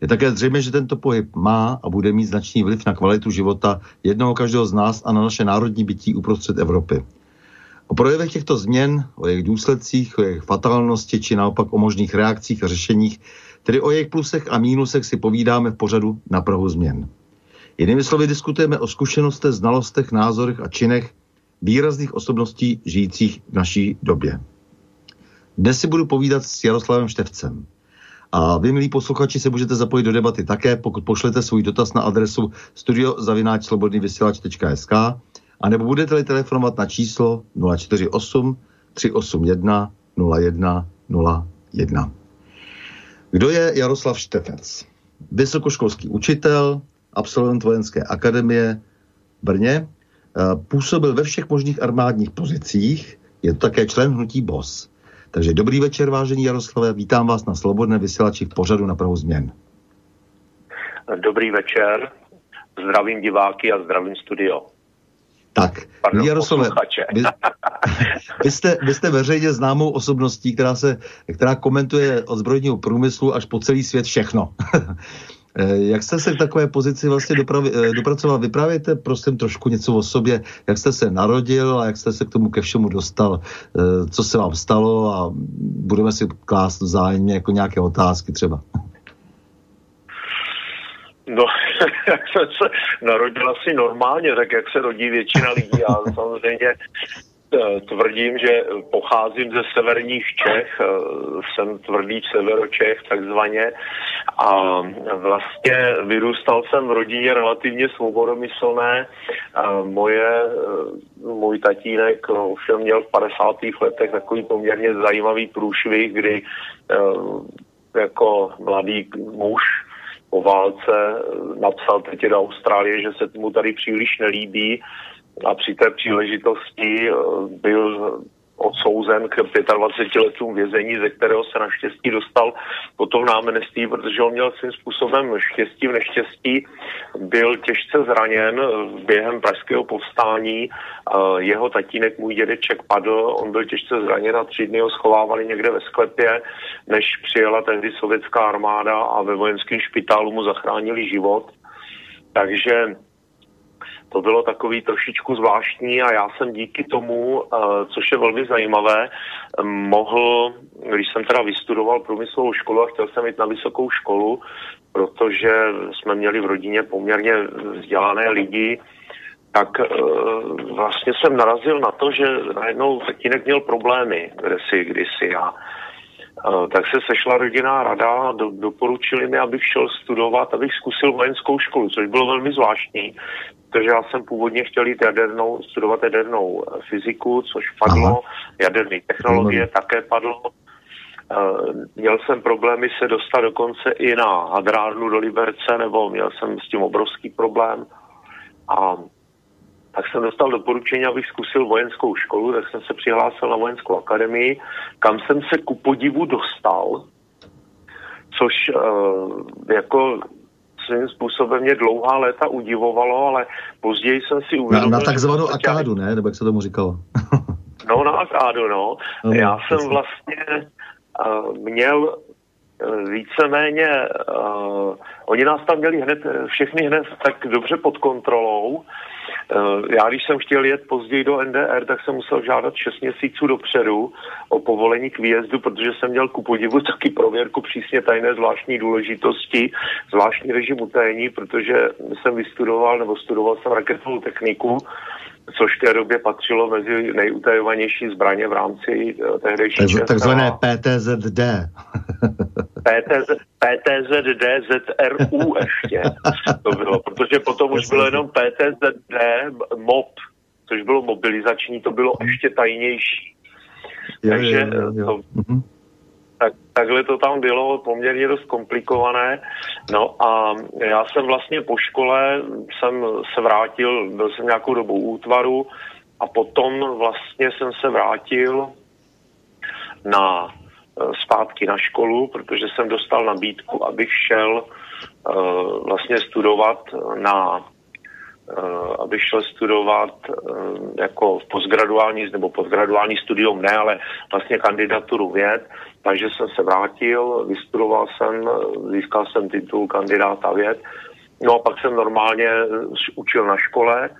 Je také zřejmé, že tento pohyb má a bude mít značný vliv na kvalitu života jednoho každého z nás a na naše národní bytí uprostřed Evropy. O projevech těchto změn, o jejich důsledcích, o jejich fatálnosti či naopak o možných reakcích a řešeních, tedy o jejich plusech a mínusech si povídáme v pořadu na Prahu změn. Jinými slovy diskutujeme o zkušenostech, znalostech, názorech a činech výrazných osobností žijících v naší době. Dnes si budu povídat s Jaroslavem Števcem. A vy, milí posluchači, se můžete zapojit do debaty také, pokud pošlete svůj dotaz na adresu studiozavináčslobodnývysílač.sk a nebo budete-li telefonovat na číslo 048 381 01 01. Kdo je Jaroslav Štefec? Vysokoškolský učitel, absolvent vojenské akademie v Brně, působil ve všech možných armádních pozicích, je to také člen hnutí BOS. Takže dobrý večer, vážení Jaroslave, vítám vás na Slobodné vysílači v pořadu na Prahu změn. Dobrý večer, zdravím diváky a zdravím studio. Tak, Pardon, Jaroslave, vy, vy, jste, vy jste veřejně známou osobností, která, se, která komentuje od zbrojního průmyslu až po celý svět všechno. Jak jste se k takové pozici vlastně dopravi, dopracoval? Vyprávějte prosím trošku něco o sobě, jak jste se narodil a jak jste se k tomu ke všemu dostal, co se vám stalo a budeme si klást vzájemně jako nějaké otázky třeba. No, jak jsem se narodil asi normálně, tak jak se rodí většina lidí. Já samozřejmě tvrdím, že pocházím ze severních Čech, jsem tvrdý severočech takzvaně a vlastně vyrůstal jsem v rodině relativně svobodomyslné. Moje, můj tatínek ovšem měl v 50. letech takový poměrně zajímavý průšvih, kdy jako mladý muž po válce napsal teď do Austrálie, že se mu tady příliš nelíbí a při té příležitosti byl odsouzen k 25 letům vězení, ze kterého se naštěstí dostal potom námenství, protože on měl svým způsobem štěstí v neštěstí, byl těžce zraněn během pražského povstání, jeho tatínek, můj dědeček padl, on byl těžce zraněn a tři dny ho schovávali někde ve sklepě, než přijela tehdy sovětská armáda a ve vojenském špitálu mu zachránili život. Takže to bylo takový trošičku zvláštní a já jsem díky tomu, což je velmi zajímavé, mohl, když jsem teda vystudoval průmyslovou školu a chtěl jsem jít na vysokou školu, protože jsme měli v rodině poměrně vzdělané lidi, tak vlastně jsem narazil na to, že najednou tatínek měl problémy kde si, kdysi a tak se sešla rodinná rada do, doporučili mi, abych šel studovat, abych zkusil vojenskou školu, což bylo velmi zvláštní, protože já jsem původně chtěl jít jadernou, studovat jadernou fyziku, což padlo, Aha. jaderné technologie Aha. také padlo. Měl jsem problémy se dostat dokonce i na hadrárnu do Liberce, nebo měl jsem s tím obrovský problém. A tak jsem dostal doporučení, abych zkusil vojenskou školu, tak jsem se přihlásil na vojenskou akademii, kam jsem se ku podivu dostal, což uh, jako svým způsobem mě dlouhá léta udivovalo, ale později jsem si uvědomil... Na, na takzvanou akádu, ne? Nebo jak se tomu říkalo? no, na akádu, no. no Já jsem vlastně uh, měl uh, víceméně... Uh, oni nás tam měli hned, všechny hned tak dobře pod kontrolou, Eh, já, když jsem chtěl jet později do NDR, tak jsem musel žádat 6 měsíců dopředu o povolení k výjezdu, protože jsem měl ku podivu taky prověrku přísně tajné zvláštní důležitosti, zvláštní režim utajení, protože jsem vystudoval nebo studoval jsem raketovou techniku, což v té době patřilo mezi nejutajovanější zbraně v rámci uh, tehdejší tak, Takzvané PTZD. PTZ, PTZD, ZRU ještě to bylo, protože potom už bylo jenom PTZD, MOB, což bylo mobilizační, to bylo ještě tajnější. Takže jo, jo, jo. To, mhm. tak, takhle to tam bylo poměrně dost komplikované. No a já jsem vlastně po škole jsem se vrátil, byl jsem nějakou dobu útvaru a potom vlastně jsem se vrátil na zpátky na školu, protože jsem dostal nabídku, abych šel uh, vlastně studovat na uh, abych šel studovat jako postgraduální nebo postgraduální studium ne, ale vlastně kandidaturu věd, takže jsem se vrátil, vystudoval jsem, získal jsem titul kandidáta věd, no a pak jsem normálně učil na škole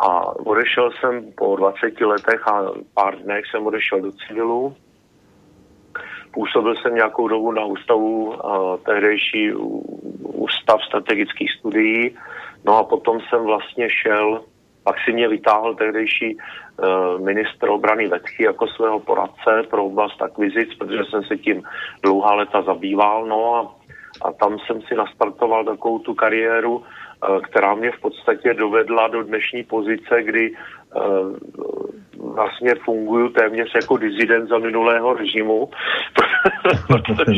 a odešel jsem po 20 letech a pár dnech jsem odešel do civilu, Působil jsem nějakou dobu na ústavu, uh, tehdejší ústav strategických studií, no a potom jsem vlastně šel, pak si mě vytáhl tehdejší uh, ministr obrany Vetchy jako svého poradce pro oblast akvizic, protože jsem se tím dlouhá leta zabýval, no a, a tam jsem si nastartoval takovou tu kariéru, uh, která mě v podstatě dovedla do dnešní pozice, kdy vlastně funguju téměř jako dizident za minulého režimu.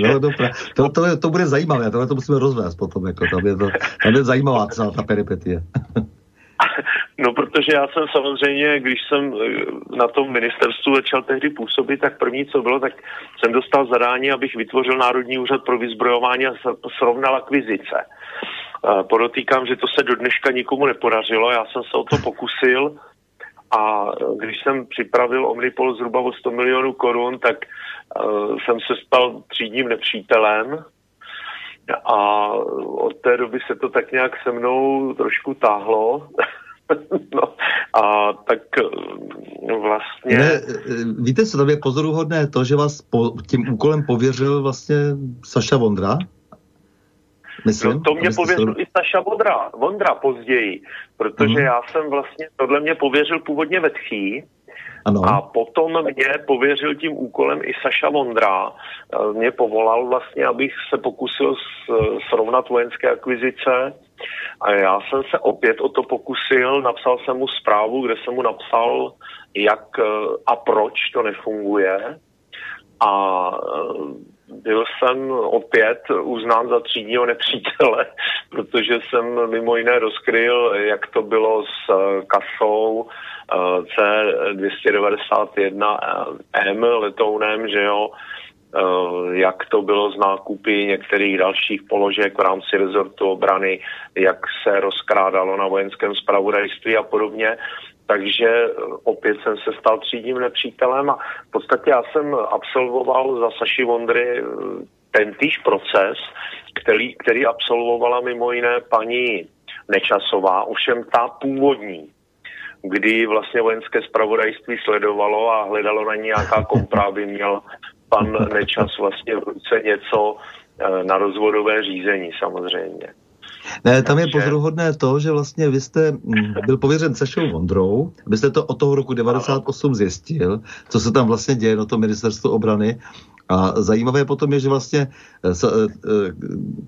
no, dobré. To, to, to, bude zajímavé, tohle to musíme rozvést potom, jako, tam, je to, tam je zajímavá celá ta peripetie. No, protože já jsem samozřejmě, když jsem eh, na tom ministerstvu začal tehdy působit, tak první, co bylo, tak jsem dostal zadání, abych vytvořil Národní úřad pro vyzbrojování a srovnal akvizice. Eh, podotýkám, že to se do dneška nikomu nepodařilo, já jsem se o to pokusil, a když jsem připravil Omnipol zhruba o 100 milionů korun, tak uh, jsem se stal třídním nepřítelem a od té doby se to tak nějak se mnou trošku táhlo. no, a tak no, vlastně... Ne, víte, co tam je pozoruhodné? To, že vás po, tím úkolem pověřil vlastně Saša Vondra? Myslím, to mě pověřil to... i Saša Vondra, Vondra později, protože mm. já jsem vlastně, tohle mě pověřil původně ve Tchý, ano. A potom mě pověřil tím úkolem i Saša Vondra. Eh, mě povolal vlastně, abych se pokusil srovnat vojenské akvizice. A já jsem se opět o to pokusil, napsal jsem mu zprávu, kde jsem mu napsal, jak eh, a proč to nefunguje. A eh, byl jsem opět uznán za třídního nepřítele, protože jsem mimo jiné rozkryl, jak to bylo s eh, kasou eh, C291M letounem, že jo, jak to bylo z nákupy některých dalších položek v rámci rezortu obrany, jak se rozkrádalo na vojenském spravodajství a podobně takže eh, opět jsem se stal třídním nepřítelem a v podstatě já jsem absolvoval za Saši Vondry eh, ten týž proces, který, který absolvovala mimo jiné paní Nečasová, ovšem ta původní, kdy vlastně vojenské spravodajství sledovalo a hledalo na nějaká kompra, by měl pan Nečas vlastně v ruce něco eh, na rozvodové řízení samozřejmě. Ne, tam je pozoruhodné to, že vlastně vy jste mm, byl pověřen Sašou Vondrou, abyste to od toho roku 98 zjistil, co se tam vlastně děje na tom ministerstvu obrany. A zajímavé potom je, že vlastně eh, eh,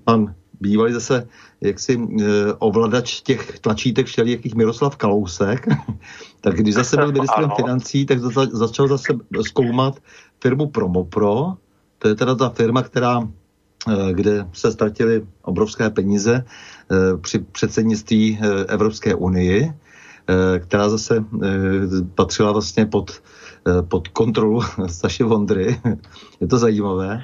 pan bývalý zase jaksi ovladač těch tlačítek všelijakých Miroslav Kalousek, tak když zase byl ministrem financí, tak za, začal zase zkoumat firmu Promopro, to je teda ta firma, která kde se ztratily obrovské peníze e, při předsednictví e, Evropské unii, která zase patřila vlastně pod, pod kontrolu Saši Vondry. Je to zajímavé.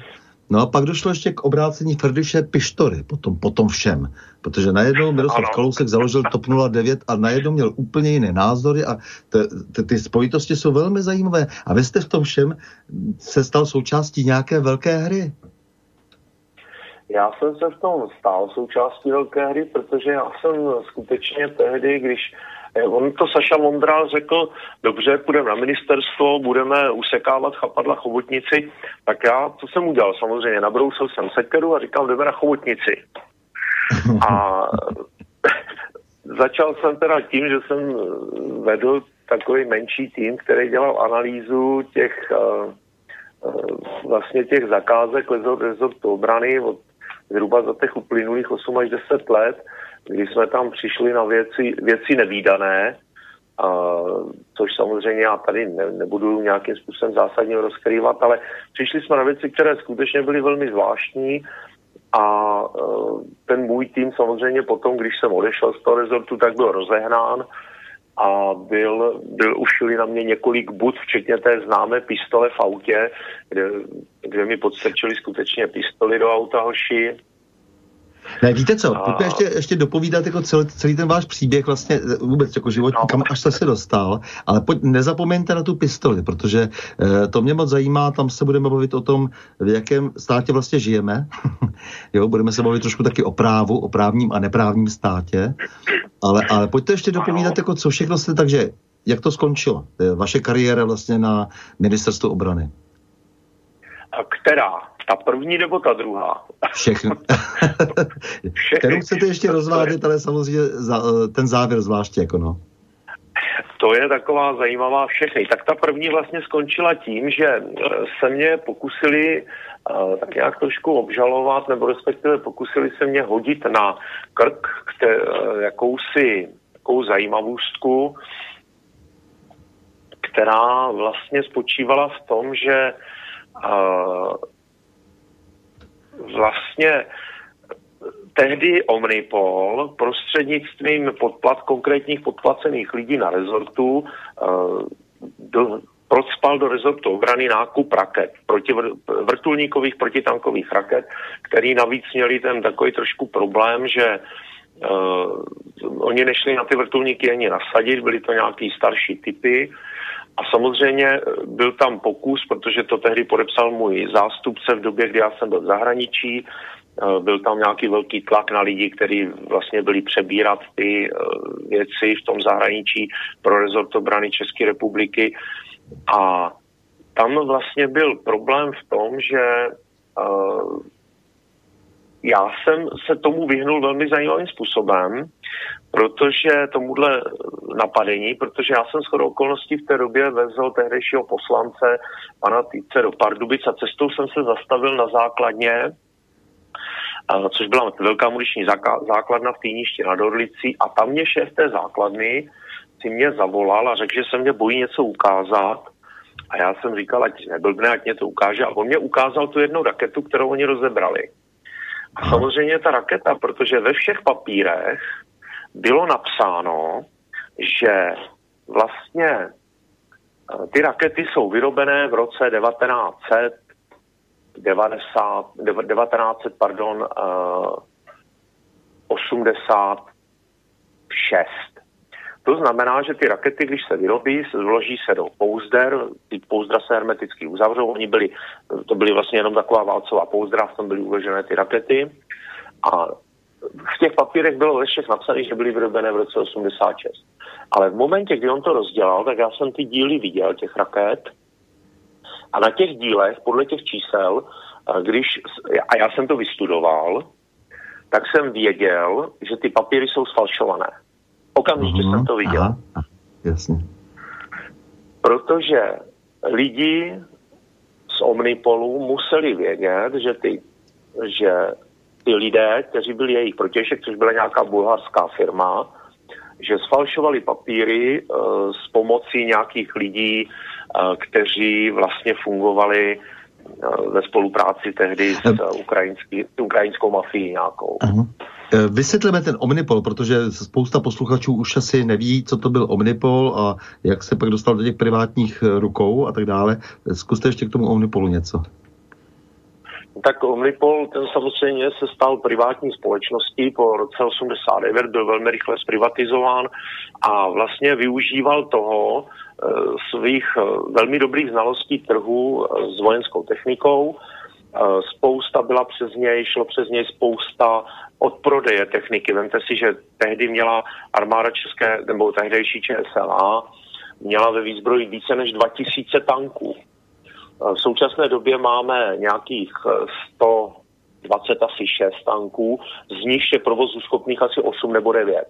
No a pak došlo ještě k obrácení Ferdiše Pištory potom, potom všem, protože najednou Miroslav Kalousek založil TOP 09 a najednou měl úplně jiné názory a ty, ty spojitosti jsou velmi zajímavé. A vy jste v tom všem se stal součástí nějaké velké hry. Já jsem se v tom stal součástí velké hry, protože já jsem skutečně tehdy, když Eh, on to Saša Vondra řekl, dobře, půjdeme na ministerstvo, budeme usekávat chapadla chobotnici, tak já, co jsem udělal, samozřejmě, nabrousil jsem sekeru a říkal, jdeme na chobotnici. A začal jsem teda tím, že jsem vedl takový menší tým, který dělal analýzu těch uh, vlastně těch zakázek rezortu obrany od zhruba za těch uplynulých 8 až 10 let kdy jsme tam přišli na věci, věci nevýdané, a, což samozřejmě já tady ne, nebudu nějakým způsobem zásadně rozkrývat, ale přišli jsme na věci, které skutečně byly velmi zvláštní a e, ten můj tým samozřejmě potom, když jsem odešel z toho rezortu, tak byl rozehnán a byl, byl ušili na mě několik bud, včetně té známé pistole v autě, kde, kde mi podstrčili skutečně pistoli do auta hoši ne, víte co, a... pojďme ještě, ještě dopovídat jako celý, celý ten váš příběh vlastně eh, vůbec jako životní, no. kam až jste se dostal, ale pojď, nezapomeňte na tu pistoli, protože eh, to mě moc zajímá, tam se budeme bavit o tom, v jakém státě vlastně žijeme. jo, budeme se bavit trošku taky o právu, o právním a neprávním státě, ale, ale pojďte ještě dopovídat, jako co všechno jste, takže jak to skončilo, eh, vaše kariéra vlastně na ministerstvu obrany. A která? Ta první nebo ta druhá? Všechny. Kterou chcete ještě rozvádět, ale samozřejmě za, ten závěr zvláště jako no. To je taková zajímavá všechny. Tak ta první vlastně skončila tím, že eh, se mě pokusili uh, tak nějak trošku obžalovat, nebo respektive pokusili se mě hodit na krk kte, uh, jakousi takovou zajímavostku, která vlastně spočívala v tom, že uh, vlastně tehdy Omnipol prostřednictvím podplat, konkrétních podplacených lidí na rezortu uh, do, procpal do rezortu obrany nákup raket, proti, vrtulníkových protitankových raket, který navíc měli ten takový trošku problém, že uh, oni nešli na ty vrtulníky ani nasadit, byly to nějaký starší typy, a samozřejmě eh, byl tam pokus, protože to tehdy podepsal můj zástupce v době, kdy já jsem byl v zahraničí, eh, byl tam nějaký velký tlak na lidi, kteří vlastně byli přebírat ty eh, věci v tom zahraničí pro rezort obrany České republiky. A tam vlastně byl problém v tom, že já jsem se tomu vyhnul velmi zajímavým způsobem, protože tomuhle napadení, protože já jsem shodou okolností v té době vezl tehdejšího poslance pana Týce do Pardubic a cestou jsem se zastavil na základně, což byla velká muniční základna v Týništi nad Orlicí a tam mě šéf té základny si mě zavolal a řekl, že se mě bojí něco ukázat a já jsem říkal, ať neblbne, ať mě to ukáže a on mě ukázal tu jednu raketu, kterou oni rozebrali. A samozřejmě ta raketa, protože ve všech papírech bylo napsáno, že vlastně eh, ty rakety jsou vyrobené v roce 1900, 90, 1900, pardon, 86. To znamená, že ty rakety, když se vyrobí, vloží se do pouzder, ty pouzdra se hermeticky uzavřou, oni byli, to byly vlastně jenom taková válcová pouzdra, v tom byly uložené ty rakety a v těch papírech bylo ve všech napsané, že byly vyrobené v roce 86. Ale v momentě, kdy on to rozdělal, tak já jsem ty díly viděl, těch raket, a na těch dílech, podle těch čísel, když, a já jsem to vystudoval, tak jsem věděl, že ty papíry jsou sfalšované. Okamžitě uh-huh. jsem to viděl. Aha. Jasně. Protože lidi z Omnipolu museli vědět, že, ty, že ty lidé, kteří byli jejich protěžek, což byla nějaká bulharská firma, že sfalšovali papíry uh, s pomocí nějakých lidí, uh, kteří vlastně fungovali uh, ve spolupráci tehdy s, ukrajinský, s ukrajinskou mafií nějakou. Uh-huh. Vysvětlíme ten Omnipol, protože spousta posluchačů už asi neví, co to byl Omnipol a jak se pak dostal do těch privátních rukou a tak dále. Zkuste ještě k tomu Omnipolu něco. Tak Omnipol, ten samozřejmě se stal privátní společností po roce 89, byl velmi rychle zprivatizován a vlastně využíval toho e, svých velmi dobrých znalostí trhu s vojenskou technikou. Spousta byla přes něj, šlo přes něj spousta od prodeje techniky. Vemte si, že tehdy měla armáda České, nebo tehdejší ČSLA, měla ve výzbroji více než 2000 tanků. V současné době máme nějakých 120 eh, asi 6 tanků, z nich je provozu schopných asi 8 nebo 9.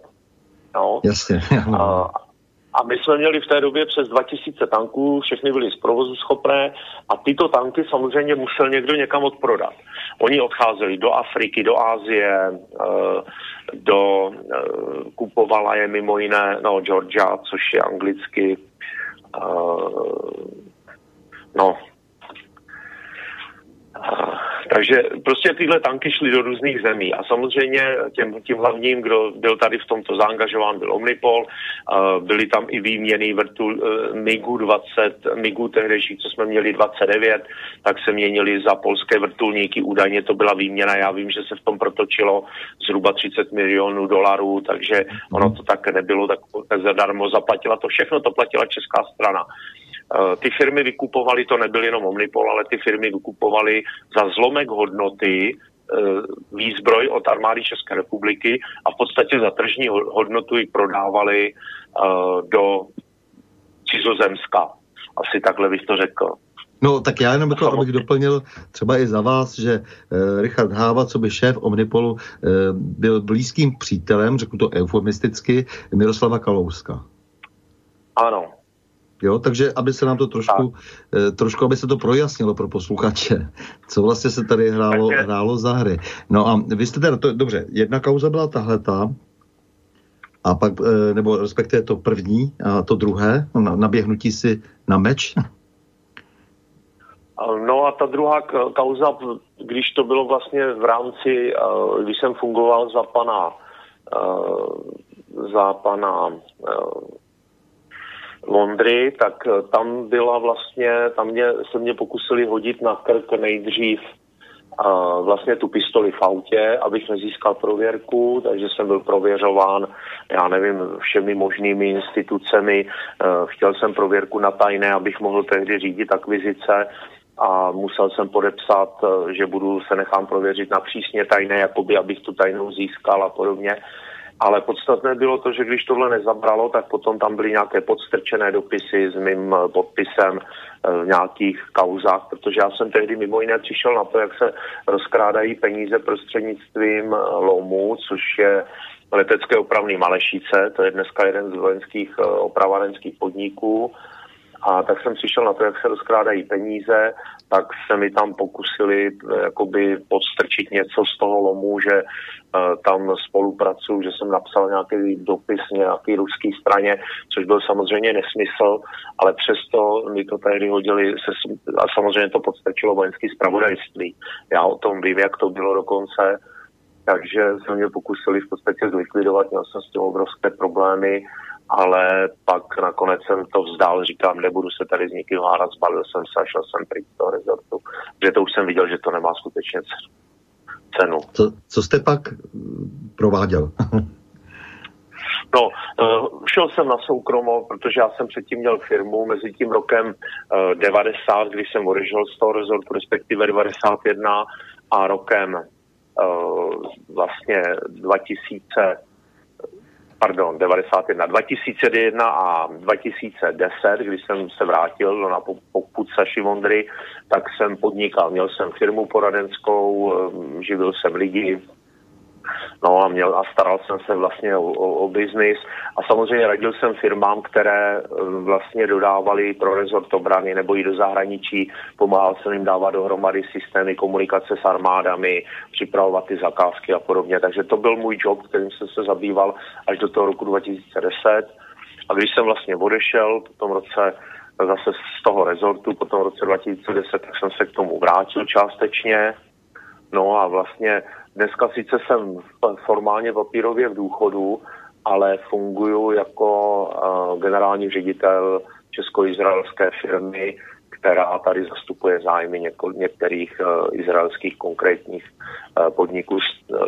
No. Jasně. A, a my jsme měli v té době přes 2000 tanků, všechny byly z provozu schopné a tyto tanky samozřejmě musel někdo někam odprodat. Oni odcházeli do Afriky, do Ázie, eh, do, eh, kupovala je mimo jiné, no Georgia, což je anglicky, no takže prostě tyhle tanky šly do různých zemí a samozřejmě těm, tím hlavním, kdo byl tady v tomto zaangažován, byl Omnipol. Byly tam i výměny vrtul e, MIGu 20, MIGu tehdejší, co jsme měli 29, tak se měnili za polské vrtulníky. Údajně to byla výměna, já vím, že se v tom protočilo zhruba 30 milionů dolarů, takže ono to tak nebylo, tak, tak zadarmo zaplatila to všechno, to platila česká strana. Eh, ty firmy vykupovaly, to nebyl jenom Omnipol, ale ty firmy vykupovaly za zlomek hodnoty eh, výzbroj od armády České republiky a v podstatě za tržní hodnotu ji prodávali eh, do cizozemska. Asi takhle bych to řekl. No, tak já jenom to, abych doplnil třeba i za vás, že eh, Richard Háva, co by šéf Omnipolu, eh, byl blízkým přítelem, řeknu to eufemisticky, Miroslava Kalouska. Ano, Jo, takže aby se nám to trošku, eh, trošku, aby se to projasnilo pro posluchače, co vlastně se tady hrálo, takže... hrálo za hry. No a vy jste teda, to, dobře, jedna kauza byla tahleta, a pak, eh, nebo respektive to první a to druhé, na, naběhnutí si na meč. No a ta druhá kauza, když to bylo vlastně v rámci, eh, když jsem fungoval za pana, za pana Londry, tak eh, tam byla vlastně, tam mě, se mě pokusili hodit na krk nejdřív a vlastně tu pistoli v autě, abych nezískal prověrku, takže jsem byl prověřován, já nevím, všemi možnými institucemi. Eh, chtěl jsem prověrku na tajné, abych mohl tehdy řídit akvizice a musel jsem podepsat, eh, že budu se nechám prověřit na přísně tajné, jakoby abych tu tajnou získal a podobně. Ale podstatné bylo to, že když tohle nezabralo, tak potom tam byly nějaké podstrčené dopisy s mým eh, podpisem eh, v nějakých kauzách, protože já jsem tehdy mimo jiné přišel na to, jak se rozkrádají peníze prostřednictvím eh, LOMu, což je letecké opravný Malešice, to je dneska jeden z vojenských opravárenských podniků. A tak jsem přišel na to, jak se rozkrádají peníze, tak se mi tam pokusili jakoby podstrčit něco z toho lomu, že tam spolupracuju, že jsem napsal nějaký dopis nějaký ruský straně, což byl samozřejmě nesmysl, ale přesto mi to tehdy hodili se, a samozřejmě to podstačilo vojenský zpravodajství. Já o tom vím, jak to bylo dokonce, takže se mě pokusili v podstatě zlikvidovat, měl jsem s tím obrovské problémy, ale pak nakonec jsem to vzdál, říkám, nebudu se tady s někým hádat, zbalil jsem se a šel jsem pryč z toho rezortu, protože to už jsem viděl, že to nemá skutečně cenu. Co, co jste pak mm, prováděl? No, uh, šel jsem na soukromo, protože já jsem předtím měl firmu mezi tím rokem uh, 90, když jsem odešel z toho rezortu, respektive 91 a rokem vlastně 2000 pardon, 91, 2001 a 2010, když jsem se vrátil na poput Saši Vondry, tak jsem podnikal. Měl jsem firmu poradenskou, ehm, živil jsem lidi No a, měl, a staral jsem se vlastně o, o, o biznis a samozřejmě radil jsem firmám, které eh, vlastně dodávali pro rezort obrany nebo i do zahraničí, pomáhal jsem jim dávat dohromady systémy komunikace s armádami, připravovat ty zakázky a podobně. Takže to byl můj job, kterým jsem se zabýval až do toho roku 2010. A když jsem vlastně odešel po tom roce zase z toho rezortu, po tom roce 2010, tak jsem se k tomu vrátil částečně. No a vlastně Dneska sice jsem formálně papírově v důchodu, ale funguji jako uh, generální ředitel česko-izraelské firmy, která tady zastupuje zájmy něko, některých uh, izraelských konkrétních uh, podniků,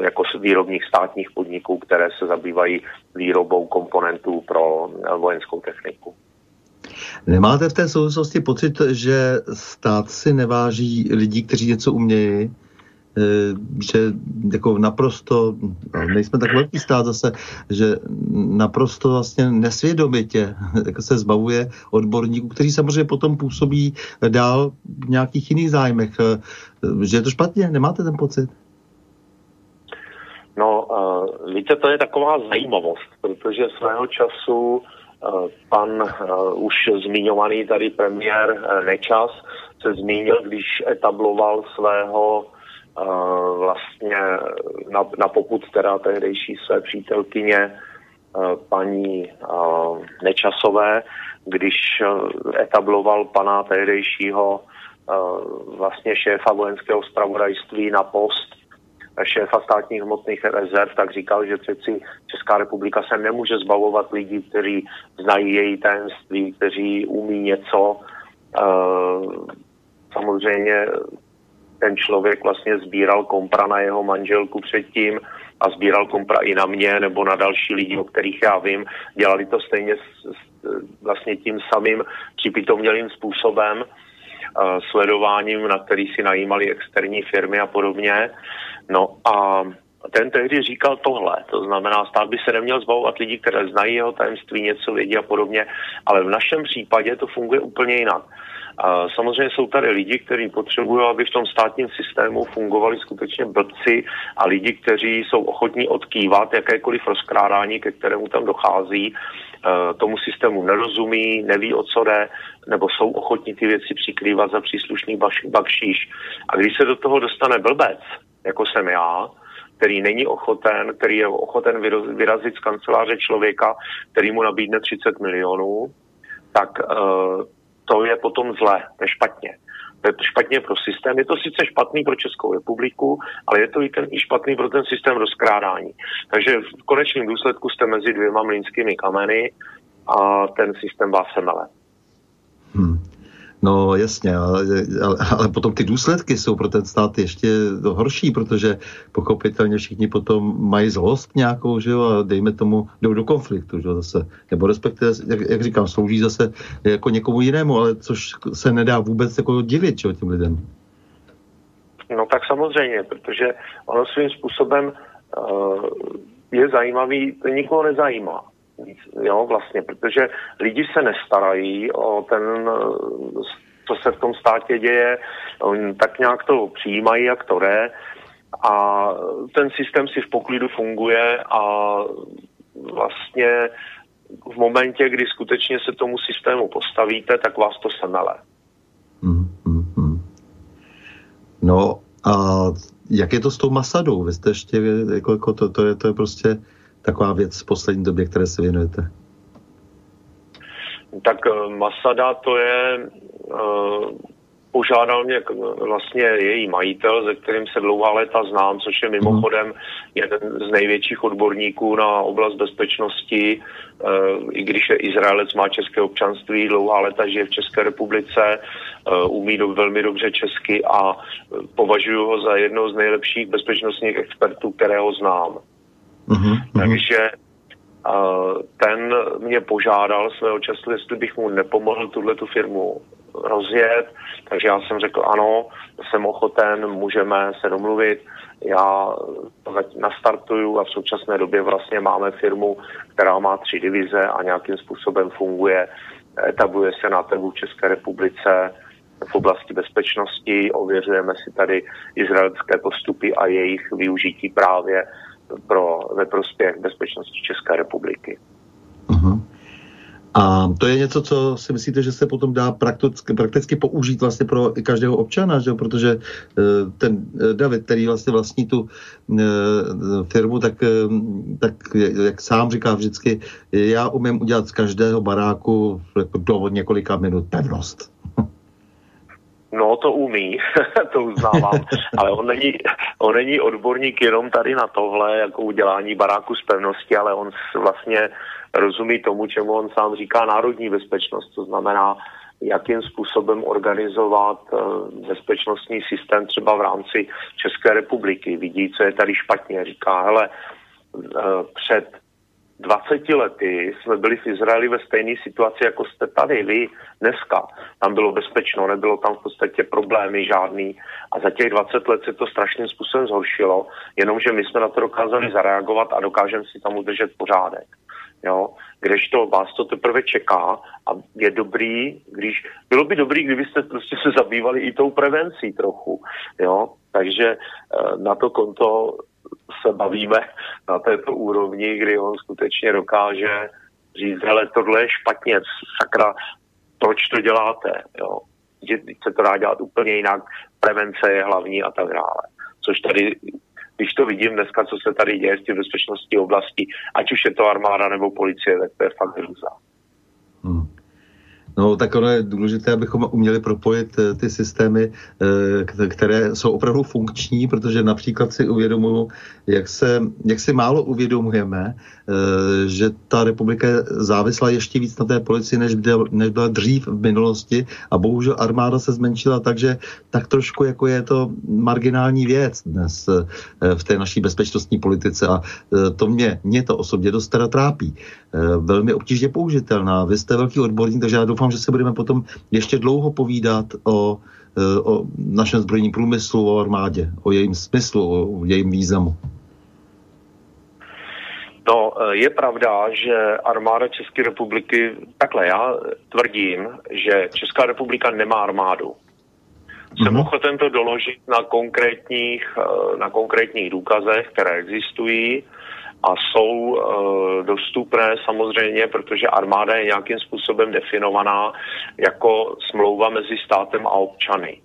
jako výrobních státních podniků, které se zabývají výrobou komponentů pro uh, vojenskou techniku. Nemáte v té souvislosti pocit, že stát si neváží lidí, kteří něco umějí, že jako naprosto, nejsme tak velký stát zase, že naprosto vlastně nesvědomitě jako se zbavuje odborníků, kteří samozřejmě potom působí dál v nějakých jiných zájmech. Eh, že je to špatně? Nemáte ten pocit? No, uh, víte, to je taková zajímavost, protože svého času pan už zmiňovaný tady premiér Nečas se zmínil, když etabloval svého vlastně na, na poput teda tehdejší své přítelkyně paní Nečasové, když etabloval pana tehdejšího vlastně šéfa vojenského spravodajství na post šéfa státních hmotných rezerv, tak říkal, že přeci Česká republika se nemůže zbavovat lidí, kteří znají její tajemství, kteří umí něco. Samozřejmě ten člověk vlastně sbíral kompra na jeho manželku předtím a sbíral kompra i na mě nebo na další lidi, o kterých já vím. Dělali to stejně s, s, vlastně tím samým připitomnělým způsobem, uh, sledováním, na který si najímali externí firmy a podobně. No a ten tehdy říkal tohle, to znamená, stát by se neměl zbavovat lidí, které znají jeho tajemství, něco vědí a podobně, ale v našem případě to funguje úplně jinak. A samozřejmě jsou tady lidi, kteří potřebují, aby v tom státním systému fungovali skutečně blbci a lidi, kteří jsou ochotní odkývat jakékoliv rozkrádání, ke kterému tam dochází, e, tomu systému nerozumí, neví, o co jde, nebo jsou ochotní ty věci přikrývat za příslušný bakšíš. A když se do toho dostane blbec, jako jsem já, který není ochoten, který je ochoten vyrazit z kanceláře člověka, který mu nabídne 30 milionů, tak uh, to je potom zlé, to je špatně. To je to špatně pro systém. Je to sice špatný pro Českou republiku, ale je to i, ten, i špatný pro ten systém rozkrádání. Takže v konečném důsledku jste mezi dvěma mlínskými kameny a ten systém vás se mele. Hmm. No jasně, ale, ale, ale potom ty důsledky jsou pro ten stát ještě horší, protože pochopitelně všichni potom mají zlost nějakou, že jo, a dejme tomu, jdou do konfliktu, že jo, zase. Nebo respektive, jak, jak říkám, slouží zase jako někomu jinému, ale což se nedá vůbec jako divit, že jo, těm lidem. No tak samozřejmě, protože ono svým způsobem uh, je zajímavý, to nikoho nezajímá jo, vlastně, protože lidi se nestarají o ten, co se v tom státě děje, tak nějak to přijímají, jak to jde a ten systém si v poklidu funguje a vlastně v momentě, kdy skutečně se tomu systému postavíte, tak vás to semele. Mm. No a jak je to s tou Masadou? Vy jste ještě, jako, jako to, to, je, to je prostě taková věc v poslední době, které se věnujete? Tak eh, Masada to je, uh, požádal mě vlastně její majitel, se kterým se dlouhá léta znám, což je mimochodem jeden z největších odborníků na oblast bezpečnosti, uh, i když je Izraelec, má české občanství, dlouhá léta žije v České republice, uh, umí do, velmi dobře česky a považuji ho za jednoho z nejlepších bezpečnostních expertů, kterého znám. Mm-hmm. Takže uh, ten mě požádal svého času, jestli bych mu nepomohl tuhle tu firmu rozjet, takže já jsem řekl ano, jsem ochoten, můžeme se domluvit, já nastartuju a v současné době vlastně máme firmu, která má tři divize a nějakým způsobem funguje, etabluje se na trhu v České republice v oblasti bezpečnosti, ověřujeme si tady izraelské postupy a jejich využití právě pro, ve prospěch bezpečnosti České republiky. Uh-huh. A to je něco, co si myslíte, že se potom dá prakticky, prakticky použít vlastně pro každého občana, že? protože eh, ten eh, David, který vlastně vlastní tu eh, firmu, tak, tak jak sám říká vždycky, já umím udělat z každého baráku jako do několika minut pevnost. No, to umí, to uznávám, ale on není, on není odborník jenom tady na tohle, jako udělání baráku z pevnosti, ale on vlastně rozumí tomu, čemu on sám říká národní bezpečnost, to znamená, jakým způsobem organizovat eh, bezpečnostní systém třeba v rámci České republiky. Vidí, co je tady špatně. Říká, hele, eh, před 20 lety jsme byli v Izraeli ve stejné situaci, jako jste tady vy dneska. Tam bylo bezpečno, nebylo tam v podstatě problémy žádný a za těch 20 let se to strašným způsobem zhoršilo, jenomže my jsme na to dokázali zareagovat a dokážeme si tam udržet pořádek. Jo? Kdežto vás to teprve čeká a je dobrý, když, bylo by dobrý, kdybyste prostě se zabývali i tou prevencí trochu, jo? Takže eh, na to konto se bavíme na této úrovni, kdy on skutečně dokáže říct, hele, tohle je špatně, sakra, proč to děláte, jo? Že se to dá dělat úplně jinak, prevence je hlavní a tak dále. Což tady když to vidím dneska, co se tady děje z těch bezpečnostní oblasti, ať už je to armáda nebo policie, tak to je fakt hrůza. No, tak ono je důležité, abychom uměli propojit eh, ty systémy, eh, které jsou opravdu funkční, protože například si uvědomuju, jak, se, jak si málo uvědomujeme, eh, že ta republika je závislá ještě víc na té policii, než, byl, než byla dřív v minulosti a bohužel armáda se zmenšila takže tak trošku jako je to marginální věc dnes v té naší bezpečnostní politice a to mě, mě to osobně dost teda trápí. Velmi obtížně použitelná. Vy jste velký odborník, takže já doufám, že se budeme potom ještě dlouho povídat o, e, o našem zbrojním průmyslu, o armádě, o jejím smyslu, o jejím významu. No, e, je pravda, že armáda České republiky, takhle já tvrdím, že Česká republika nemá armádu. Jsem mm-hmm. ochoten to doložit na konkrétních, na konkrétních důkazech, které existují a jsou e, dostupné samozřejmě, protože armáda je nějakým způsobem definovaná jako smlouva mezi státem a občany.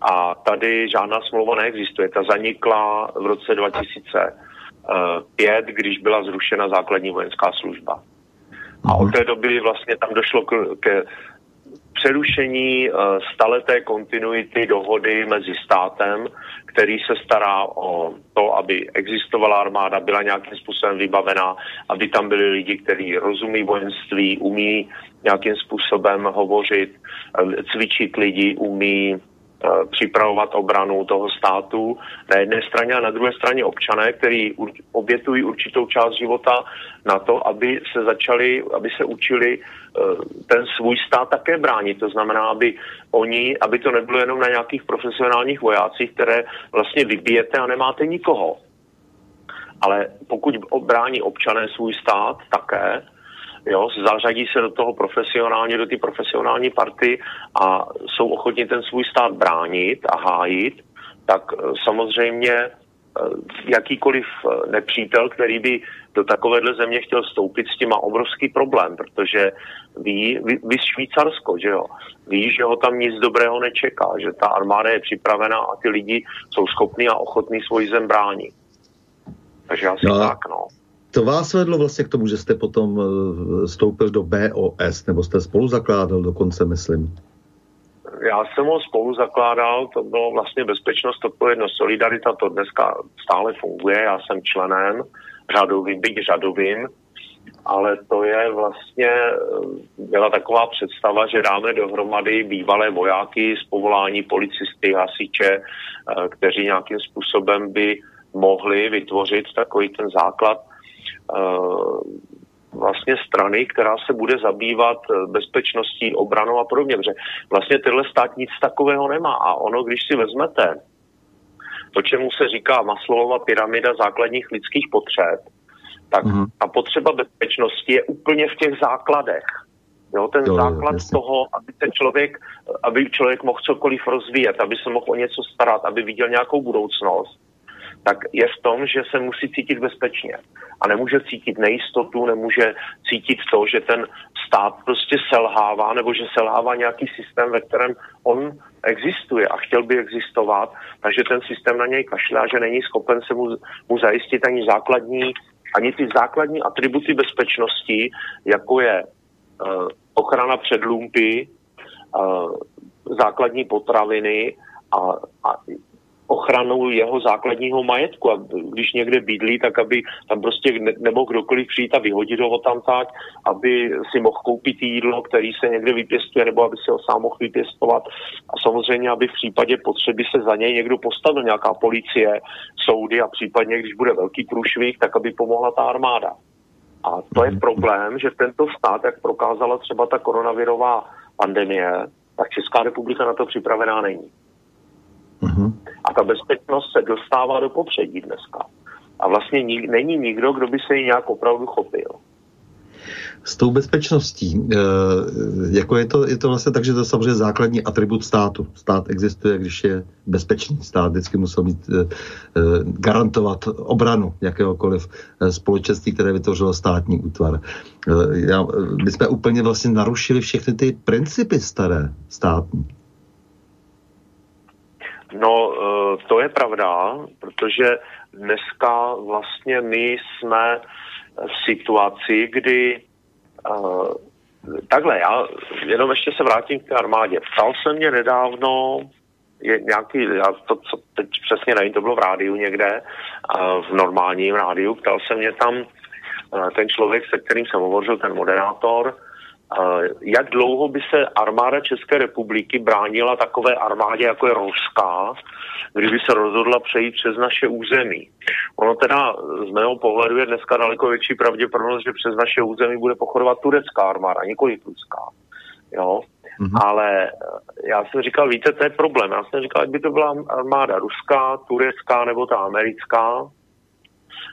A tady žádná smlouva neexistuje. Ta zanikla v roce 2005, když byla zrušena základní vojenská služba. A od té doby vlastně tam došlo k, ke přerušení uh, staleté kontinuity dohody mezi státem, který se stará o to, aby existovala armáda, byla nějakým způsobem vybavená, aby tam byli lidi, kteří rozumí vojenství, umí nějakým způsobem hovořit, eh, cvičit lidi, umí Eh, připravovat obranu toho státu na jedné straně a na druhé straně občané, kteří obětují určitou část života na to, aby se začali, aby se učili eh, ten svůj stát také bránit. To znamená, aby oni, aby to nebylo jenom na nějakých profesionálních vojácích, které vlastně vybijete a nemáte nikoho. Ale pokud brání občané svůj stát také, jo, zařadí se do toho profesionálně, do ty profesionální party a jsou ochotni ten svůj stát bránit a hájit, tak eh, samozřejmě eh, jakýkoliv eh, nepřítel, který by do takovéhle země chtěl vstoupit, s tím má obrovský problém, protože ví, ví, ví Švýcarsko, že jo, ví, že ho tam nic dobrého nečeká, že ta armáda je připravená a ty lidi jsou schopní a ochotní svoji zem bránit. Takže asi no. tak, no. To vás vedlo vlastně k tomu, že jste potom eh, do BOS, nebo jste spolu zakládal dokonce, myslím? Já jsem ho spolu zakládal, to bylo vlastně bezpečnost, odpovědnost, solidarita, to dneska stále funguje, já jsem členem řadovým, byť řadovým, ale to je vlastně, eh, byla taková představa, že dáme dohromady bývalé vojáky z povolání policisty, hasiče, eh, kteří nějakým způsobem by mohli vytvořit takový ten základ vlastně strany, která se bude zabývat eh, bezpečností, obranou a podobně. Protože vlastně tenhle stát nic takového nemá. A ono, když si vezmete to, čemu se říká Maslowova pyramida základních lidských potřeb, tak mm-hmm. ta potřeba bezpečnosti je úplně v těch základech. Jo, ten jo, základ jo, toho, aby ten člověk, aby člověk mohl cokoliv rozvíjet, aby se mohl o něco starat, aby viděl nějakou budoucnost, tak je v tom, že se musí cítit bezpečně. A nemůže cítit nejistotu, nemůže cítit to, že ten stát prostě selhává, nebo že selhává nějaký systém, ve kterém on existuje a chtěl by existovat, takže ten systém na něj kašle a že není schopen se mu, mu zajistit ani základní, ani ty základní atributy bezpečnosti, jako je uh, ochrana před lumpy, uh, základní potraviny a, a ochranu jeho základního majetku. A když někde bydlí, tak aby tam prostě ne, nebo kdokoliv přijít a vyhodit ho tam tak, aby si mohl koupit jídlo, který se někde vypěstuje, nebo aby si ho sám mohl vypěstovat. A samozřejmě, aby v případě potřeby se za něj někdo postavil, nějaká policie, soudy a případně, když bude velký průšvih, tak aby pomohla ta armáda. A to je problém, že tento stát, jak prokázala třeba ta koronavirová pandemie, tak Česká republika na to připravená není. Uh-huh. A ta bezpečnost se dostává do popředí dneska. A vlastně nik, není nikdo, kdo by se jí nějak opravdu chopil. S tou bezpečností, e, jako je to, je to vlastně tak, že to je samozřejmě základní atribut státu. Stát existuje, když je bezpečný. Stát vždycky musel mít, e, garantovat obranu jakéhokoliv společenství, které vytvořilo státní útvar. E, já, my jsme úplně vlastně narušili všechny ty principy staré státní. No, eh, to je pravda, protože dneska vlastně my jsme v situaci, kdy uh, takhle, já jenom ještě se vrátím k té armádě. Ptal se mě nedávno je nějaký, já to, co teď přesně nevím, to bylo v rádiu někde, v normálním rádiu, ptal se mě tam uh, ten člověk, se kterým jsem hovořil, ten moderátor, jak dlouho by se armáda České republiky bránila takové armádě, jako je ruská, kdyby se rozhodla přejít přes naše území. Ono teda z mého pohledu je dneska daleko větší pravděpodobnost, že přes naše území bude pochodovat turecká armáda, nikoli ruská. Jo? Mm-hmm. Ale já jsem říkal, víte, to je problém. Já jsem říkal, ať by to byla armáda ruská, turecká nebo ta americká.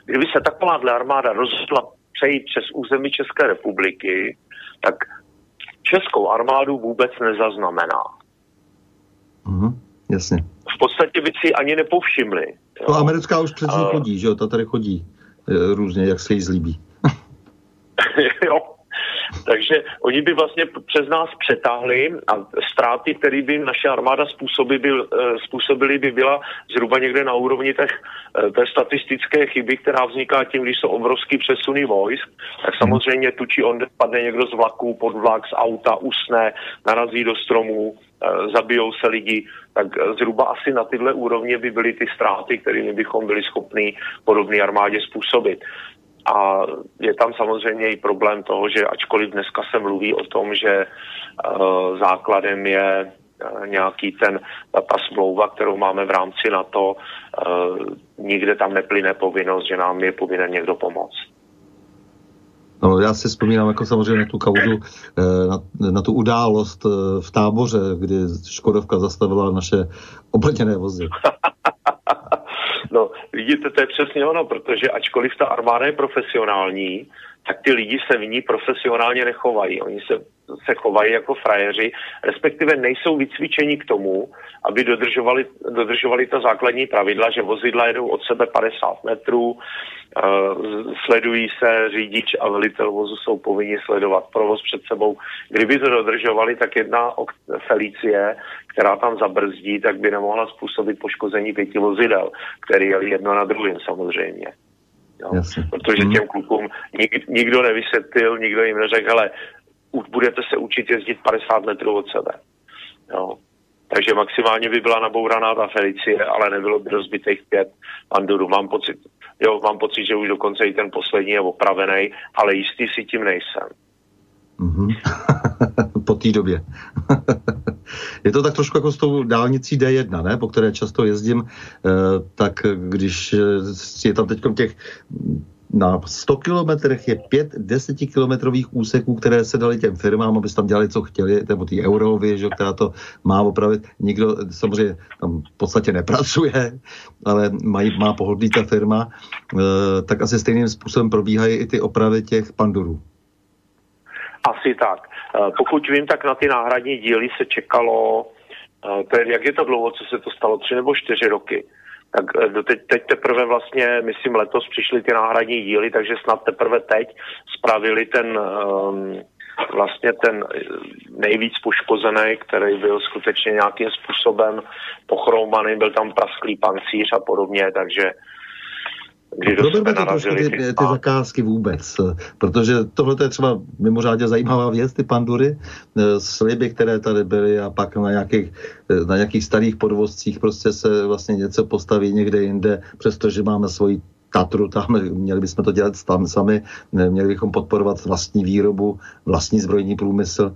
Kdyby se takováhle armáda rozhodla přejít přes území České republiky, tak českou armádu vůbec nezaznamená. Mhm, jasně. V podstatě by si ani nepovšimli. Jo. To americká už přece uh, chodí, že jo? Ta tady chodí e, různě, jak se jí zlíbí. jo, takže oni by vlastně přes nás přetáhli a ztráty, které by naše armáda způsobily, by, eh, způsobily by byla zhruba někde na úrovni těch, eh, té statistické chyby, která vzniká tím, když jsou obrovský přesuny vojsk, tak samozřejmě tučí on padne někdo z vlaku, pod vlak, z auta, usne, narazí do stromů, eh, zabijou se lidi, tak zhruba asi na tyhle úrovně by byly ty ztráty, kterými bychom byli schopni podobné armádě způsobit. A je tam samozřejmě i problém toho, že ačkoliv dneska se mluví o tom, že uh, základem je uh, nějaký ten, ta, ta smlouva, kterou máme v rámci NATO, uh, nikde tam neplyne povinnost, že nám je povinen někdo pomoct. No, já si vzpomínám jako samozřejmě na tu kauzu, na, na tu událost v táboře, kdy Škodovka zastavila naše obrněné vozy. No, vidíte, to je přesně ono, protože ačkoliv ta armáda je profesionální, tak ty lidi se v ní profesionálně nechovají. Oni se, se chovají jako frajeři, respektive nejsou vycvičeni k tomu, aby dodržovali, dodržovali ta základní pravidla, že vozidla jedou od sebe 50 metrů, uh, sledují se řidič a velitel vozu jsou povinni sledovat provoz před sebou. Kdyby to dodržovali, tak jedna o Felicie, která tam zabrzdí, tak by nemohla způsobit poškození pěti vozidel, který jeli jedno na druhém samozřejmě. Jo? Protože mhm. těm klukům nik, nikdo nevysvětlil, nikdo jim neřekl, ale budete se učit jezdit 50 metrů od sebe. Jo? Takže maximálně by byla nabouraná ta Felicie, ale nebylo by rozbitých pět pandurů. Mám pocit, jo, mám pocit, že už dokonce i ten poslední je opravený, ale jistý si tím nejsem. Mm-hmm. po té době. je to tak trošku jako s tou dálnicí D1, ne? po které často jezdím, eh, tak když je tam teď těch na 100 kilometrech je pět desetikilometrových úseků, které se dali těm firmám, aby tam dělali, co chtěli, nebo ty Eurovy, že, která to má opravit. Nikdo samozřejmě tam v podstatě nepracuje, ale mají, má pohodlí ta firma, e, tak asi stejným způsobem probíhají i ty opravy těch pandurů. Asi tak. Eh, pokud vím, tak na ty náhradní díly se čekalo, eh, to je, jak je to dlouho, co se to stalo, tři nebo čtyři roky. Tak eh, teď, teď teprve vlastně, myslím, letos přišly ty náhradní díly, takže snad teprve teď spravili ten um, vlastně ten nejvíc poškozený, který byl skutečně nějakým způsobem pochroumaný, byl tam prasklý pancíř a podobně, takže kdy Proberme trošku ty, ty, ty zakázky vůbec, protože tohle je třeba mimořádně zajímavá věc, ty pandury, eh, sliby, které tady byly a pak na nějakých, eh, na nějakých starých podvozcích prostě se vlastně něco postaví někde jinde, přestože máme svoji Tatru, tam měli bychom to dělat tam sami, měli bychom podporovat vlastní výrobu, vlastní zbrojní průmysl.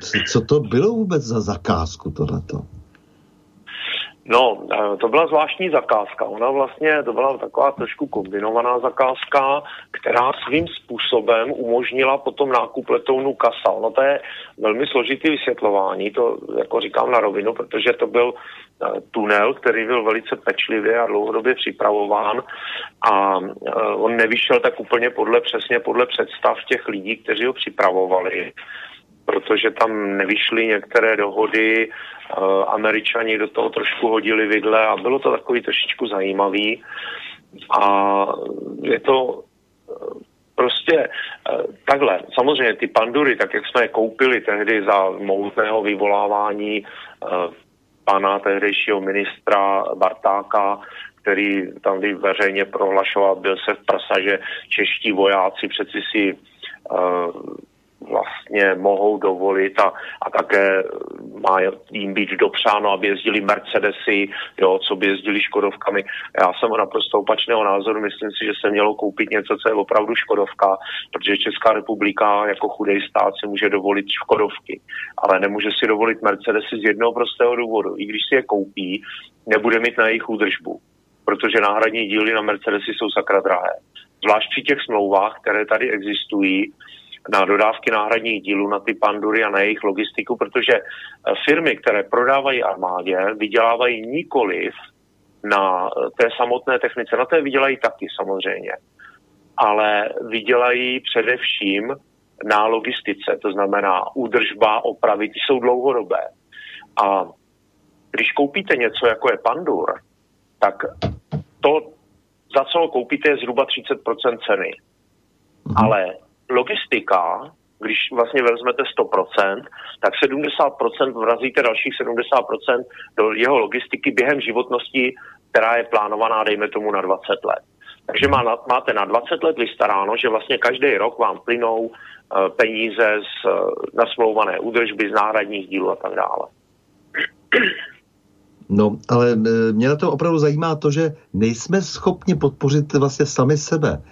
Co, co to bylo vůbec za zakázku tohleto? No, to byla zvláštní zakázka. Ona vlastně, to byla taková trošku kombinovaná zakázka, která svým způsobem umožnila potom nákup letounu Kasa. Ono to je velmi složitý vysvětlování, to jako říkám na rovinu, protože to byl eh, tunel, který byl velice pečlivě a dlouhodobě připravován a eh, on nevyšel tak úplně podle přesně podle představ těch lidí, kteří ho připravovali protože tam nevyšly některé dohody, uh, američani do toho trošku hodili vidle a bylo to takový trošičku zajímavý. A je to uh, prostě uh, takhle. Samozřejmě ty pandury, tak jak jsme je koupili tehdy za mohutného vyvolávání pana tehdejšího ministra Bartáka, který tam veřejně prohlašoval, byl se v prsa, že čeští vojáci přeci si vlastně mohou dovolit a, a také má jim být dopřáno, aby jezdili Mercedesy, jo, co by jezdili Škodovkami. Já jsem naprosto opačného názoru, myslím si, že se mělo koupit něco, co je opravdu Škodovka, protože Česká republika jako chudej stát si může dovolit Škodovky, ale nemůže si dovolit Mercedesy z jednoho prostého důvodu. I když si je koupí, nebude mít na jejich údržbu, protože náhradní díly na Mercedesy jsou sakra drahé. Zvlášť při těch smlouvách, které tady existují, na dodávky náhradních dílů, na ty pandury a na jejich logistiku, protože eh, firmy, které prodávají armádě, vydělávají nikoliv na eh, té samotné technice. Na té vydělají taky samozřejmě. Ale vydělají především na logistice, to znamená údržba, opravy, ty jsou dlouhodobé. A když koupíte něco, jako je pandur, tak to, za co ho koupíte, je zhruba 30% ceny. Mm-hmm. Ale logistika, když vlastně vezmete 100%, tak 70% vrazíte dalších 70% do jeho logistiky během životnosti, která je plánovaná, dejme tomu, na 20 let. Takže má, máte na 20 let vystaráno, že vlastně každý rok vám plynou uh, peníze z uh, nasmlouvané údržby, z náhradních dílů a tak dále. No, ale e, mě na to opravdu zajímá to, že nejsme schopni podpořit vlastně sami sebe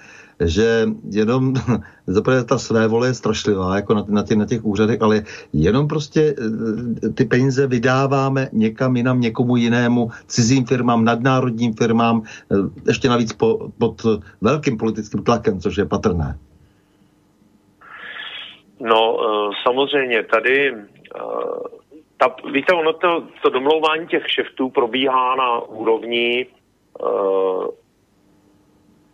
že jenom zaprvé ta své vole je strašlivá, jako na, na, těch, na těch úřadech, ale jenom prostě eh, ty peníze vydáváme někam jinam, někomu jinému, cizím firmám, nadnárodním firmám, eh, ještě navíc po, pod velkým politickým tlakem, což je patrné. No, eh, samozřejmě tady ta, víte, ono to, to domlouvání těch šeftů probíhá na úrovni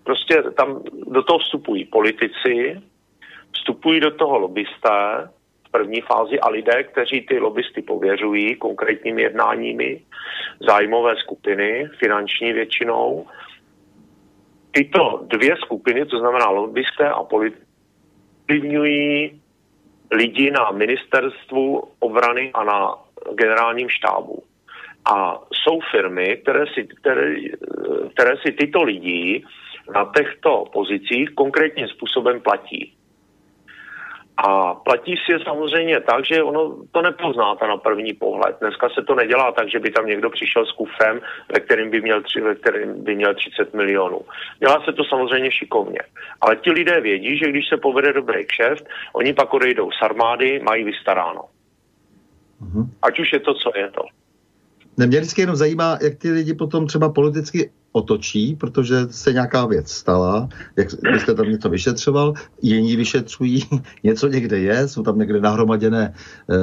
Prostě tam do toho vstupují politici, vstupují do toho lobbysté v první fázi a lidé, kteří ty lobbysty pověřují konkrétními jednáními, zájmové skupiny, finanční většinou. Tyto dvě skupiny, to znamená lobbysté a politici, ovlivňují lidi na ministerstvu obrany a na generálním štábu. A jsou firmy, které si, které, které si tyto lidi na těchto pozicích konkrétním způsobem platí. A platí si je samozřejmě tak, že ono to nepoznáte na první pohled. Dneska se to nedělá tak, že by tam někdo přišel s kufrem, ve kterém by měl, tři, ve kterém by měl 30 milionů. Dělá se to samozřejmě šikovně. Ale ti lidé vědí, že když se povede dobrý kšeft, oni pak odejdou z armády, mají vystaráno. Mm-hmm. Ať už je to, co je to. Mě vždycky jenom zajímá, jak ty lidi potom třeba politicky otočí, protože se nějaká věc stala, jak jste tam něco vyšetřoval, jiní vyšetřují, něco někde je, jsou tam někde nahromaděné eh,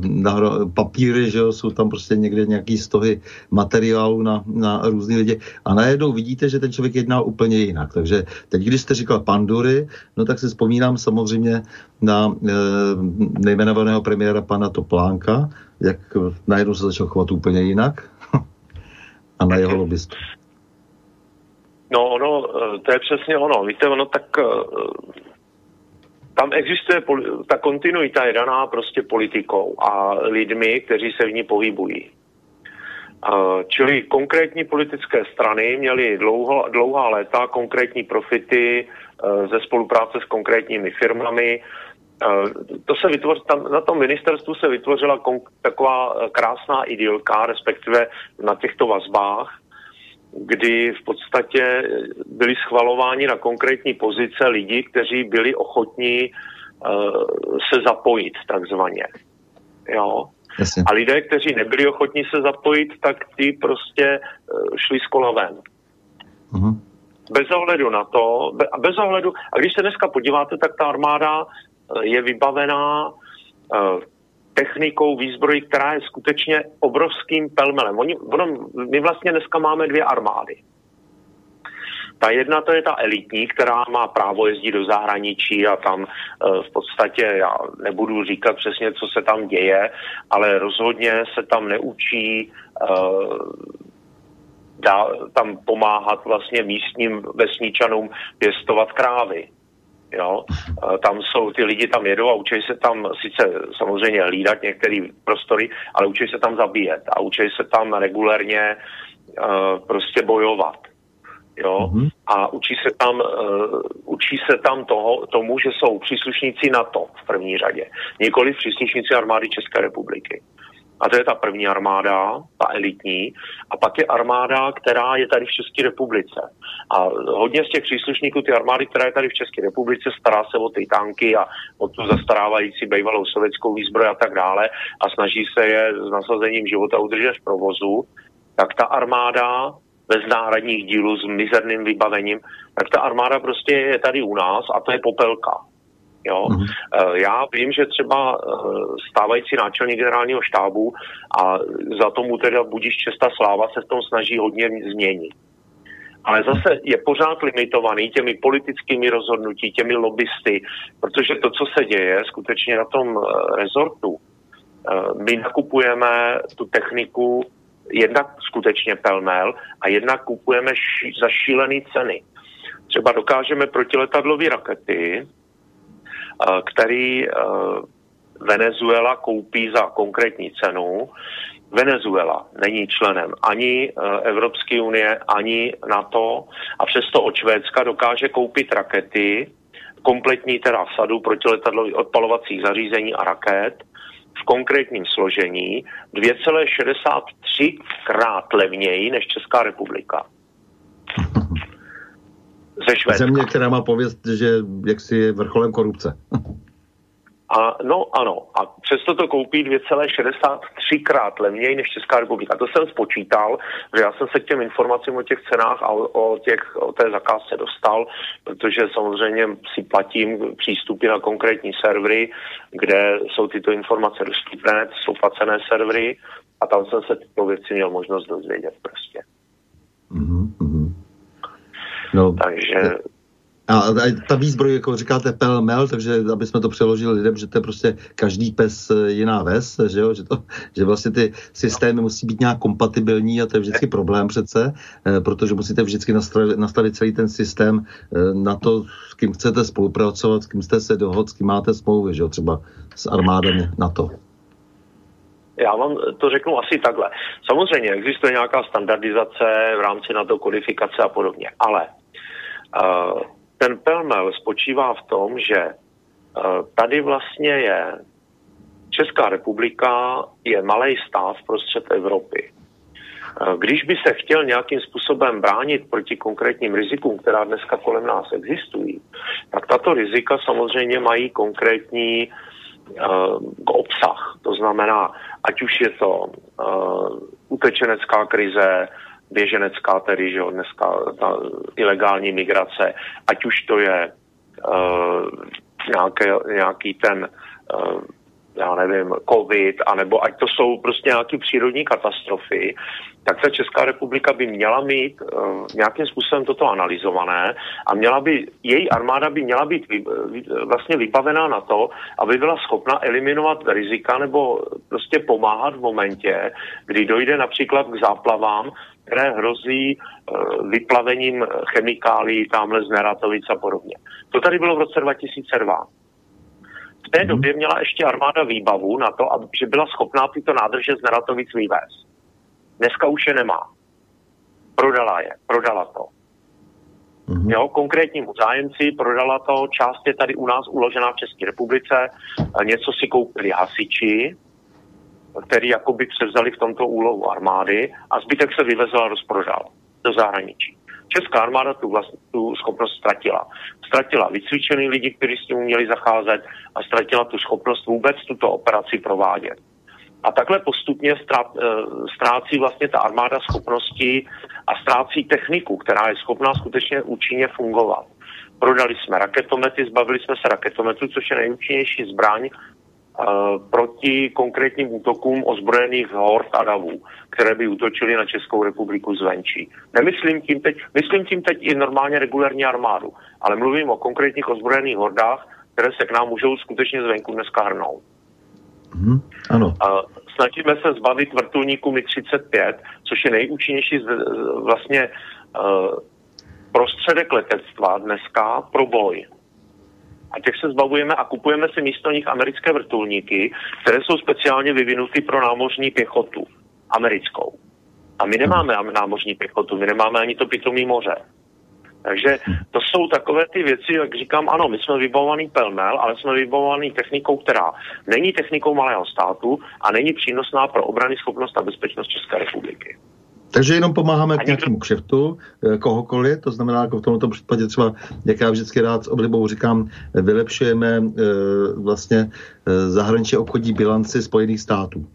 nahro, papíry, že jo, jsou tam prostě někde nějaký stohy materiálu na, na různý lidi a najednou vidíte, že ten člověk jedná úplně jinak. Takže teď, když jste říkal pandury, no tak si vzpomínám samozřejmě na eh, nejmenovaného premiéra pana Toplánka, jak najednou se začal chovat úplně jinak a na jeho lobbystu. No, ono, eh, to je přesně ono. Víte, ono tak eh, tam existuje ta kontinuita je daná prostě politikou a lidmi, kteří se v ní pohybují. Čili konkrétní politické strany měly dlouho, dlouhá léta konkrétní profity ze spolupráce s konkrétními firmami, to se vytvoř, tam, na tom ministerstvu se vytvořila kon, taková eh, krásná idylka, respektive na těchto vazbách, kdy v podstatě byli schvalováni na konkrétní pozice lidi, kteří byli ochotní uh, se zapojit takzvaně. Jo. Jasně. A lidé, kteří nebyli ochotní se zapojit, tak ty prostě uh, šli z kola ven. Uh-huh. Bez ohledu na to, be, bez ohledu, a když se dneska podíváte, tak ta armáda je vybavená eh, technikou, výzbrojí, která je skutečně obrovským pelmelem. Oni, ono, my vlastně dneska máme dvě armády. Ta jedna to je ta elitní, která má právo jezdit do zahraničí a tam uh, v podstatě, já nebudu říkat přesně, co se tam děje, ale rozhodně se tam neučí uh, dá, tam pomáhat vlastně místním vesničanům pěstovat krávy. Jo? Tam jsou, ty lidi tam jedou a učí se tam sice samozřejmě hlídat některé prostory, ale učí se tam zabíjet a učí se tam regulérně uh, prostě bojovat. Jo? Mm-hmm. A učí se tam, uh, učí se tam toho, tomu, že jsou příslušníci NATO v první řadě, nikoli příslušníci armády České republiky. A to je ta první armáda, ta elitní. A pak je armáda, která je tady v České republice. A hodně z těch příslušníků ty armády, která je tady v České republice, stará se o ty tanky a o tu zastarávající bývalou sovětskou výzbroj a tak dále a snaží se je s nasazením života udržet v provozu, tak ta armáda bez náhradních dílů s mizerným vybavením, tak ta armáda prostě je tady u nás a to je popelka. Jo? Mm-hmm. Já vím, že třeba eh, stávající náčelník generálního štábu a za tomu teda budíš česta sláva se v tom snaží hodně změnit. Ale zase je pořád limitovaný těmi politickými rozhodnutí, těmi lobbysty, protože to, co se děje skutečně na tom eh, rezortu, my nakupujeme tu techniku jednak skutečně pelmel a jednak kupujeme ši- za šílené ceny. Třeba dokážeme protiletadlové rakety, který Venezuela koupí za konkrétní cenu. Venezuela není členem ani Evropské unie, ani NATO a přesto od Švédska dokáže koupit rakety, kompletní teda sadu protiletadlových odpalovacích zařízení a raket v konkrétním složení 2,63 krát levněji než Česká republika ze Švédska. Země, která má pověst, že jaksi je vrcholem korupce. A, no ano, a přesto to koupí 2,63 krát levněji než Česká republika. To jsem spočítal, že já jsem se k těm informacím o těch cenách a o, o, těch, o té zakázce dostal, protože samozřejmě si platím přístupy na konkrétní servery, kde jsou tyto informace dostupné, to jsou placené servery a tam jsem se tyto věci měl možnost dozvědět prostě. Mm-hmm. No, Takže... A, a ta výzbroj, jako říkáte, pel-mel, takže aby jsme to přeložili lidem, že to je prostě každý pes e, jiná ves, že, jo? Že, to, že vlastně ty systémy musí být nějak kompatibilní a to je vždycky problém přece, eh, protože musíte vždycky nastavit, nastavit celý ten systém eh, na to, s kým chcete spolupracovat, s kým jste se dohod, s kým máte smlouvy, že jo? třeba s armádami na to. Já vám to řeknu asi takhle. Samozřejmě existuje nějaká standardizace v rámci na to kodifikace a podobně, ale ten pelmel spočívá v tom, že uh, tady vlastně je Česká republika je malý stát prostřed Evropy. Když by se chtěl nějakým způsobem bránit proti konkrétním rizikům, která dneska kolem nás existují, tak tato rizika samozřejmě mají konkrétní uh, obsah. To znamená, ať už je to uh, utečenecká krize, běženecká tedy, že jo, dneska ta ilegální migrace, ať už to je uh, nějaké, nějaký ten uh, já nevím, covid, anebo ať to jsou prostě nějaké přírodní katastrofy, tak ta Česká republika by měla mít uh, nějakým způsobem toto analyzované a měla by, její armáda by měla být vy, vy, vlastně vybavená na to, aby byla schopna eliminovat rizika nebo prostě pomáhat v momentě, kdy dojde například k záplavám, které hrozí uh, vyplavením chemikálií tamhle z Neratovic a podobně. To tady bylo v roce 2002. V té mhm. době měla ještě armáda výbavu na to, aby, že byla schopná tyto nádrže z Neratovic vyvést. Dneska už je nemá. Prodala je, prodala to. Mm-hmm. Jo, konkrétnímu zájemci prodala to, část je tady u nás uložená v České republice, něco si koupili hasiči, který jakoby převzali v tomto úlohu armády a zbytek se vyvezl a rozprodal do zahraničí. Česká armáda tu, vlast, tu schopnost ztratila. Ztratila vycvičený lidi, kteří s tím uměli zacházet a ztratila tu schopnost vůbec tuto operaci provádět. A takhle postupně eh, ztrácí vlastně ta armáda schopnosti a ztrácí techniku, která je schopná skutečně účinně fungovat. Prodali jsme raketomety, zbavili jsme se raketometů, což je nejúčinnější zbraň proti konkrétním útokům ozbrojených hord a davů, které by útočily na Českou republiku zvenčí. Nemyslím tím teď, myslím tím teď i normálně regulární armádu, ale mluvím o konkrétních ozbrojených hordách, které se k nám můžou skutečně zvenku dneska hrnout. Hmm, ano. A snažíme se zbavit vrtulníku Mi-35, což je nejúčinnější z, vlastně uh, prostředek letectva dneska pro boj. A těch se zbavujeme a kupujeme si místo nich americké vrtulníky, které jsou speciálně vyvinuty pro námořní pěchotu. Americkou. A my nemáme námořní pěchotu, my nemáme ani to pitomí moře. Takže to jsou takové ty věci, jak říkám, ano, my jsme vybavovaný pelmel, ale jsme vybavovaný technikou, která není technikou malého státu a není přínosná pro obrany schopnost a bezpečnost České republiky. Takže jenom pomáháme k nějakému kšeftu, eh, kohokoliv, to znamená, jako v tomto případě třeba, jak já vždycky rád s oblibou říkám, vylepšujeme e, vlastně e, zahraničí obchodní bilanci Spojených států.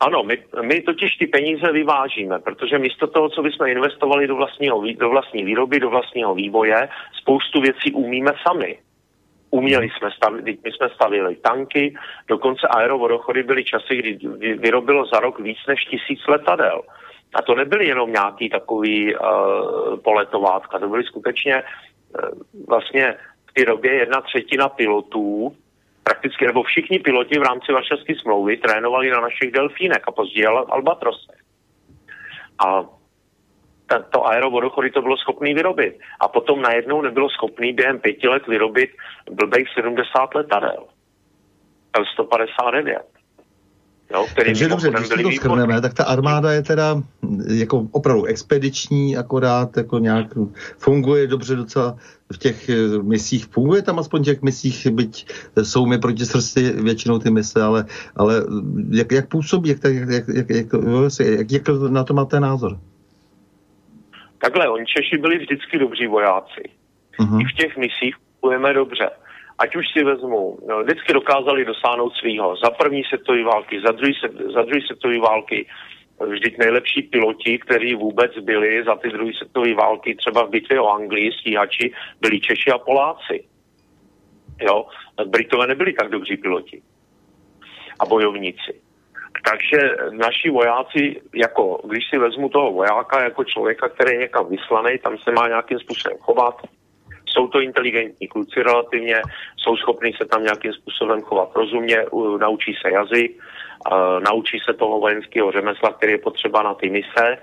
Ano, my, my totiž ty peníze vyvážíme, protože místo toho, co bychom investovali do, vlastního, do vlastní výroby, do vlastního vývoje, spoustu věcí umíme sami. Uměli jsme stavit, my jsme stavili tanky, dokonce aerovodochody byly časy, kdy vyrobilo za rok víc než tisíc letadel. A to nebyly jenom nějaký takový uh, poletovátka, to byly skutečně uh, vlastně v té době jedna třetina pilotů prakticky, nebo všichni piloti v rámci Varšavské smlouvy trénovali na našich delfínech a později albatrosech. A to aerovodochody to bylo schopný vyrobit. A potom najednou nebylo schopný během pěti let vyrobit blbých 70 letadel. L-159. Jo, Takže dobře, když to skrneme, tak ta armáda je teda hm, jako opravdu expediční, akorát jako nějak funguje dobře docela v těch eh, misích. Funguje tam aspoň těch misích, byť jsou mi proti srsti většinou ty mise, ale, ale jak, jak působí, jak, jak, jak, jak, jak, jak, jak na to máte názor? Takhle, oni Češi byli vždycky dobří vojáci. Uh-huh. I v těch misích fungujeme dobře ať už si vezmu, no, vždycky dokázali dosáhnout svého. Za první světové války, za druhý, za druhý světové války, vždyť nejlepší piloti, kteří vůbec byli za ty druhé světové války, třeba v bitvě o Anglii, stíhači, byli Češi a Poláci. Jo? Britové nebyli tak dobří piloti a bojovníci. Takže naši vojáci, jako když si vezmu toho vojáka jako člověka, který je někam vyslaný, tam se má nějakým způsobem chovat, jsou to inteligentní kluci relativně, jsou schopni se tam nějakým způsobem chovat rozumně, naučí se jazyk, naučí se toho vojenského řemesla, který je potřeba na ty mise,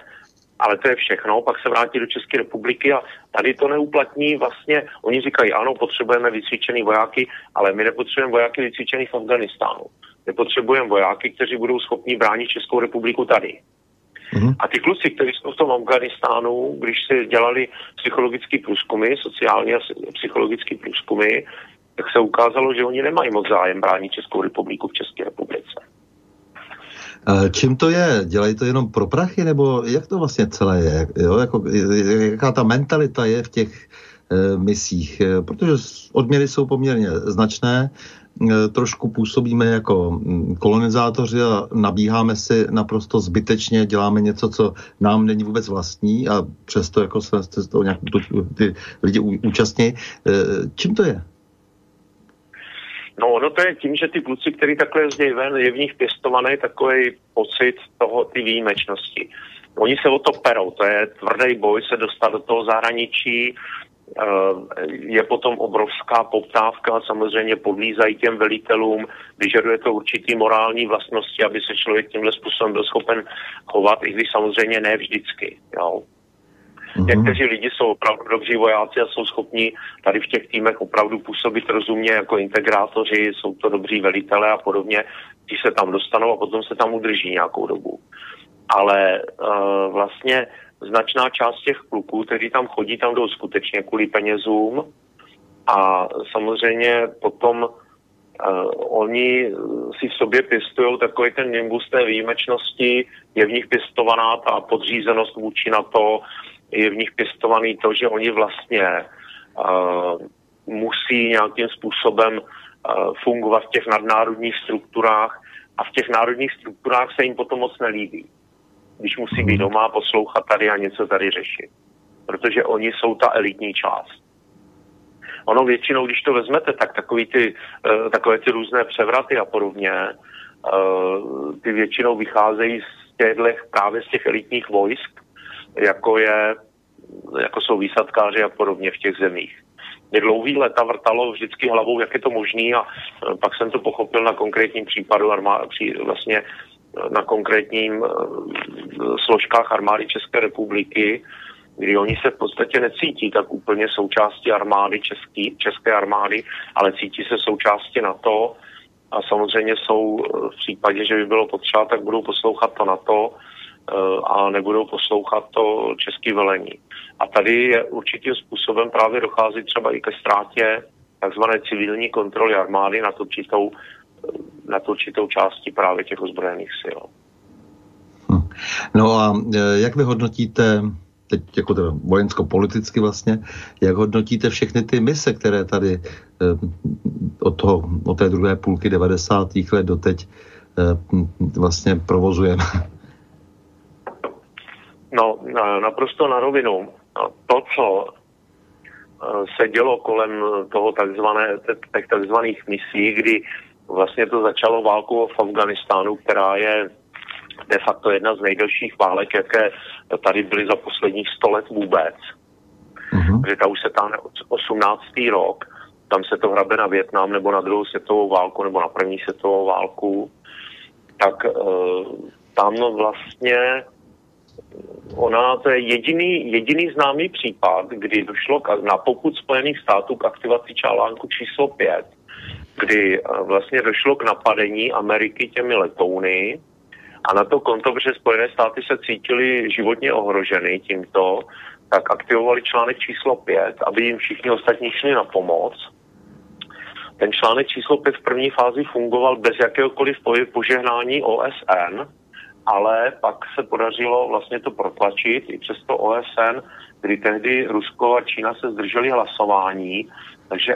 ale to je všechno, pak se vrátí do České republiky a tady to neuplatní vlastně, oni říkají, ano, potřebujeme vycvičený vojáky, ale my nepotřebujeme vojáky vycvičený v Afganistánu. My potřebujeme vojáky, kteří budou schopni bránit Českou republiku tady. Mm-hmm. A ty kluci, kteří jsou v tom Afganistánu, když si dělali psychologické průzkumy, sociální a psychologické průzkumy, tak se ukázalo, že oni nemají moc zájem bránit Českou republiku v České republice. Čím to je? Dělají to jenom pro prachy, nebo jak to vlastně celé je? Jo? Jako, jaká ta mentalita je v těch e, misích? E, protože odměry jsou poměrně značné, trošku působíme jako mm, kolonizátoři a nabíháme si naprosto zbytečně, děláme něco, co nám není vůbec vlastní a přesto jako se, z toho nějak ty lidi účastní. E, čím to je? No, no to je tím, že ty kluci, který takhle jezdí ven, je v nich pěstovaný takový pocit toho, ty výjimečnosti. Oni se o to perou, to je tvrdý boj se dostat do toho zahraničí, eh, je potom obrovská poptávka, samozřejmě podlízají těm velitelům, vyžaduje to určitý morální vlastnosti, aby se člověk tímhle způsobem byl schopen chovat, i když samozřejmě ne vždycky. Jo. Mm-hmm. Někteří lidi jsou opravdu dobří vojáci a jsou schopni tady v těch týmech opravdu působit rozumně jako integrátoři, jsou to dobří velitele a podobně, ti se tam dostanou a potom se tam udrží nějakou dobu. Ale uh, vlastně značná část těch kluků, kteří tam chodí, tam jdou skutečně kvůli penězům a samozřejmě potom Uh, oni si v sobě pěstují takový ten nimbus té výjimečnosti, je v nich pěstovaná ta podřízenost vůči na to, je v nich pěstovaný to, že oni vlastně uh, musí nějakým způsobem uh, fungovat v těch nadnárodních strukturách a v těch národních strukturách se jim potom moc nelíbí. Když musí být doma, poslouchat tady a něco tady řešit. Protože oni jsou ta elitní část. Ono většinou, když to vezmete, tak takový ty, uh, takové ty různé převraty a podobně, uh, ty většinou vycházejí z těchto právě z těch elitních vojsk, jako, je, jako jsou výsadkáři a podobně v těch zemích. Mě dlouhý leta vrtalo vždycky hlavou, jak je to možný a e, pak jsem to pochopil na konkrétním případu armá, při, vlastně na konkrétním uh, složkách armády České republiky, kdy oni se v podstatě necítí tak úplně součástí armády český, české armády, ale cítí se součástí NATO a samozřejmě jsou v případě, že by bylo potřeba, tak budou poslouchat to NATO Eh, a nebudou poslouchat to české velení. A tady je určitým způsobem právě dochází třeba i ke ztrátě takzvané civilní kontroly armády nad určitou, eh, nad určitou částí právě těch ozbrojených sil. Hm. No a eh, jak vy hodnotíte teď jako teda vojensko-politicky vlastně, jak hodnotíte všechny ty mise, které tady od, toho, od té druhé půlky 90. let do teď vlastně provozujeme? No, naprosto na rovinu. To, co e, se dělo kolem toho takzvané, těch takzvaných misí, kdy vlastně to začalo válku v Afganistánu, která je de facto jedna z nejdelších válek, jaké tady byly za posledních 100 let vůbec. Mm-hmm. Že ta už se táhne 18. rok, tam se to hrabe na Větnam nebo na druhou světovou válku nebo na první světovou válku, tak e, tam vlastně ona to je jediný, jediný známý případ, kdy došlo k, na poput Spojených států k aktivaci článku číslo 5, kdy eh, vlastně došlo k napadení Ameriky těmi letouny a na to konto, protože Spojené státy se cítili životně ohroženy tímto, tak aktivovali článek číslo 5, aby jim všichni ostatní šli na pomoc. Ten článek číslo 5 v první fázi fungoval bez jakéhokoliv požehnání OSN, ale pak se podařilo vlastně to protlačit i přes to OSN, kdy tehdy Rusko a Čína se zdrželi hlasování, takže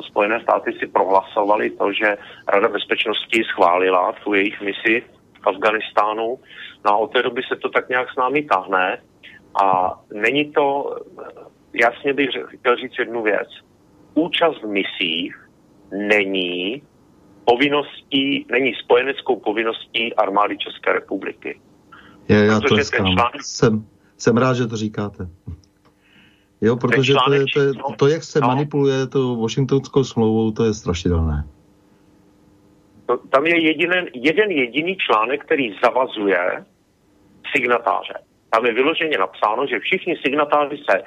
Spojené státy si prohlasovali to, že Rada bezpečnosti schválila tu jejich misi v Afganistánu. No a od té doby se to tak nějak s námi tahne a není to, jasně bych chtěl říct jednu věc. Účast v misích není povinností, není spojeneckou povinností armády České republiky. Je, já to článek... jsem, jsem rád, že to říkáte. Jo, protože to, je, to, je, to, jak se no. manipuluje to Washingtonskou smlouvou, to je strašidelné. To, tam je jeden, jeden jediný článek, který zavazuje signatáře. Tam je vyloženě napsáno, že všichni signatáři se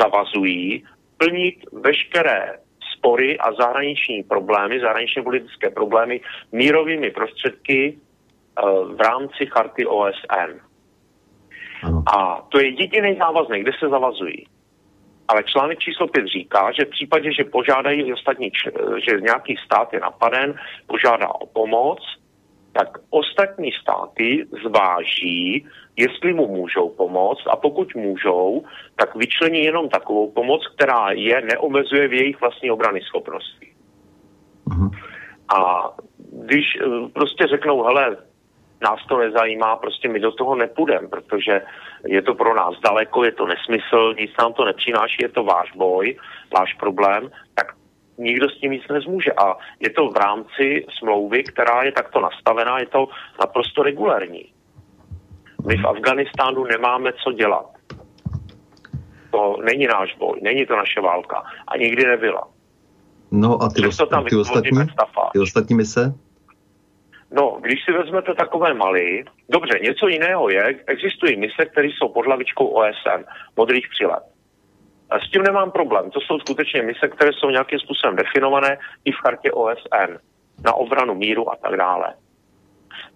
zavazují plnit veškeré spory a zahraniční problémy, zahraničně politické problémy mírovými prostředky eh, v rámci charty OSN. Ano. A to je jediný závazný, kde se zavazují. Ale článek číslo 5 říká, že v případě, že požádají ostatní, že nějaký stát je napaden, požádá o pomoc, tak ostatní státy zváží, jestli mu můžou pomoct a pokud můžou, tak vyčlení jenom takovou pomoc, která je neomezuje v jejich vlastní obrany schopnosti. Uh-huh. A když eh, prostě řeknou, hele, nás to nezajímá, prostě my do toho nepůjdeme, protože je to pro nás daleko, je to nesmysl, nic nám to nepřináší, je to váš boj, váš problém, tak nikdo s tím nic nezmůže. A je to v rámci smlouvy, která je takto nastavená, je to naprosto regulární. My v Afganistánu nemáme co dělat. To není náš boj, není to naše válka a nikdy nebyla. No a ty, os- tam ty, ostatní, ty ostatní mise? No, když si vezmete takové Mali, dobře, něco jiného je, existují mise, které jsou pod hlavičkou OSN, modrých přilet. A s tím nemám problém. To jsou skutečně mise, které jsou nějakým způsobem definované i v chartě OSN na obranu míru a tak dále.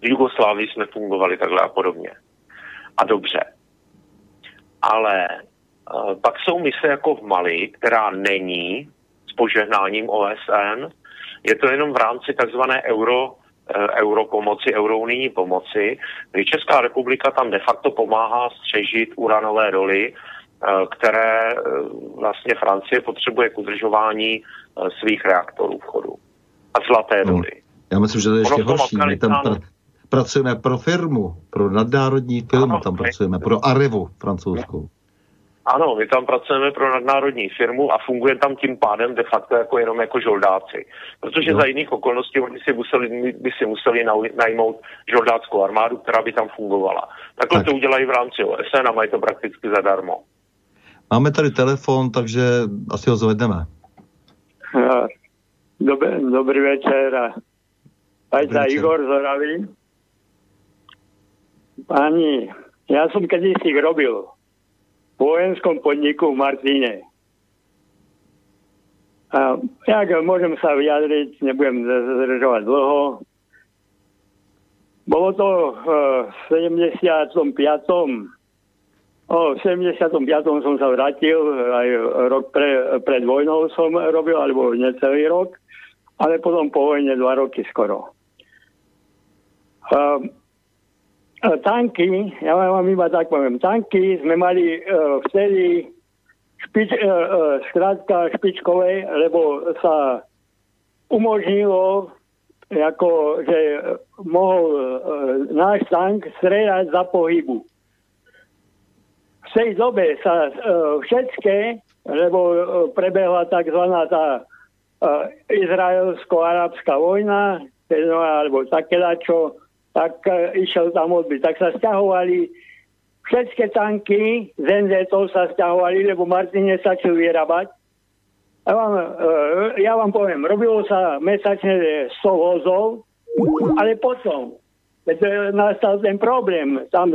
V Jugoslávii jsme fungovali takhle a podobně. A dobře. Ale uh, pak jsou mise jako v Mali, která není s požehnáním OSN. Je to jenom v rámci takzvané euro, uh, europomoci, eurounijní pomoci, kdy Česká republika tam de facto pomáhá střežit uranové doly, uh, které vlastně Francie potřebuje k udržování svých reaktorů v chodu. A zlaté no. doly. Já myslím, že to je ještě horší. My tam pr- pracujeme pro firmu, pro nadnárodní firmu ano, tam pracujeme, pro Arevu francouzskou. Ano, my tam pracujeme pro nadnárodní firmu a funguje tam tím pádem de facto jako jenom jako žoldáci. Protože no. za jiných okolností oni si museli, by si museli najmout žoldáckou armádu, která by tam fungovala. Takhle tak. to udělají v rámci OSN a mají to prakticky zadarmo. Máme tady telefon, takže asi ho zvedneme. Dobrý, dobrý večer. Aj za Igor Zoravý. Pani, ja som kedysi robil vojenskom podniku v Martine. A jak môžem sa vyjadriť, nebudem zdržovať dlho. Bolo to v 75. O, v 75. som sa vrátil, aj rok pre, pred vojnou som robil, alebo necelý rok, ale potom po vojne dva roky skoro. Um, tanky, ja vám iba tak poviem, tanky sme mali uh, vtedy špič, uh, špičkové, lebo sa umožnilo, ako, že mohol uh, náš tank strieľať za pohybu. V tej dobe sa uh, všetké, lebo uh, prebehla tzv. tá uh, izraelsko-arabská vojna, alebo také čo, tak uh, išiel tam odbyt. Tak sa stiahovali všetky tanky z NZ sa stiahovali, lebo Martin nestačil vyrábať. Ja vám, uh, ja vám poviem, robilo sa mesačne 100 vozov, ale potom, keď nastal ten problém, tam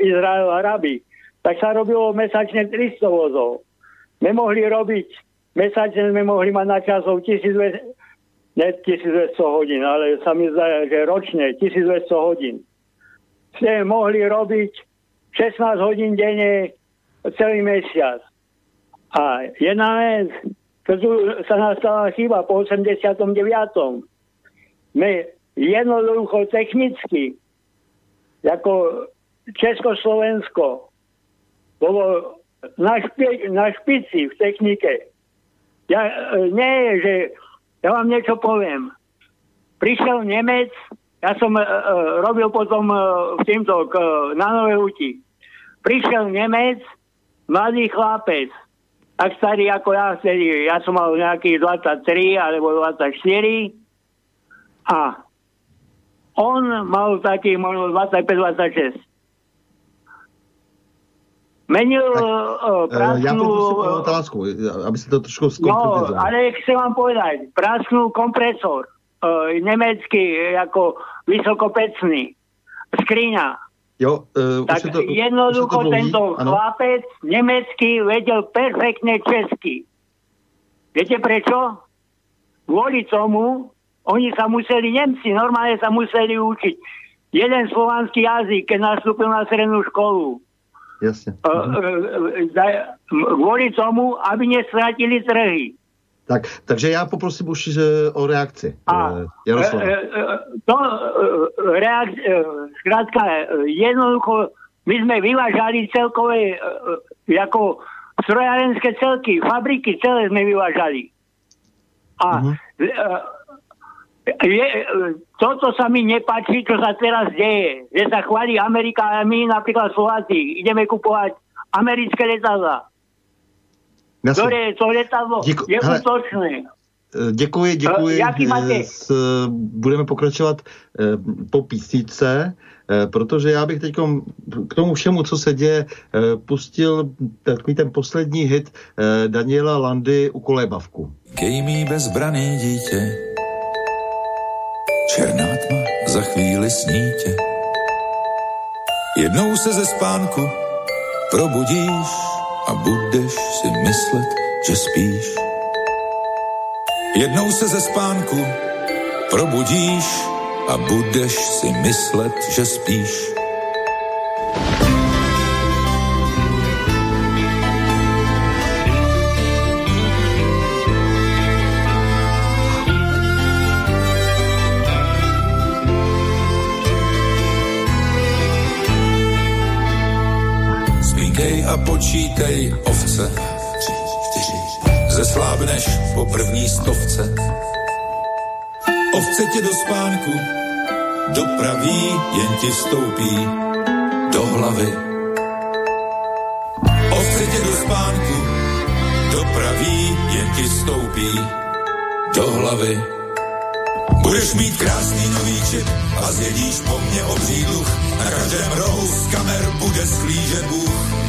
Izrael a Arabi, tak sa robilo mesačne 300 vozov. Nemohli robiť, mesačne sme mohli mať na časov 1200, ne 1200 hodín, ale sa mi zdá, že ročne 1200 hodín. Ste mohli robiť 16 hodín denne celý mesiac. A jedna vec, tu sa nastala chyba po 89. My jednoducho technicky, ako Československo, bolo na, špi, na špici v technike. Ja, e, nie je, že ja vám niečo poviem. Prišiel Nemec, ja som uh, robil potom uh, v týmto uh, na Nové Uti. Prišiel Nemec, mladý chlapec, tak starý ako ja vtedy, ja som mal nejakých 23 alebo 24 a on mal taký možno 25-26. Menil uh, prásknú... Ja poprosím otázku, aby ste to trošku skonkretizoval. No, ale chcem vám povedať, prásknul kompresor, uh, nemecký, ako vysokopecný, skriňa. Jo, uh, tak to, jednoducho to tento ano. chlapec nemecký vedel perfektne česky. Viete prečo? Kvôli tomu oni sa museli, Nemci normálne sa museli učiť. Jeden slovanský jazyk, keď nastúpil na strednú školu jasne. Kvôli tomu, aby nestratili trhy. Tak, takže já poprosím už o reakci. A. To reakci, zkrátka, jednoducho, my sme vyvážali celkové, ako strojárenské celky, fabriky celé sme vyvážali. A uh-huh je, toto sa mi nepáči, čo sa teraz deje. Že sa chválí Amerika a my napríklad Slováci ideme kupovať americké letadla. Ktoré to letadlo Díko, je hele, útočné. děkuji, děkuji. Jaký máte? S, budeme pokračovat po písničce, protože já bych teď k tomu všemu, co se děje, pustil takový ten poslední hit Daniela Landy u kolébavku. Kejmí bezbraný dítě, černá tma za chvíli snítě. Jednou se ze spánku probudíš a budeš si myslet, že spíš. Jednou se ze spánku probudíš a budeš si myslet, že spíš. A počítej ovce. Zeslábneš po první stovce. Ovce tě do spánku dopraví, jen ti vstoupí do hlavy. Ovce tě do spánku dopraví, jen ti vstoupí do hlavy. Budeš mít krásný nový čip a zjedíš po mně obří dluh. Na každém rohu z kamer bude sklížet Bůh.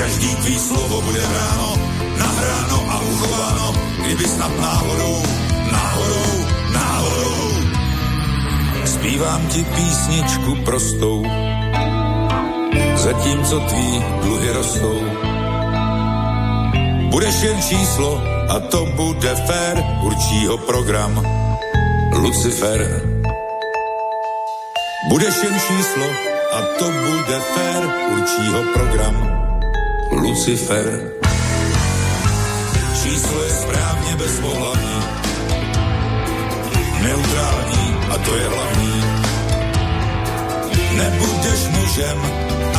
Každý tvý slovo bude ráno, nahráno a uchováno, kdyby snad náhodou, náhodou, náhodou. Zpívám ti písničku prostou, zatímco tvý dluhy rostou. Budeš jen číslo a to bude fér, určí ho program Lucifer. Budeš jen číslo a to bude fér, určí ho program Lucifer. Číslo je správně bezpohlavní, neutrální a to je hlavní. Nebudeš mužem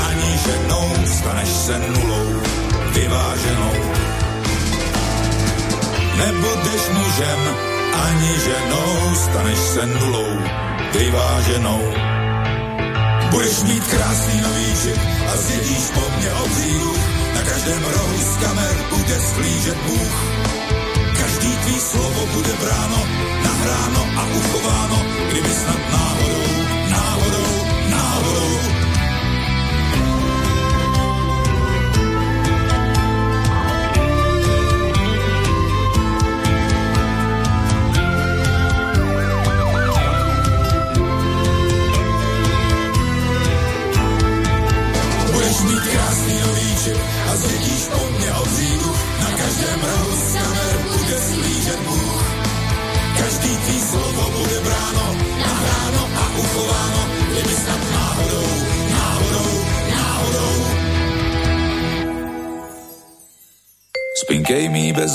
ani ženou, staneš se nulou, vyváženou. Nebudeš mužem ani ženou, staneš se nulou, vyváženou. Budeš mít krásný novíček a zjedíš po mně obřídu, na každém rohu z kamer bude sklížet Bůh. Každý tvý slovo bude bráno, nahráno a uchováno, kdyby snad náhodou,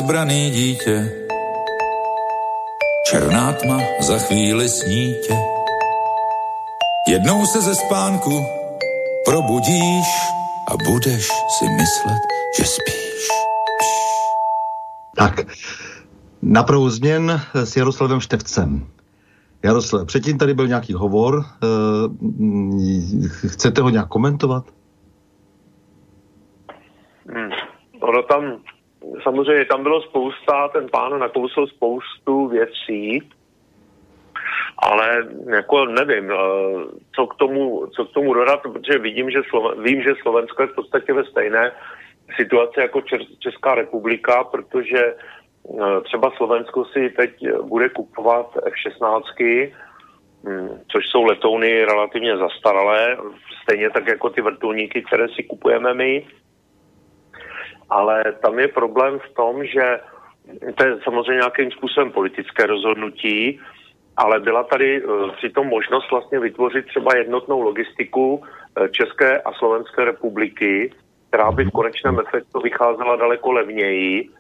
bezbraný dítě, černá tma za chvíli snítě. Jednou se ze spánku probudíš a budeš si myslet, že spíš. Tak, na změn s Jaroslavem Števcem. Jaroslav, předtím tady byl nějaký hovor, e, chcete ho nějak komentovat? Hmm. Ono tam, samozřejmě tam bylo spousta, ten pán nakousl spoustu věcí, ale jako nevím, eh, co k tomu, co k tomu dodat, protože vidím, že Sloven, vím, že Slovensko je v podstatě ve stejné situaci jako Česká republika, protože eh, třeba Slovensko si teď bude kupovat F-16, hm, což jsou letouny relativně zastaralé, stejně tak jako ty vrtulníky, které si kupujeme my. Ale tam je problém v tom, že to je samozřejmě nějakým způsobem politické rozhodnutí, ale byla tady uh, přitom možnost vlastně vytvořit třeba jednotnou logistiku uh, České a Slovenské republiky, která by v konečném efektu vycházela daleko levněji,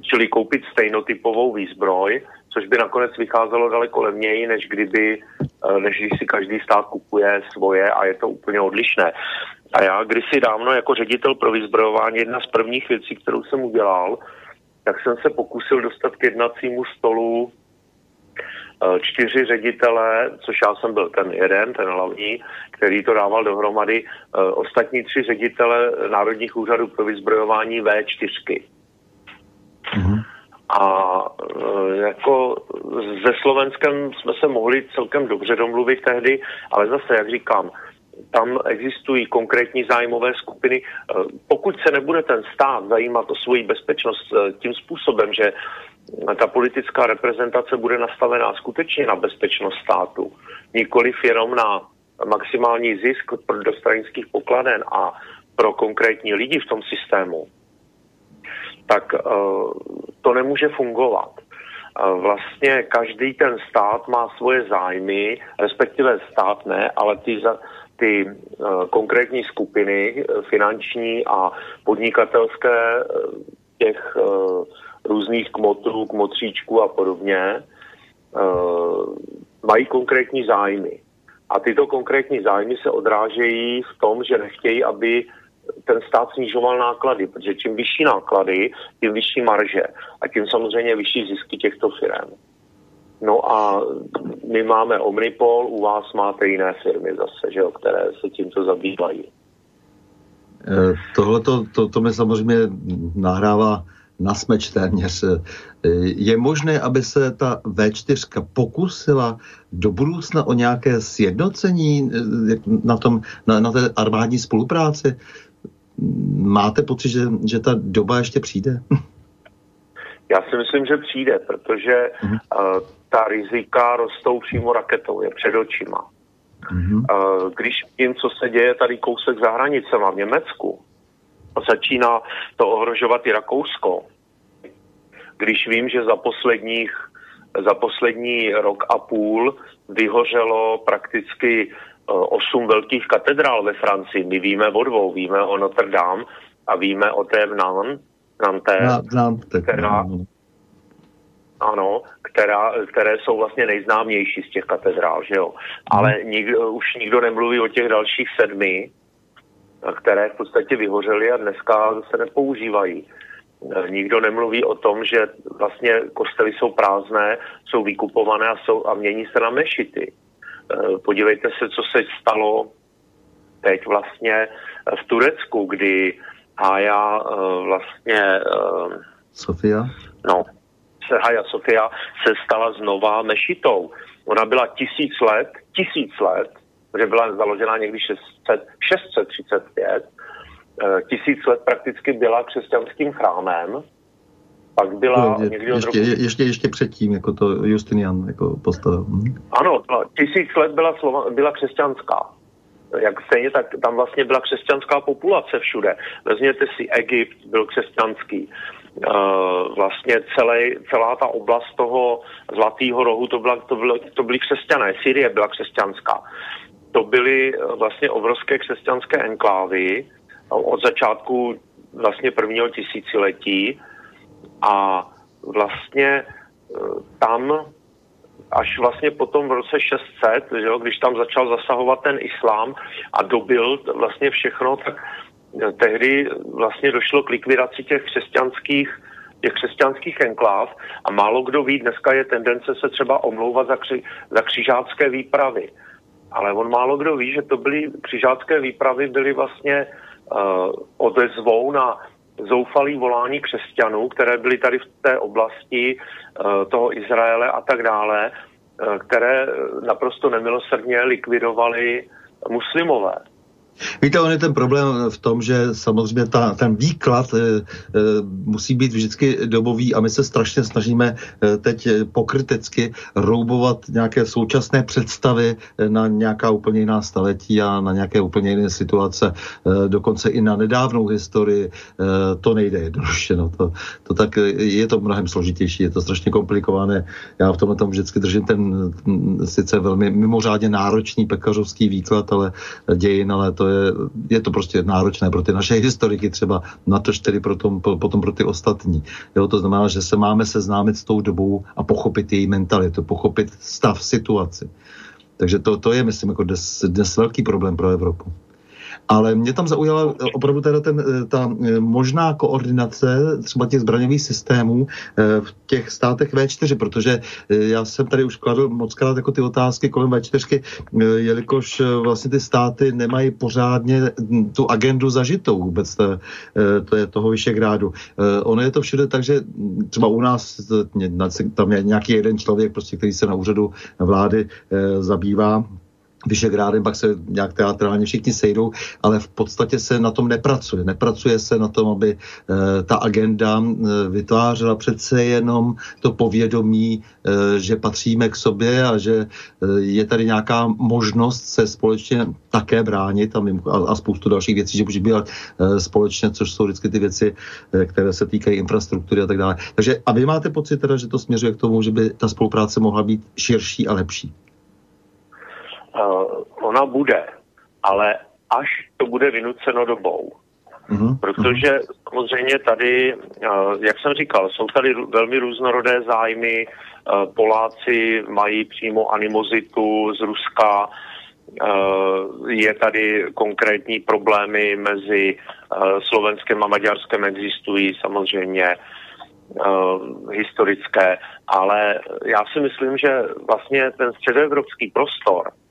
čili koupit stejnotypovou výzbroj, což by nakonec vycházelo daleko levněji, než kdyby, uh, než když si každý stát kupuje svoje a je to úplně odlišné. A já kdysi dávno jako ředitel pro vyzbrojování, jedna z prvních věcí, kterou jsem udělal, tak jsem se pokusil dostat k jednacímu stolu Eh, čtyři ředitele, což já jsem byl ten jeden, ten hlavní, který to dával dohromady, eh, ostatní tři ředitele Národních úřadů pro vyzbrojování V4. Mm-hmm. A e, jako se Slovenskem jsme se mohli celkem dobře domluvit tehdy, ale zase, jak říkám, tam existují konkrétní zájmové skupiny. E, pokud se nebude ten stát zajímat o svoji bezpečnost e, tím způsobem, že ta politická reprezentace bude nastavená skutečně na bezpečnost státu, nikoliv jenom na maximální zisk pro stranických pokladen a pro konkrétní lidi v tom systému, tak to nemůže fungovat. Vlastně každý ten stát má svoje zájmy, respektive stát ne, ale ty, za, ty uh, konkrétní skupiny finanční a podnikatelské těch různých kmotrů, kmotříčků a podobně mají konkrétní zájmy. A tyto konkrétní zájmy se odrážejí v tom, že nechtějí, aby ten stát snižoval náklady, protože čím vyšší náklady, tím vyšší marže a tím samozřejmě vyšší zisky těchto firm. No a my máme Omnipol, u vás máte jiné firmy zase, že jo, které se tímto zabývají. Eh, Tohle to, to, to mi samozřejmě nahrává na smeč téměř. Eh, je možné, aby se ta V4 pokusila do budoucna o nějaké sjednocení eh, na, tom, na, na té armádní spolupráci? Máte pocit, že, že ta doba ještě přijde? Já si myslím, že přijde, protože uh-huh. uh, ta rizika rostou přímo raketou, je před očima. Uh-huh. Uh, když tím, co se děje tady kousek za hranicema v Německu, začíná to ohrožovat i Rakousko, když vím, že za posledních za poslední rok a půl vyhořelo prakticky Eh, osm velkých katedrál ve Francii. My víme o dvou, víme o Notre Dame a víme o té v Nantes, Nantes která, ano, která, které jsou vlastně nejznámější z těch katedrál, že jo. Ale mhm. nikdo, už nikdo nemluví o těch dalších sedmi, které v podstatě vyhořely a dneska se nepoužívají. Eh, nikdo nemluví o tom, že vlastně kostely jsou prázdné, jsou vykupované a, jsou, a mění se na mešity. Eh, podívejte se, co se stalo teď vlastně v Turecku, kdy Haja eh, vlastně... Eh, Sofia? No, se Haja Sofia se stala znova mešitou. Ona byla tisíc let, tisíc let, protože byla založena někdy 600, 635, tisíc let prakticky byla křesťanským chrámem, pak byla no, je, někdy od ještě, roku... ještě, ještě předtím, jako to Justinian jako postavil. Hm? Ano, tisíc let byla, slova, byla křesťanská. Jak stejně tak tam vlastně byla křesťanská populace všude. Vezměte si Egypt, byl křesťanský. Uh, vlastně celé, celá ta oblast toho Zlatého rohu, to, byla, to, bylo, to byly křesťané. Syrie byla křesťanská. To byly vlastně obrovské křesťanské enklávy od začátku vlastně prvního tisíciletí a vlastně tam až vlastně potom v roce 600, že jo, když tam začal zasahovat ten islám a dobil vlastně všechno, tak tehdy vlastně došlo k likvidaci těch křesťanských těch křesťanských enkláv a málo kdo ví, dneska je tendence se třeba omlouvat za, kři, za křižácké výpravy. Ale on málo kdo ví, že to byly křižácké výpravy byly vlastně uh, odezvou na zoufalý volání křesťanů, které byly tady v té oblasti eh, toho Izraele a tak dále, eh, které naprosto nemilosrdně likvidovali muslimové. Víte, on je ten problém v tom, že samozřejmě ta, ten výklad e, e, musí být vždycky dobový a my se strašně snažíme e, teď pokrytecky roubovat nějaké současné představy na nějaká úplně jiná staletí a na nějaké úplně jiné situace, e, dokonce i na nedávnou historii. E, to nejde jednoduše. No. To, to tak je to mnohem složitější, je to strašně komplikované. Já v tomhle tom vždycky držím ten sice velmi mimořádně náročný pekařovský výklad, ale dějin, ale to je, je to prostě náročné pro ty naše historiky třeba, na to tedy pro tom, potom pro ty ostatní. Jo, to znamená, že se máme seznámit s tou dobou a pochopit její mentalitu, pochopit stav, situaci. Takže to, to je, myslím, jako dnes, dnes velký problém pro Evropu. Ale mě tam zaujala opravdu teda ten, ta možná koordinace třeba těch zbraňových systémů v těch státech V4, protože já jsem tady už kladl moc krát jako ty otázky kolem V4, jelikož vlastně ty státy nemají pořádně tu agendu zažitou vůbec to, to je toho Vyšegrádu. Ono je to všude tak, že třeba u nás tam je nějaký jeden člověk, prostě, který se na úřadu vlády zabývá Vyšegrádem, pak se nějak teatrálně všichni sejdou, ale v podstatě se na tom nepracuje. Nepracuje se na tom, aby e, ta agenda e, vytvářela přece jenom to povědomí, e, že patříme k sobě a že je tady nějaká možnost se společně také bránit a, a, a spoustu dalších věcí, že může být e, společně, což jsou vždycky ty věci, které se týkají infrastruktury a tak dále. Takže a vy máte pocit teda, že to směřuje k tomu, že by ta spolupráce mohla být širší a lepší? Uh, ona bude, ale až to bude vynuceno dobou. Mm-hmm. Protože samozřejmě tady, uh, jak jsem říkal, jsou tady velmi různorodé zájmy. Uh, Poláci mají přímo animozitu z Ruska, je tady konkrétní problémy mezi Slovenskem a Maďarskem existují samozřejmě historické, ale já si myslím, že vlastně ten středoevropský prostor Eh,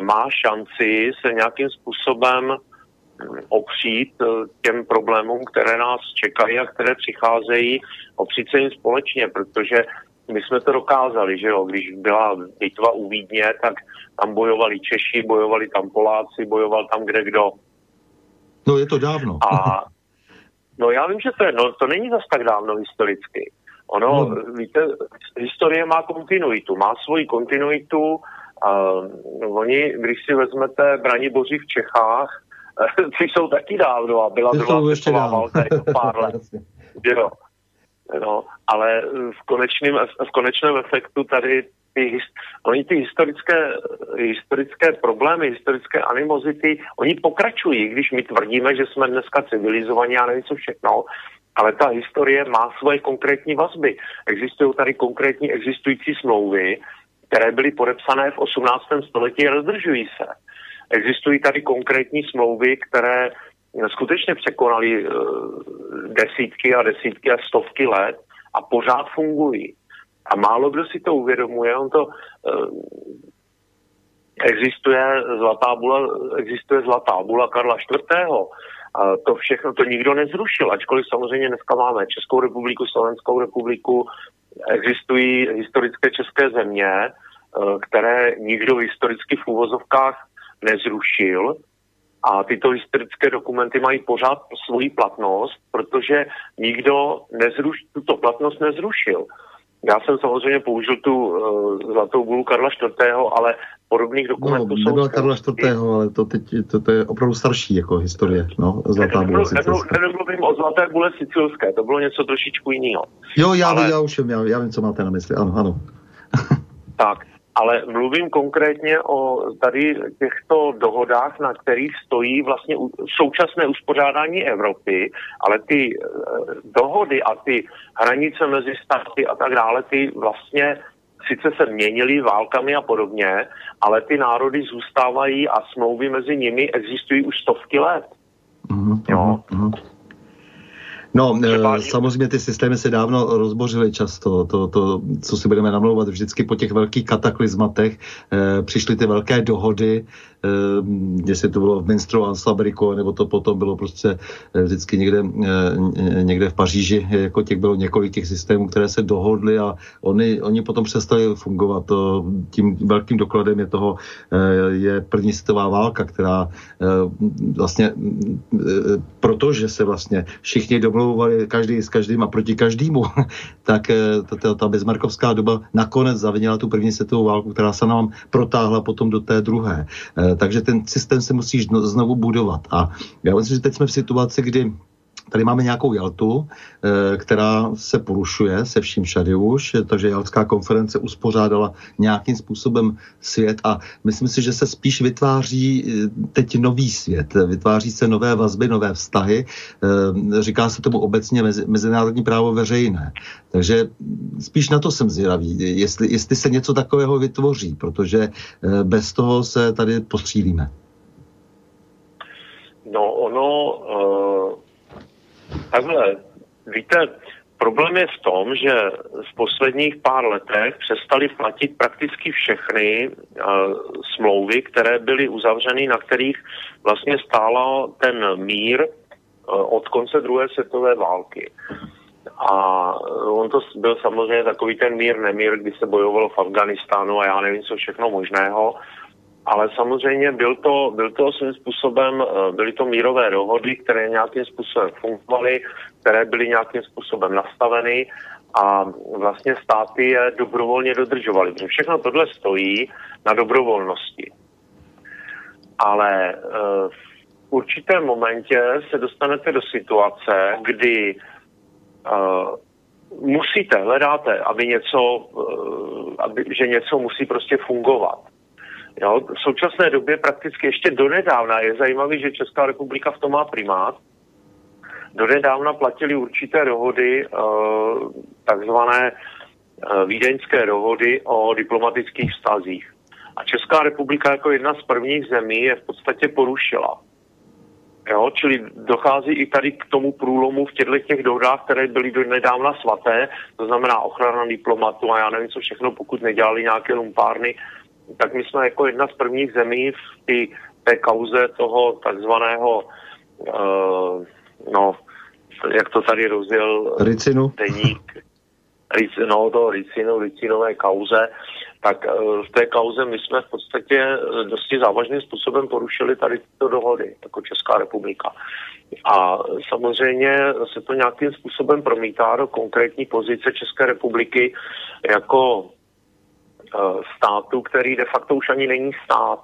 má šanci se nějakým způsobem hm, opřít eh, těm problémům, které nás čekají a které přicházejí, opřít se jim společně, protože my jsme to dokázali, že jo, když byla bitva u Vídně, tak tam bojovali Češi, bojovali tam Poláci, bojoval tam kde kdo. No je to dávno. A no já vím, že to je, no to není zas tak dávno historicky. Ono, no. víte, historie má kontinuitu, má svoji kontinuitu, Uh, oni, když si vezmete Braniboři v Čechách, ty jsou taky dávno a byla druhá světová válka jako pár let. jo. No, ale v konečném, v konečném efektu tady ty, oni ty historické, historické problémy, historické animozity, oni pokračují, když my tvrdíme, že jsme dneska civilizovaní a nevím co všechno, ale ta historie má svoje konkrétní vazby. Existují tady konkrétní existující smlouvy, které byly podepsané v 18. století rozdržují se. Existují tady konkrétní smlouvy, které skutečně překonaly uh, desítky a desítky a stovky let a pořád fungují. A málo kdo si to uvědomuje, on to uh, existuje zlatá bula, existuje zlatá bula Karla IV. A to všechno, to nikdo nezrušil, ačkoliv samozřejmě dneska máme Českou republiku, Slovenskou republiku, existují historické české země, eh, které nikdo historicky v úvozovkách nezrušil a tyto historické dokumenty mají pořád svoji platnost, protože nikdo nezruš, tuto platnost nezrušil. Já jsem samozřejmě použil tu uh, zlatou bulu Karla IV., ale podobných dokumentů no, jsou... nebyla Karla IV., ale to, teď, to, to je opravdu starší jako historie, no, zlatá bula sicilská. Nemluvím o zlaté bule sicilské, to bylo něco trošičku jiného. Jo, já, ale... já už vím, já, já vím, co máte na mysli, ano, ano. tak, ale mluvím konkrétně o tady těchto dohodách, na kterých stojí vlastně současné uspořádání Evropy, ale ty eh, dohody a ty hranice mezi státy a tak dále, ty vlastně sice se měnily válkami a podobně, ale ty národy zůstávají a smlouvy mezi nimi existují už stovky let. Mm-hmm, jo? Mm-hmm. No. Eh, samozřejmě ty systémy se dávno rozbořily často. To, to, co si budeme namlouvat, vždycky po těch velkých kataklizmatech eh, přišly ty velké dohody, jestli to bylo v Minstru a nebo to potom bylo prostě eh, vždycky někde, eh, někde v Paříži, jako těch bylo několik těch systémů, které se dohodly a oni, oni potom přestali fungovat. Tím velkým dokladem je toho eh, je první světová válka, která vlastně protože se vlastně všichni domlouvali každý s každým a proti každému, tak ta, ta bezmarkovská doba nakonec zavinila tu první světovou válku, která se nám protáhla potom do té druhé. Takže ten systém se musí znovu budovat. A já myslím, že teď jsme v situaci, kdy Tady máme nějakou Jaltu, eh, která se porušuje se vším všady už, takže Jaltská konference uspořádala nějakým způsobem svět a myslím si, že se spíš vytváří eh, teď nový svět, vytváří se nové vazby, nové vztahy, eh, říká se tomu obecně mezinárodní právo veřejné. Takže spíš na to jsem zvědavý, jestli, jestli se něco takového vytvoří, protože bez toho se tady postřílíme. No ono, uh, takhle, víte, problém je v tom, že v posledních pár letech přestali platit prakticky všechny uh, smlouvy, které byly uzavřeny, na kterých vlastně stála ten mír uh, od konce druhé světové války. A on to byl samozřejmě takový ten mír, nemír, kdy se bojovalo v Afganistánu a já nevím, co všechno možného ale samozřejmě byl to, byl to svým způsobem, eh, byly to mírové dohody, které nějakým způsobem fungovaly, které byly nějakým způsobem nastaveny a vlastně státy je dobrovolně dodržovaly. Protože všechno tohle stojí na dobrovolnosti. Ale eh, v určitém momentě se dostanete do situace, kdy eh, musíte, hledáte, aby něco, aby, že něco musí prostě fungovat. Jo, v současné době prakticky ještě donedávna je zajímavé, že Česká republika v tom má primát. Donedávna platili určité dohody, eh, takzvané eh, vídeňské dohody o diplomatických vztazích. A Česká republika jako jedna z prvních zemí je v podstatě porušila. Jo, čili dochází i tady k tomu průlomu v těchto těch dohodách, které byly do nedávna svaté, to znamená ochrana diplomatu a já nevím co všechno, pokud nedělali nějaké lumpárny, tak my jsme jako jedna z prvních zemí v tý, té kauze toho takzvaného, uh, no, jak to tady rozděl Ricinu. deník, Ric, no, to Ricinu, Ricinové kauze, tak uh, v té kauze my jsme v podstatě eh, dosti závažným způsobem porušili tady tyto dohody, jako Česká republika. A samozřejmě se to nějakým způsobem promítá do konkrétní pozice České republiky jako státu, který de facto už ani není stát.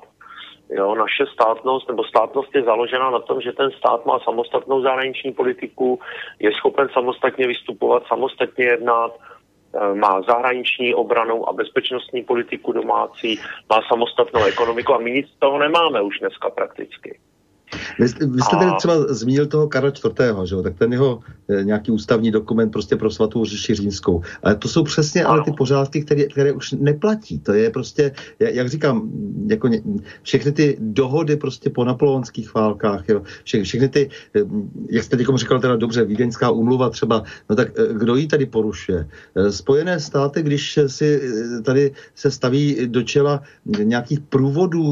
Jo, naše státnost nebo státnost je založena na tom, že ten stát má samostatnou zahraniční politiku, je schopen samostatně vystupovat, samostatně jednat, eh, má zahraniční obranou a bezpečnostní politiku domácí, má samostatnou ekonomiku a my nic z toho nemáme už dneska prakticky. Vy, vy jste a... tady třeba zmínil toho Karla IV., že jo? tak ten jeho e, nějaký ústavní dokument prostě pro svatou říši římskou. Ale to jsou přesně ano. ale ty pořádky, které, které už neplatí. To je prostě, jak říkám, jako ně, všechny ty dohody prostě po napoleonských válkách, jo? Vše, všechny ty, e, jak jste teď říkal teda dobře, Vídeňská umluva třeba, no tak e, kdo ji tady porušuje? Spojené státy, když si tady se staví do čela nějakých průvodů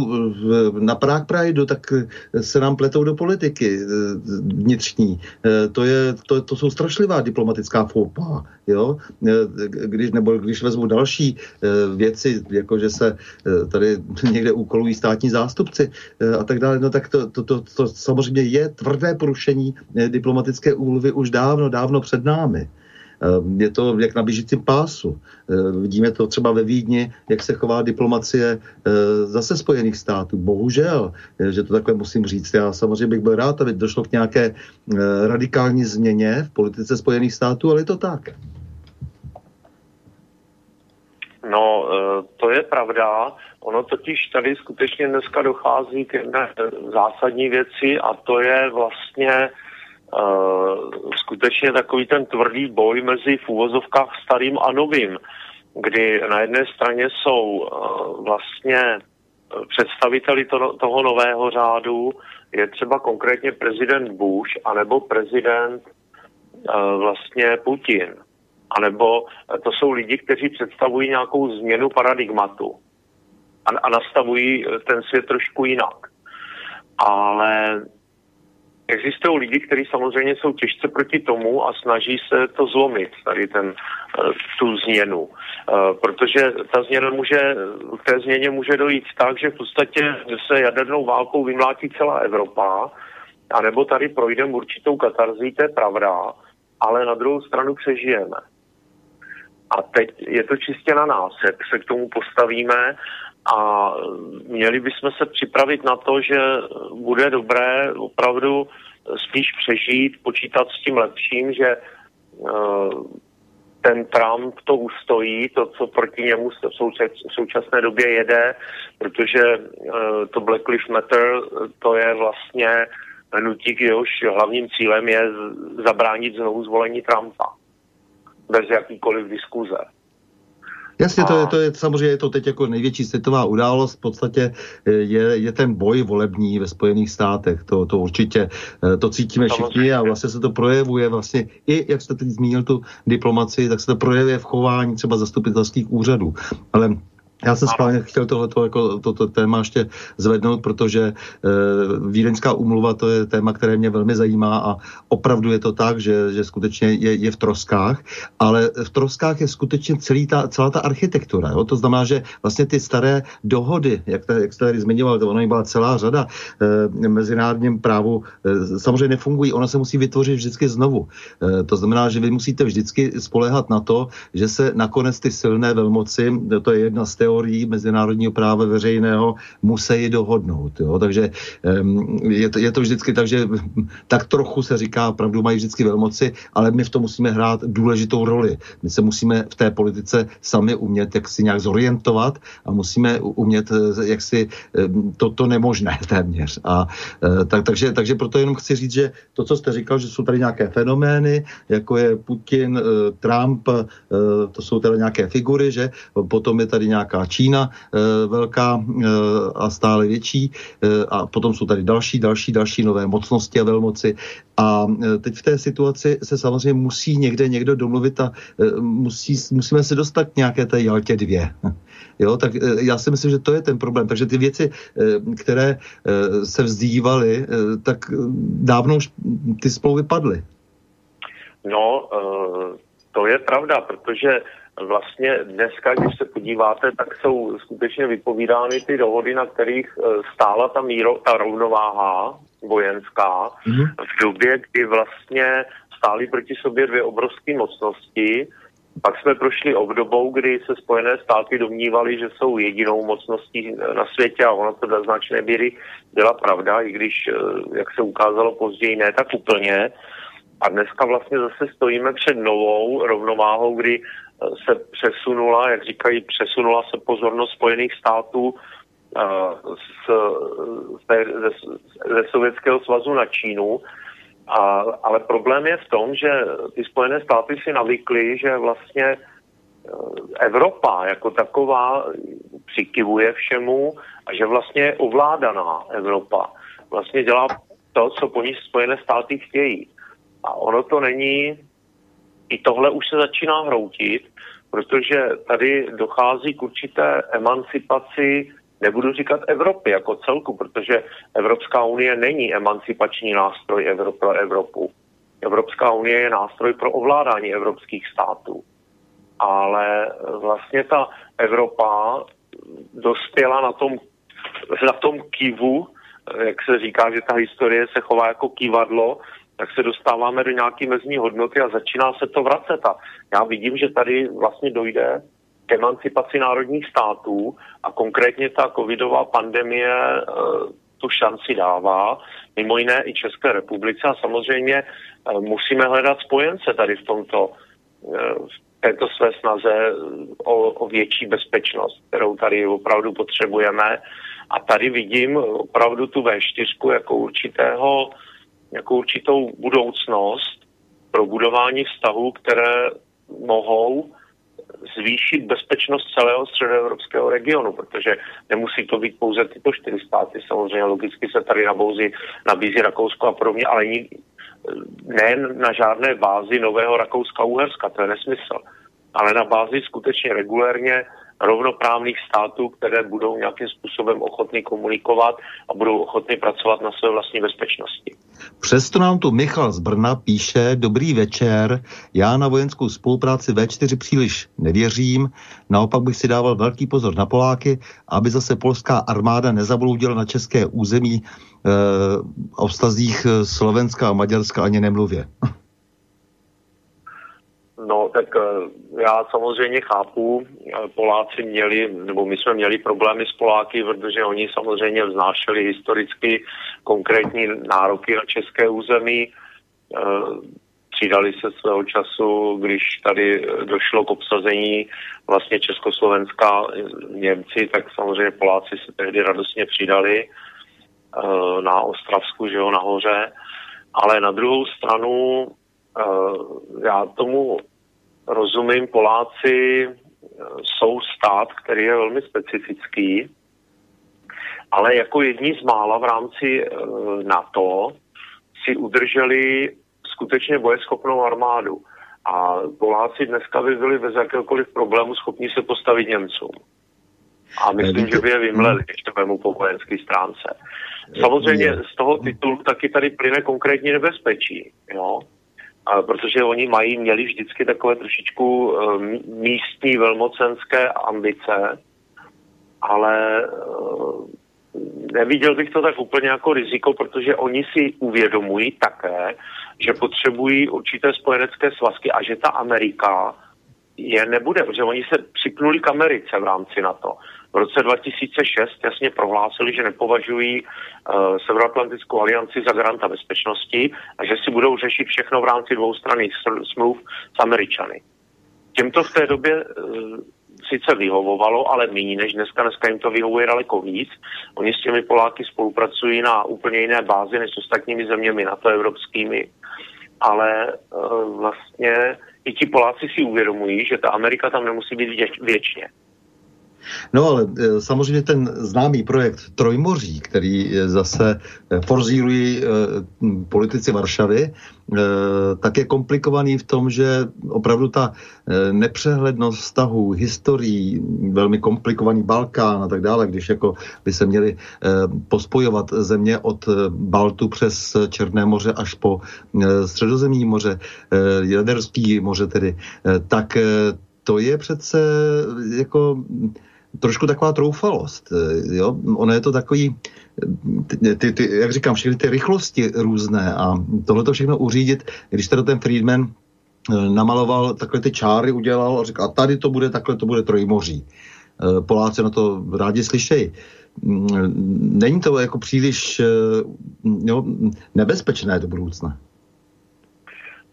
na Prague Prideu, tak se nám pletou do politiky eh, vnitřní. Eh, to, je, to, to jsou strašlivá diplomatická foupa. Jo? Eh, když, nebo když vezmu další věci, jako že se tady někde úkolují státní zástupci a tak dále, no tak to, to, to, to samozřejmě je tvrdé porušení diplomatické úmluvy už dávno, dávno před námi. Ehm, je to jak na běžícím pásu. Ehm, vidíme to třeba ve Vídni, jak se chová diplomacie ehm, zase Spojených států. Bohužel, že to takhle musím říct. Já samozřejmě bych byl rád, aby došlo k nějaké radikální změně v politice Spojených států, ale je to tak. No, to je pravda. Ono totiž tady skutečně dneska dochází k jedné zásadní věci a to je vlastně skutečně takový ten tvrdý boj mezi v úvozovkách starým a novým, kdy na jedné straně jsou uh, vlastně představiteli to, toho nového řádu, je třeba konkrétně prezident Bush anebo prezident vlastně Putin. A nebo to jsou lidi, kteří představují nějakou změnu paradigmatu a, a nastavují ten svět trošku jinak. Ale Existují lidi, kteří samozřejmě jsou těžce proti tomu a snaží se to zlomit, tady ten, eh, tu změnu. Eh, protože ta změna může, k té změně může dojít tak, že v podstatě se jadernou válkou vymlátí celá Evropa, anebo tady projdeme určitou katarzí, to je pravda, ale na druhou stranu přežijeme. A teď je to čistě na nás, jak se k tomu postavíme a měli bychom se připravit na to, že bude dobré opravdu spíš přežít, počítat s tím lepším, že uh, ten Trump to ustojí, to, co proti němu v současné době jede, protože uh, to Black Lives Matter, to je vlastně hnutí, jehož hlavním cílem je zabránit znovu zvolení Trumpa. Bez jakýkoliv diskuze. Jasně, to je, to je samozřejmě je to teď jako největší světová událost. V podstatě eh, je, je ten boj volební ve Spojených státech. To, to určitě eh, to cítíme všichni a vlastně se to projevuje vlastně i, jak jste teď zmínil tu diplomaci, tak se to projevuje v chování třeba zastupitelských úřadů. Ale já jsem schválně chtěl tohleto, jako toto téma ještě zvednout, protože e, Vídeňská umluva to je téma, které mě velmi zajímá a opravdu je to tak, že, že skutečně je, je v troskách, ale v troskách je skutečně celý ta, celá ta architektura. Jo? To znamená, že vlastně ty staré dohody, jak, te, jak jste tady zmiňoval, to ono byla celá řada e, mezinárodním právu, e, samozřejmě nefungují, ono se musí vytvořit vždycky znovu. E, to znamená, že vy musíte vždycky spolehat na to, že se nakonec ty silné velmoci, to je jedna z teorií mezinárodního práva veřejného musí dohodnout. Jo? Takže je to, je to vždycky tak, že tak trochu se říká, pravdu mají vždycky velmoci, ale my v tom musíme hrát důležitou roli. My se musíme v té politice sami umět jak si nějak zorientovat a musíme umět eh, jak si toto nemožné téměř. A, eh, tak, takže, takže proto jenom chci říct, že to, co jste říkal, že jsou tady nějaké fenomény, jako je Putin, eh, Trump, to jsou teda nějaké figury, že potom je tady nějaká nějaká Čína e, velká a stále větší e, a potom jsou tady další, další, další nové mocnosti a velmoci. A teď v té situaci se samozřejmě musí někde někdo domluvit a musí, musíme se dostat k nějaké té Jaltě dvě. Jo, tak já si myslím, že to je ten problém. Takže ty věci, které se vzdívaly, tak dávno už ty spolu vypadly. No, to je pravda, protože vlastně dneska, když se podíváte, tak jsou skutečně vypovídány ty dohody, na kterých eh, stála ta, míro, ta rovnováha vojenská mm-hmm. v době, kdy vlastně stály proti sobě dvě obrovské mocnosti. Pak jsme prošli obdobou, kdy se Spojené státy domnívali, že jsou jedinou mocností na světě a ono to do značné míry byla pravda, i když, eh, jak se ukázalo později, ne tak úplně. A dneska vlastně zase stojíme před novou rovnováhou, kdy se přesunula, jak říkají, přesunula se pozornost Spojených států eh, z, z, ze, ze Sovětského svazu na Čínu. A, ale problém je v tom, že ty Spojené státy si navykly, že vlastně eh, Evropa jako taková přikivuje všemu a že vlastně je ovládaná Evropa. Vlastně dělá to, co po ní Spojené státy chtějí. A ono to není i tohle už se začíná hroutit, protože tady dochází k určité emancipaci, nebudu říkat Evropy jako celku, protože Evropská unie není emancipační nástroj Evro pro Evropu. Evropská unie je nástroj pro ovládání evropských států. Ale vlastně ta Evropa dospěla na tom, na tom kivu, jak se říká, že ta historie se chová jako kivadlo, tak se dostáváme do nějaké mezní hodnoty a začíná se to vracet. A já vidím, že tady vlastně dojde k emancipaci národních států a konkrétně ta covidová pandemie e, tu šanci dává, mimo jiné i České republice a samozřejmě e, musíme hledat spojence tady v tomto, e, v této své snaze o, o větší bezpečnost, kterou tady opravdu potřebujeme. A tady vidím opravdu tu V4 jako určitého jako určitou budoucnost pro budování vztahů, které mohou zvýšit bezpečnost celého středoevropského regionu, protože nemusí to být pouze tyto čtyři státy, samozřejmě logicky se tady nabouří, nabízí Rakousko a podobně, ale ne na žádné bázi nového Rakouska-Uherska, to je nesmysl, ale na bázi skutečně regulérně rovnoprávných států, které budou nějakým způsobem ochotny komunikovat a budou ochotny pracovat na své vlastní bezpečnosti. Přesto nám tu Michal z Brna píše, dobrý večer, já na vojenskou spolupráci V4 příliš nevěřím, naopak bych si dával velký pozor na Poláky, aby zase polská armáda nezabloudila na české území e, o vztazích Slovenska a Maďarska ani nemluvě. No, tak eh, já samozřejmě chápu, eh, Poláci měli, nebo my jsme měli problémy s Poláky, protože oni samozřejmě vznášeli historicky konkrétní nároky na české území. Eh, přidali se svého času, když tady došlo k obsazení vlastně Československa Němci, tak samozřejmě Poláci se tehdy radostně přidali na Ostravsku, že jo, nahoře. Ale na druhou stranu já tomu rozumím, Poláci jsou stát, který je velmi specifický, ale jako jedni z mála v rámci e, NATO si udrželi skutečně bojeschopnou armádu. A Poláci dneska by byli bez jakéhokoliv problému schopni se postavit Němcům. A myslím, že by je vymleli, když to vemu po vojenské stránce. Samozřejmě z toho titulu taky tady plyne konkrétní nebezpečí, jo? A protože oni mají, měli vždycky takové trošičku uh, místní velmocenské ambice, ale uh, neviděl bych to tak úplně jako riziko, protože oni si uvědomují také, že potřebují určité spojenecké svazky a že ta Amerika je nebude, protože oni se připnuli k Americe v rámci NATO. V roce 2006 jasně prohlásili, že nepovažují uh, Severoatlantickou alianci za garanta bezpečnosti a že si budou řešit všechno v rámci dvoustranných smluv s Američany. Těmto v té době uh, sice vyhovovalo, ale méně než dneska. Dneska jim to vyhovuje daleko víc. Oni s těmi Poláky spolupracují na úplně jiné bázi než s ostatními zeměmi na to evropskými. Ale uh, vlastně i ti Poláci si uvědomují, že ta Amerika tam nemusí být věč, věčně. No ale e, samozřejmě ten známý projekt Trojmoří, který zase e, forzírují e, politici Varšavy, tak je komplikovaný v tom, že opravdu ta nepřehlednost vztahů, historií, velmi komplikovaný Balkán a tak dále, když jako by se měli pospojovat země od Baltu přes Černé moře až po Středozemní moře, Jaderský moře tedy, tak to je přece jako trošku taková troufalost. Eh, jo? Ono je to takový, ty, ty, jak říkám, všechny ty rychlosti různé a tohle to všechno uřídit, když teda ten Friedman eh, namaloval takhle ty čáry, udělal a řekl, a tady to bude, takhle to bude trojmoří. Eh, Poláci na to rádi slyšejí. Mm, není to jako příliš jo, nebezpečné do budoucna?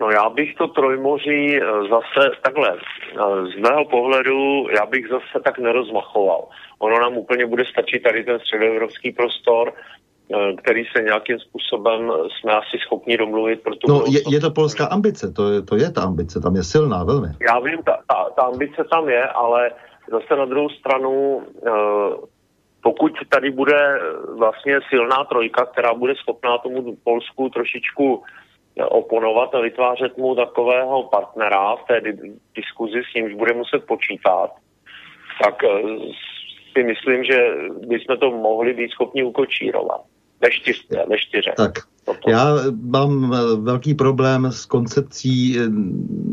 No já bych to Trojmoří eh, zase takhle, eh, z mého pohledu, já bych zase tak nerozmachoval. Ono nám úplně bude stačit tady ten středoevropský prostor, eh, který se nějakým způsobem jsme asi schopni domluvit. Pro tu no, je, je to polská ambice, to je, to je ta ambice, tam je silná velmi. Já vím, ta, ta, ta ambice tam je, ale zase na druhou stranu, pokud tady bude vlastně silná trojka, která bude schopná tomu Polsku trošičku oponovat a vytvářet mu takového partnera v té diskuzi, s nímž bude muset počítat, tak eh, si myslím, že bychom to mohli být schopni ukočírovat. Ve čtyřce, ve čtyře. Tak, já mám eh, velký problém s koncepcí eh,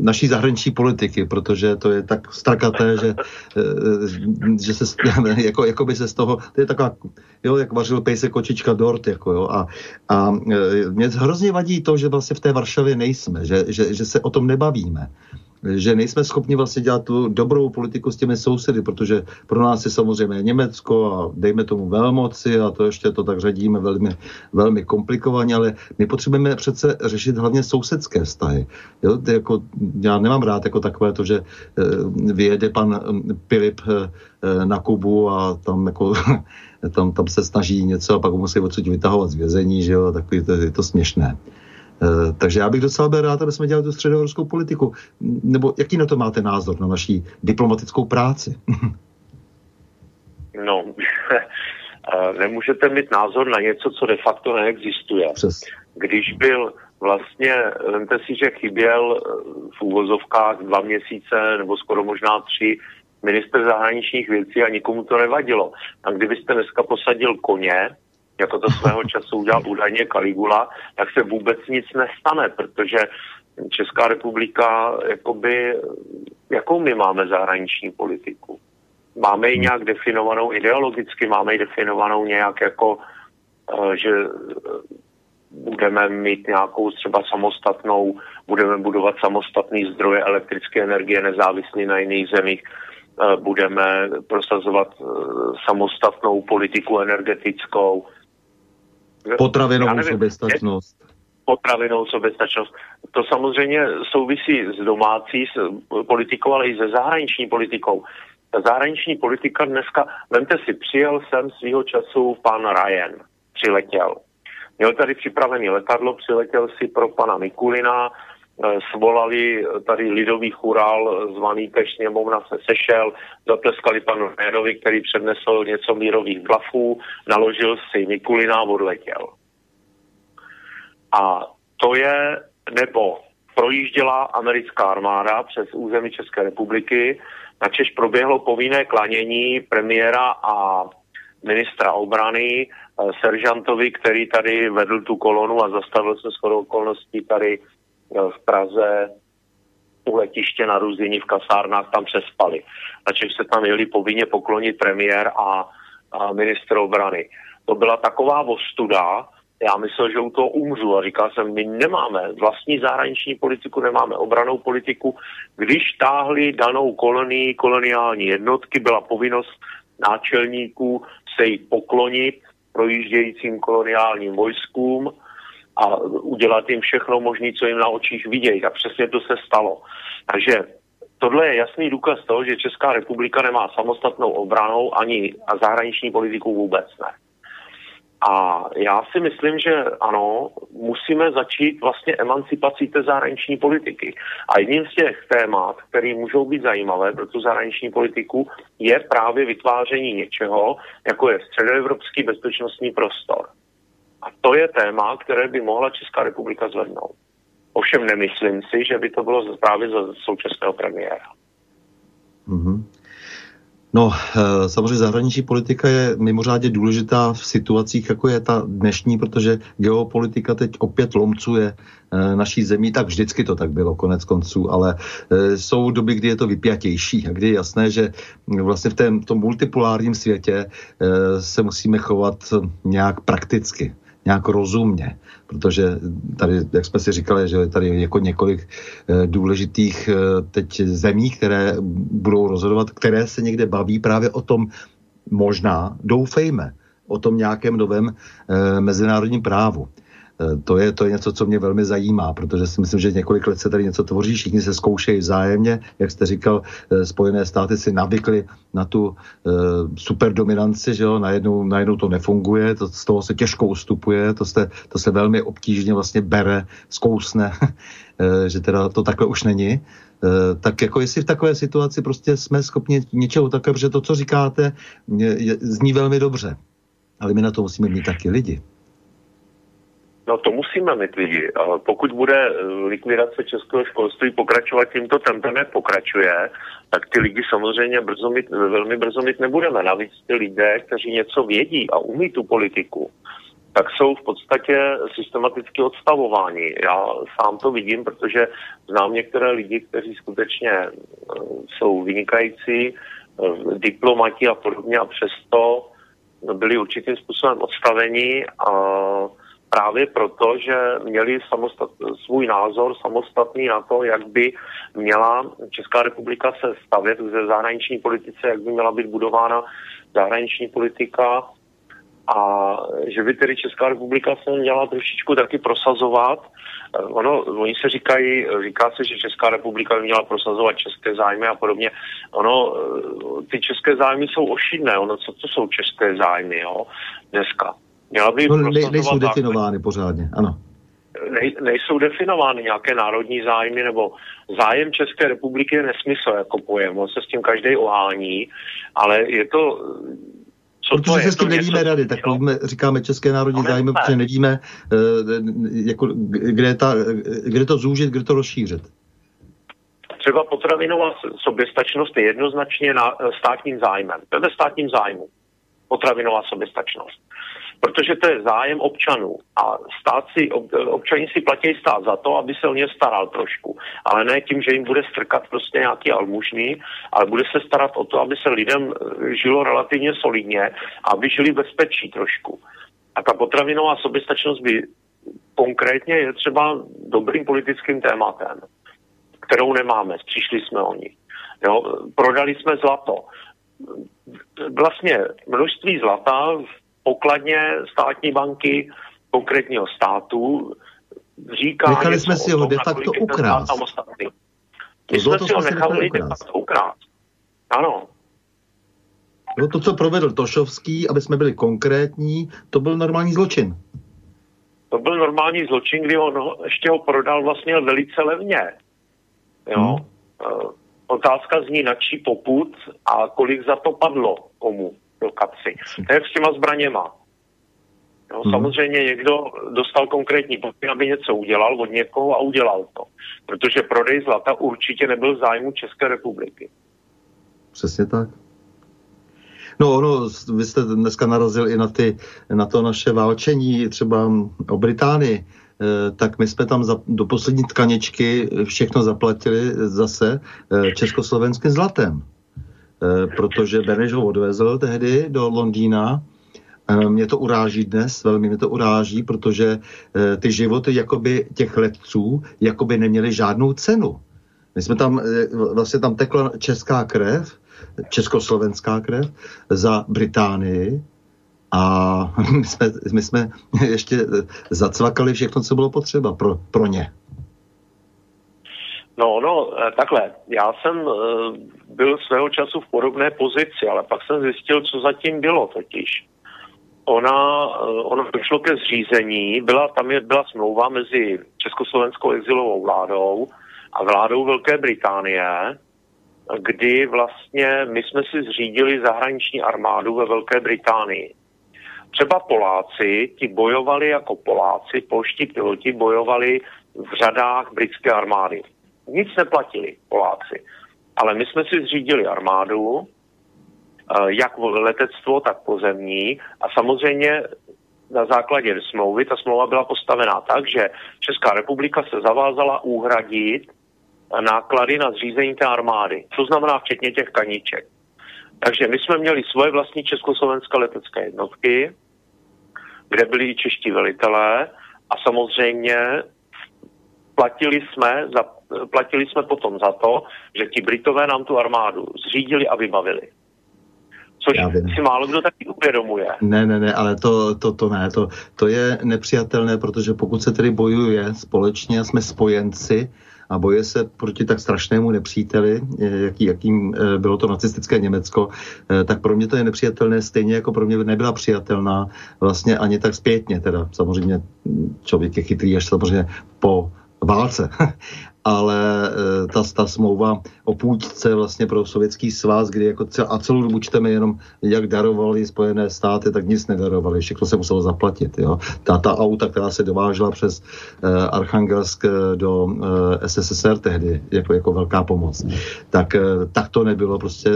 naší zahraniční politiky, protože to je tak strakaté, že, že se, jako, jako by se z toho, to je taková, jo, jak vařil pejse kočička dort, jako jo, a, a mě hrozně vadí to, že vlastně v té Varšavě nejsme, že, že, že se o tom nebavíme že nejsme schopni vlastně dělat tu dobrou politiku s těmi sousedy, protože pro nás je samozřejmě Německo a dejme tomu velmoci a to ještě to tak řadíme velmi, velmi komplikovaně, ale my potřebujeme přece řešit hlavně sousedské vztahy. Jo, jako, já nemám rád jako takové to, že e, vyjede pan Pilip e, na Kubu a tam jako tam, tam se snaží něco a pak musí odsud vytahovat z vězení, že jo, takový to, je to směšné. Eh, takže já bych docela byl rád, aby jsme dělali tu středohorskou politiku. Nebo jaký na to máte názor, na naší diplomatickou práci? no, eh, nemůžete mít názor na něco, co de facto neexistuje. Přes. Když byl vlastně, vemte si, že chyběl eh, v úvozovkách dva měsíce nebo skoro možná tři minister zahraničních věcí a nikomu to nevadilo. A kdybyste dneska posadil koně, jako to svého času udělal údajně Kaligula, tak se vůbec nic nestane, protože Česká republika, jakoby, jakou my máme zahraniční politiku? Máme ji nějak definovanou ideologicky, máme ji definovanou nějak jako, eh, že budeme mít nějakou třeba samostatnou, budeme budovat samostatný zdroje elektrické energie nezávislý na jiných zemích, eh, budeme prosazovat eh, samostatnou politiku energetickou, Potravinovou soběstačnost. Potravinovou soběstačnost. To samozřejmě souvisí s domácí s politikou, ale i se zahraniční politikou. Ta zahraniční politika dneska, vemte si, přijel jsem svýho času pan Ryan, přiletěl. Měl tady připravený letadlo, přiletěl si pro pana Mikulina, svolali tady lidový churál, zvaný Peš sněmovna se sešel, zatleskali panu Nérovi, který přednesl něco mírových blafů, naložil si Mikulina a odletěl. A to je, nebo projížděla americká armáda přes území České republiky, na Češ proběhlo povinné klanění premiéra a ministra obrany eh, seržantovi, který tady vedl tu kolonu a zastavil se shodou okolností tady eh, v Praze u letiště na Ruzini v kasárnách tam přespali. Češ se tam jeli povinně poklonit premiér a, a ministr obrany. To byla taková ostuda, já myslel, že u toho umřu a říkal jsem, my nemáme vlastní zahraniční politiku, nemáme obranou politiku. Když táhli danou kolonii, koloniální jednotky, byla povinnost náčelníků se jí poklonit projíždějícím koloniálním vojskům a udělat jim všechno možné, co jim na očích vidějí. A přesně to se stalo. Takže tohle je jasný důkaz toho, že Česká republika nemá samostatnou obranou ani a zahraniční politiku vůbec ne. A já si myslím, že ano, musíme začít vlastně emancipací té zahraniční politiky. A jedním z těch témat, které můžou být zajímavé pro tu zahraniční politiku, je právě vytváření něčeho, jako je středoevropský bezpečnostní prostor. A to je téma, které by mohla Česká republika zvednout. Ovšem nemyslím si, že by to bylo právě za současného premiéra. Mm-hmm. No, eh, samozřejmě zahraniční politika je mimořádně důležitá v situacích, jako je ta dnešní, protože geopolitika teď opět lomcuje eh, naší zemí, tak vždycky to tak bylo konec konců, ale eh, jsou doby, kdy je to vypjatější a kdy je jasné, že vlastně v tom, tom multipolárním světě se musíme chovat nějak prakticky nějak rozumně, protože tady, jak jsme si říkali, že je tady jako několik e, důležitých e, teď zemí, které budou rozhodovat, které se někde baví právě o tom možná, doufejme, o tom nějakém novém e, mezinárodním právu. Eh, to je, to je něco, co mě velmi zajímá, protože si myslím, že několik let se tady něco tvoří, všichni se zkoušejí vzájemně, jak jste říkal, eh, Spojené státy si navykly na tu uh, superdominanci, že jo, najednou, najednou to nefunguje, to, z toho se těžko ustupuje, to se, to se velmi obtížně vlastně bere, zkousne, že teda to takhle už není. tak jako jestli v takové situaci prostě jsme schopni něčeho takového, protože to, co říkáte, zní velmi dobře. Ale my na to musíme mít taky lidi. No to musíme mít lidi. Pokud bude eh, likvidace českého školství pokračovat tímto tempem, jak pokračuje, tak ty lidi samozřejmě brzo mít, velmi brzo mít nebudeme. Navíc ty lidé, kteří něco vědí a umí tu politiku, tak jsou v podstatě systematicky odstavováni. Já sám to vidím, protože znám některé lidi, kteří skutečně eh, jsou vynikající, eh, diplomati a podobně a přesto byli určitým způsobem odstaveni a právě proto, že měli samostat, svůj názor samostatný na to, jak by měla Česká republika se stavět ze zahraniční politice, jak by měla být budována zahraniční politika a že by tedy Česká republika se měla trošičku taky prosazovat. Ono, oni se říkají, říká se, že Česká republika by měla prosazovat české zájmy a podobně. Ono, ty české zájmy jsou ošidné. Ono, co to jsou české zájmy, jo, dneska? Měla by no, ne, nejsou definovány pořádně, ano. Ne, nejsou definovány nějaké národní zájmy, nebo zájem České republiky je nesmysl jako pojem, on se s tím každý ohání, ale je to co protože to je, se s tím nevíme něco, rady, tak mluvíme, říkáme české národní no, zájmy, protože nevíme, uh, jako, kde, ta, kde to zúžit, kde to rozšířit. Třeba potravinová soběstačnost je jednoznačně na státním zájmem. To je ve státním zájmu. Potravinová soběstačnost protože to je zájem občanů a stát si, občani si platí stát za to, aby se o ně staral trošku, ale ne tím, že jim bude strkat prostě nějaký almužný, ale bude se starat o to, aby se lidem eh, žilo relativně solidně a aby žili bezpečí trošku. A ta potravinová soběstačnost by konkrétně je třeba dobrým politickým tématem, kterou nemáme, přišli jsme o ní. Jo, prodali jsme zlato. Vlastně množství zlata v pokladně státní banky konkrétního státu říká... Nechali jsme si ho de facto ukrást. My jsme si ho nechali de facto ukrást. Ano. No to, co provedl Tošovský, aby jsme byli konkrétní, to byl normální zločin. to byl normální zločin, kdy on ještě ho prodal vlastně velice levně. Jo? Hmm. Otázka zní, na čí poput a kolik za to padlo komu do kapsy. To je s těma zbraněma. Jo, hmm. Samozřejmě někdo dostal konkrétní pokyn, aby něco udělal od někoho a udělal to. Protože prodej zlata určitě nebyl v zájmu České republiky. Přesně tak. No, no, vy jste dneska narazil i na, ty, na to naše válčení, třeba o Británii. E, tak my jsme tam za, do poslední tkaničky všechno zaplatili zase e, československým zlatem. E, protože Beneš ho odvezl tehdy do Londýna Eh, mě to uráží dnes, velmi mě to uráží, protože eh, ty životy jakoby těch letců jakoby neměly žádnou cenu. My jsme tam, eh, vlastně tam tekla česká krev, československá krev za Británii a my jsme, my jsme ještě zacvakali všechno, co bylo potřeba pro, pro ně. No, no, takhle. Já jsem byl svého času v podobné pozici, ale pak jsem zjistil, co zatím bylo totiž ona, eh, ono došlo ke zřízení, byla, tam je, byla smlouva mezi Československou exilovou vládou a vládou Velké Británie, kdy vlastně my jsme si zřídili zahraniční armádu ve Velké Británii. Třeba Poláci, ti bojovali jako Poláci, polští piloti bojovali v řadách britské armády. Nic neplatili Poláci. Ale my jsme si zřídili armádu, Eh, jak letectvo, tak pozemní. A samozřejmě na základě smlouvy, ta smlouva byla postavená tak, že Česká republika se zavázala uhradit náklady na zřízení té armády, co znamená včetně těch kaníček. Takže my jsme měli svoje vlastní československé letecké jednotky, kde byli i čeští velitelé a samozřejmě platili jsme, za, platili jsme potom za to, že ti Britové nám tu armádu zřídili a vybavili. Což si málo kdo taky uvědomuje. Ne, ne, ne, ale to, to, to ne, to, to je nepřijatelné, protože pokud se tedy bojuje společně a jsme spojenci, a boje se proti tak strašnému nepříteli, jaký, jakým eh, bylo to nacistické Německo, eh, tak pro mě to je nepřijatelné, stejně jako pro mě nebyla přijatelná vlastně ani tak zpětně, teda. Samozřejmě člověk je chytrý až samozřejmě po válce. ale e, ta, ta smlouva o půjčce vlastně pro sovětský svaz, kdy jako cel, a celou dobu čteme jenom, jak darovali Spojené státy, tak nic nedarovali, všechno se muselo zaplatit. Jo. Ta, ta auta, která se dovážela přes e, Archangelsk do e, SSSR tehdy, jako, jako velká pomoc, tak, e, tak to nebylo, prostě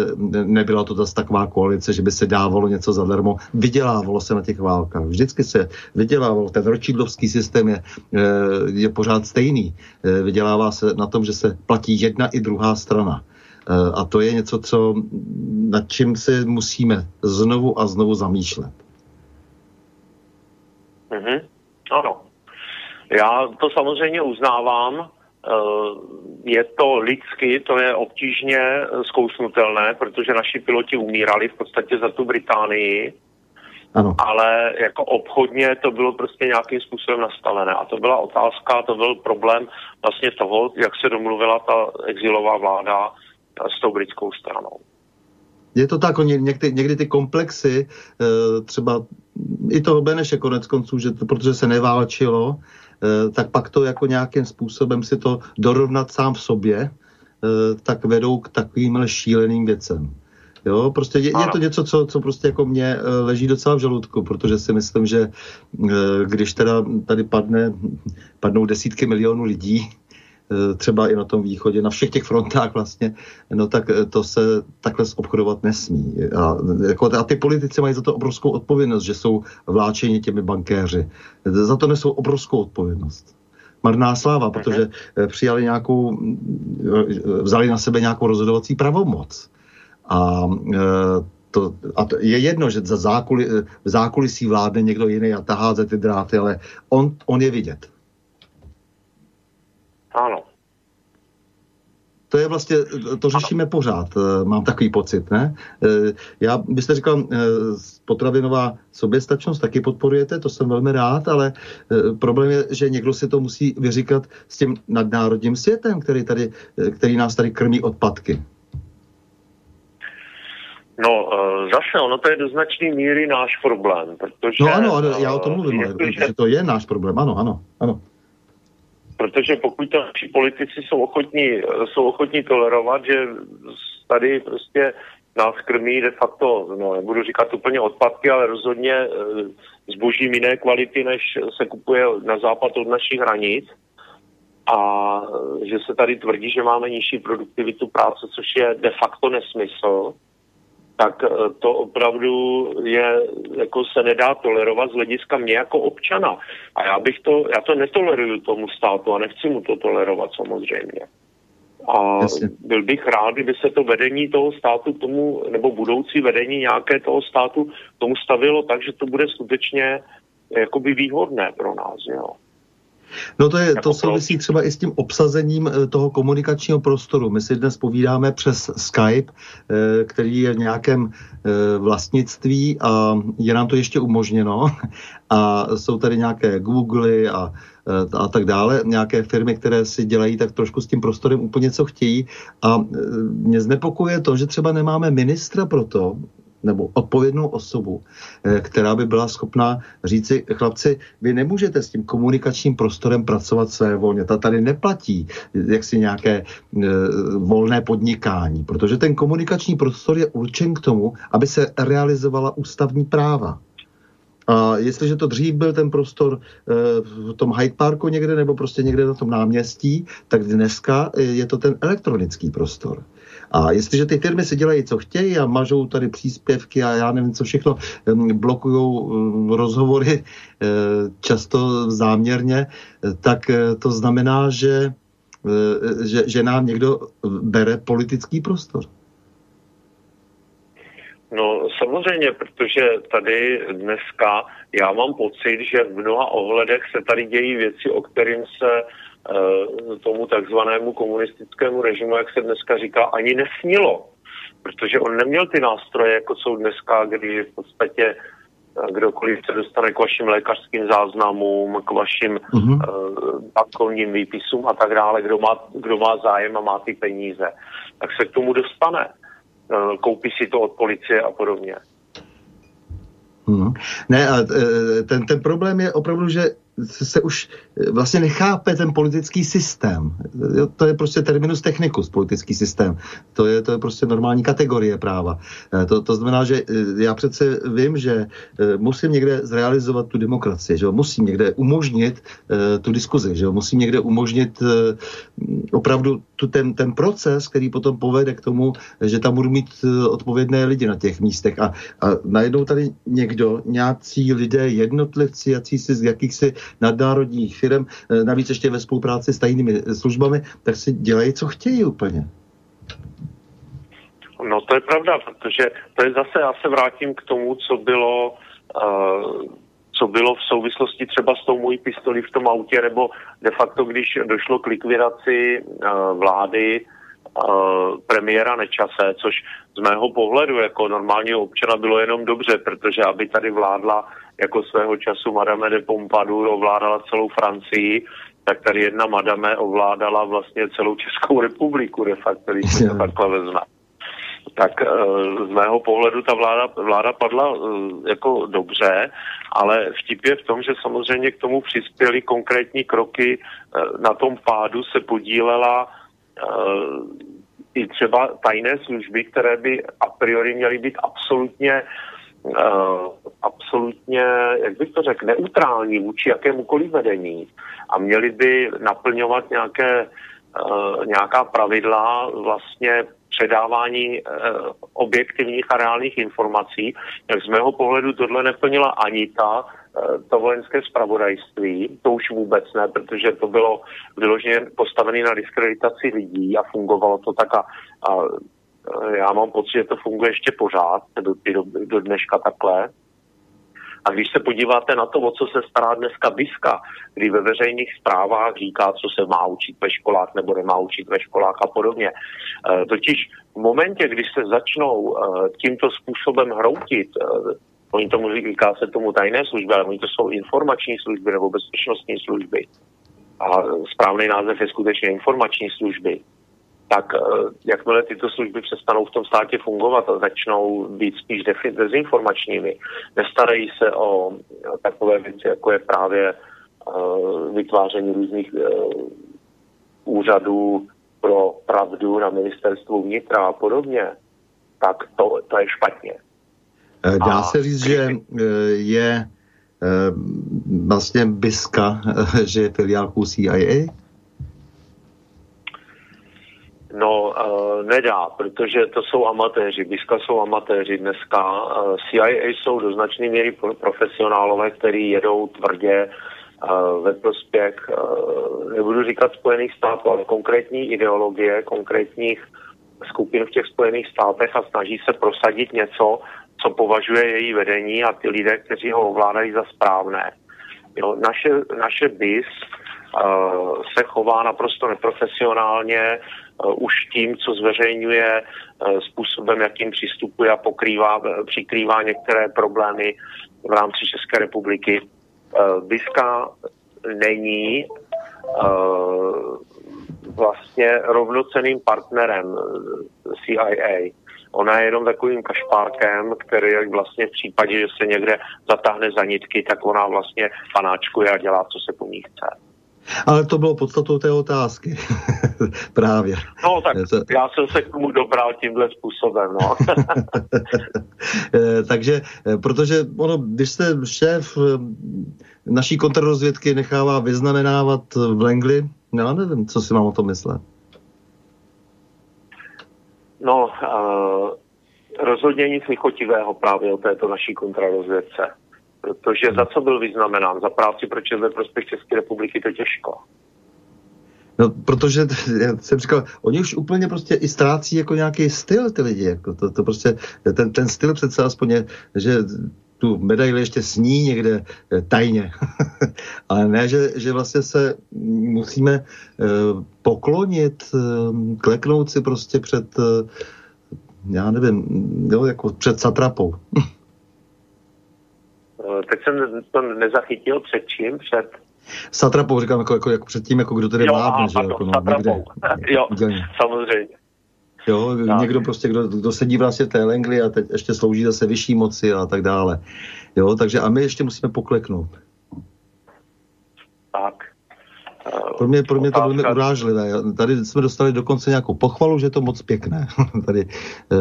nebyla to zase taková koalice, že by se dávalo něco zadarmo, vydělávalo se na těch válkách, vždycky se vydělávalo, ten ročídlovský systém je, e, je pořád stejný, e, vydělává se na tom, že se platí jedna i druhá strana. Eh, a to je něco, co, nad čím se musíme znovu a znovu zamýšlet. Mm-hmm. Ano. Já to samozřejmě uznávám. Eh, je to lidsky, to je obtížně zkousnutelné, protože naši piloti umírali v podstatě za tu Británii ano. Ale jako obchodně to bylo prostě nějakým způsobem nastavené. A to byla otázka, to byl problém vlastně toho, jak se domluvila ta exilová vláda s tou britskou stranou. Je to tak, někdy, někdy ty komplexy, eh, třeba i toho Beneše konec konců, že to, protože se neválčilo, eh, tak pak to jako nějakým způsobem si to dorovnat sám v sobě, eh, tak vedou k takovým šíleným věcem. Jo, prostě je, je to něco, co, co prostě jako mě eh, leží docela v žaludku, protože si myslím, že eh, když teda tady padne, padnou desítky milionů lidí, eh, třeba i na tom východě, na všech těch frontách vlastně, no tak to se takhle obchodovat nesmí. A, jako, a ty politici mají za to obrovskou odpovědnost, že jsou vláčeni těmi bankéři. Za to nesou obrovskou odpovědnost marná sláva, protože přijali nějakou, vzali na sebe nějakou rozhodovací pravomoc. A e, to, a to je jedno, že za zákuli, v zákulisí vládne někdo jiný a tahá za ty dráty, ale on, on je vidět. Ano. To je vlastně, to řešíme pořád, e, mám takový pocit, ne? E, já, byste říkal, potravinová soběstačnost taky podporujete, to jsem velmi rád, ale problém je, že někdo si to musí vyříkat s tím nadnárodním světem, který, tady, který nás tady krmí odpadky. No, eh, zase, ono to je do značné míry náš problém, protože... No ano, já o tom mluvím, ale, že to je náš problém, ano, ano, ano. Protože pokud to naši politici jsou ochotní, jsou ochotní tolerovat, že tady prostě nás krmí de facto, no nebudu říkat úplně odpadky, ale rozhodně e, zboží jiné kvality, než se kupuje na západ od našich hranic. A že se tady tvrdí, že máme nižší produktivitu práce, což je de facto nesmysl, tak e, to opravdu je, jako se nedá tolerovat z hlediska mě jako občana. A já bych to, já to netoleruju tomu státu a nechci mu to tolerovat samozřejmě. A Jasně. byl bych rád, kdyby se to vedení toho státu tomu, nebo budoucí vedení nějaké toho státu tomu stavilo tak, že to bude skutečně jakoby výhodné pro nás. Jo. No to, je, jako to souvisí třeba i s tím obsazením eh, toho komunikačního prostoru. My si dnes povídáme přes Skype, eh, který je v nějakém eh, vlastnictví a je nám to ještě umožněno. A jsou tady nějaké Google a a tak dále, nějaké firmy, které si dělají tak trošku s tím prostorem úplně co chtějí. A mě znepokuje to, že třeba nemáme ministra pro to, nebo odpovědnou osobu, eh, která by byla schopná říci, chlapci, vy nemůžete s tím komunikačním prostorem pracovat své volně. Ta tady neplatí jaksi nějaké e, volné podnikání, protože ten komunikační prostor je určen k tomu, aby se realizovala ústavní práva. A jestliže to dřív byl ten prostor v tom Hyde Parku někde nebo prostě někde na tom náměstí, tak dneska je to ten elektronický prostor. A jestliže ty firmy si dělají, co chtějí a mažou tady příspěvky a já nevím, co všechno, blokují rozhovory eh, často záměrně, tak eh, to znamená, že, eh, že, že nám někdo bere politický prostor. No samozřejmě, protože tady dneska já mám pocit, že v mnoha ohledech se tady dějí věci, o kterým se tomu takzvanému komunistickému režimu, jak se dneska říká, ani nesnilo. Protože on neměl ty nástroje, jako jsou dneska, kdy v podstatě eh, kdokoliv se dostane k vašim lékařským záznamům, k vašim uh-huh. uh, bankovním výpisům a tak dále, kdo má, kdo má zájem a má ty peníze, tak se k tomu dostane. Uh, koupí si to od policie a podobně. Hmm. Ne, a ten, ten problém je opravdu, že se už eh, vlastně nechápe ten politický systém. To je prostě terminus technicus, politický systém. To je, to je prostě normální kategorie práva. Eh, to, to znamená, že eh, já přece vím, že musím někde zrealizovat tu demokracii, že musím někde umožnit tu diskuzi, že musím někde umožnit opravdu tu, ten, ten proces, který potom povede k tomu, že tam budu mít odpovědné lidi na těch místech. A, a najednou tady někdo, nějací lidé, jednotlivci, jací si z jakýchsi nadnárodních firm, eh, navíc ještě ve spolupráci s tajnými službami, tak si dělají, co chtějí úplně. No to je pravda, protože to je zase, já se vrátím k tomu, co bylo, uh, co bylo v souvislosti třeba s tou mojí pistolí v tom autě, nebo de facto, když došlo k likvidaci uh, vlády premiéra Nečase, což z mého pohledu jako normálního občana bylo jenom dobře, protože aby tady vládla jako svého času Madame de Pompadour ovládala celou Francii, tak tady jedna Madame ovládala vlastně celou Českou republiku, de facto, když se to takhle vezme. Tak eh, z mého pohledu ta vláda, vláda padla eh, jako dobře, ale vtip je v tom, že samozřejmě k tomu přispěly konkrétní kroky. Eh, na tom pádu se podílela i třeba tajné služby, které by a priori měly být absolutně uh, absolutně, jak bych to řekl, neutrální vůči jakémukoliv vedení a měli by naplňovat nějaké, uh, nějaká pravidla vlastně předávání uh, objektivních a reálných informací. Jak z mého pohledu tohle neplnila ani ta, to vojenské spravodajství, to už vůbec ne, protože to bylo vyloženě postavené na diskreditaci lidí a fungovalo to tak a, a já mám pocit, že to funguje ještě pořád, do, do, do dneška takhle. A když se podíváte na to, o co se stará dneska BISka, kdy ve veřejných zprávách říká, co se má učit ve školách nebo nemá učit ve školách a podobně. E, totiž v momentě, když se začnou tímto způsobem hroutit, oni tomu říká se tomu tajné služby, ale oni to jsou informační služby nebo bezpečnostní služby. A správný název je skutečně informační služby tak eh, jakmile tyto služby přestanou v tom státě fungovat a začnou být spíš dezinformačními, nestarají se o takové věci, jako je právě vytváření různých úřadů pro pravdu na ministerstvu vnitra a podobně, tak to, to je špatně. Dá se říct, že je vlastně BISKA, že je filiálkou CIA? No, uh, nedá, protože to jsou amatéři. BISKA jsou amatéři dneska. Uh, CIA jsou do značné míry profesionálové, kteří jedou tvrdě uh, ve prospěch, uh, nebudu říkat Spojených států, ale konkrétní ideologie, konkrétních skupin v těch Spojených státech a snaží se prosadit něco, co považuje její vedení a ty lidé, kteří ho ovládají za správné. Jo, naše, naše BIS uh, se chová naprosto neprofesionálně, uh, už tím, co zveřejňuje, uh, způsobem, jakým přistupuje a pokrývá, přikrývá některé problémy v rámci České republiky. Uh, BISka není uh, vlastně rovnoceným partnerem CIA. Ona je jenom takovým kašpárkem, který vlastně v případě, že se někde zatáhne za nitky, tak ona vlastně panáčkuje a dělá, co se po ní chce. Ale to bylo podstatou té otázky. Právě. No tak já jsem se k tomu dobral tímhle způsobem. No. Eh, takže, eh, protože ono, když se šéf eh, naší kontrarozvědky nechává vyznamenávat v Langley, já nevím, co si mám o tom myslet. No, uh, rozhodně nic lichotivého právě o této naší kontrarozvědce. Protože za co byl vyznamenán? Za práci pro ve prospěch České republiky to těžko. No, protože já jsem říkal, oni už úplně prostě i ztrácí jako nějaký styl ty lidi, jako to, to prostě, ten, ten styl přece aspoň je, že tu medaili ještě sní někde eh, tajně. Ale ne, že, že vlastně se musíme eh, poklonit, eh, kleknout si prostě před, já nevím, jo, jako před satrapou. Teď jsem to nezachytil před čím? Před Satrapou říkám jako, jako, jako před tím, jako kdo tady vládne, že? Jako, no, někde, jo, samozřejmě. Jo, tak. někdo prostě, kdo, kdo sedí vlastně té Lengli a teď ještě slouží zase vyšší moci a tak dále. Jo, takže a my ještě musíme pokleknout. Tak. Pro mě, pro mě to velmi urážlivé. Tady jsme dostali dokonce nějakou pochvalu, že je to moc pěkné. Tady eh,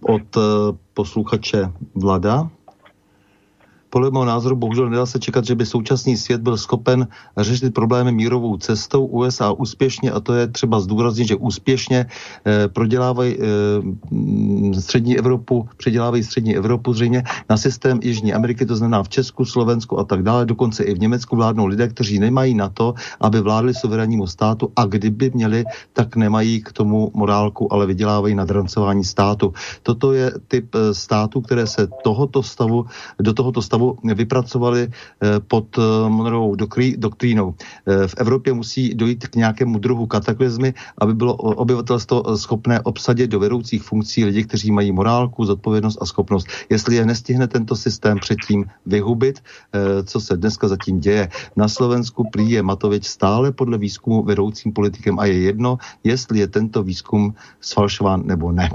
od eh, posluchače Vlada, podle mého názoru bohužel nedá se čekat, že by současný svět byl schopen řešit problémy mírovou cestou USA úspěšně, a to je třeba zdůraznit, že úspěšně eh, prodělávají eh, střední Evropu, předělávají střední Evropu zřejmě na systém Jižní Ameriky, to znamená v Česku, Slovensku a tak dále, dokonce i v Německu vládnou lidé, kteří nemají na to, aby vládli suverénnímu státu a kdyby měli, tak nemají k tomu morálku, ale vydělávají na drancování státu. Toto je typ eh, států, které se tohoto stavu, do tohoto stavu stavu vypracovali eh, pod eh, Monrovou doktrínou. Eh, v Evropě musí dojít k nějakému druhu kataklizmy, aby bylo obyvatelstvo schopné obsadit do vedoucích funkcí lidi, kteří mají morálku, zodpovědnost a schopnost. Jestli je nestihne tento systém předtím vyhubit, co se dneska zatím děje. Na Slovensku prý je Matovič stále podle výzkumu vedoucím politikem a je jedno, jestli je tento výzkum sfalšován nebo ne.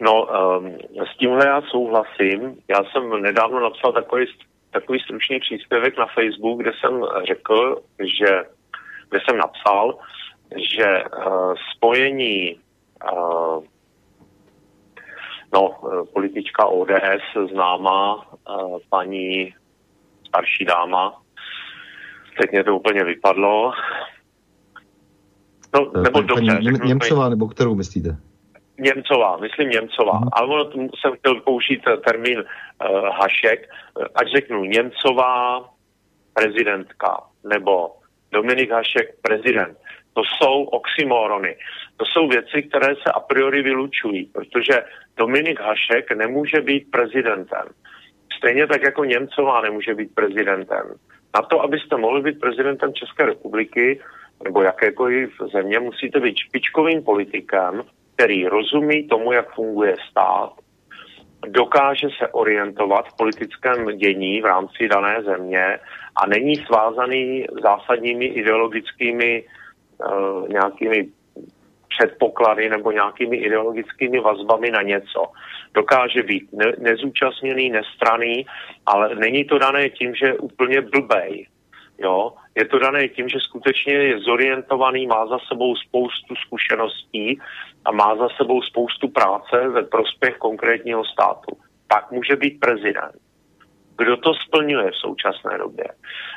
No, um, s tímhle já souhlasím. Já jsem nedávno napsal takový, takový stručný příspěvek na Facebook, kde jsem řekl, že, kde jsem napsal, že uh, spojení uh, no, politička ODS, známá uh, paní starší dáma, teď mě to úplně vypadlo. No, nebo dobře. Němcová, nebo kterou myslíte? Němcová, myslím Němcová, hmm. ale ono jsem chtěl použít termín uh, Hašek, ať řeknu Němcová prezidentka nebo Dominik Hašek prezident. To jsou oxymorony. To jsou věci, které se a priori vylučují, protože Dominik Hašek nemůže být prezidentem. Stejně tak jako Němcová nemůže být prezidentem. Na to, abyste mohli být prezidentem České republiky nebo jakékoliv země, musíte být špičkovým politikem, který rozumí tomu, jak funguje stát, dokáže se orientovat v politickém dění v rámci dané země a není svázaný zásadními ideologickými uh, nějakými předpoklady nebo nějakými ideologickými vazbami na něco. Dokáže být ne, nezúčastněný, nestraný, ale není to dané tím, že je úplně blbej. Jo? Je to dané tím, že skutečně je zorientovaný, má za sebou spoustu zkušeností a má za sebou spoustu práce ve prospěch konkrétního státu. Tak může být prezident. Kdo to splňuje v současné době?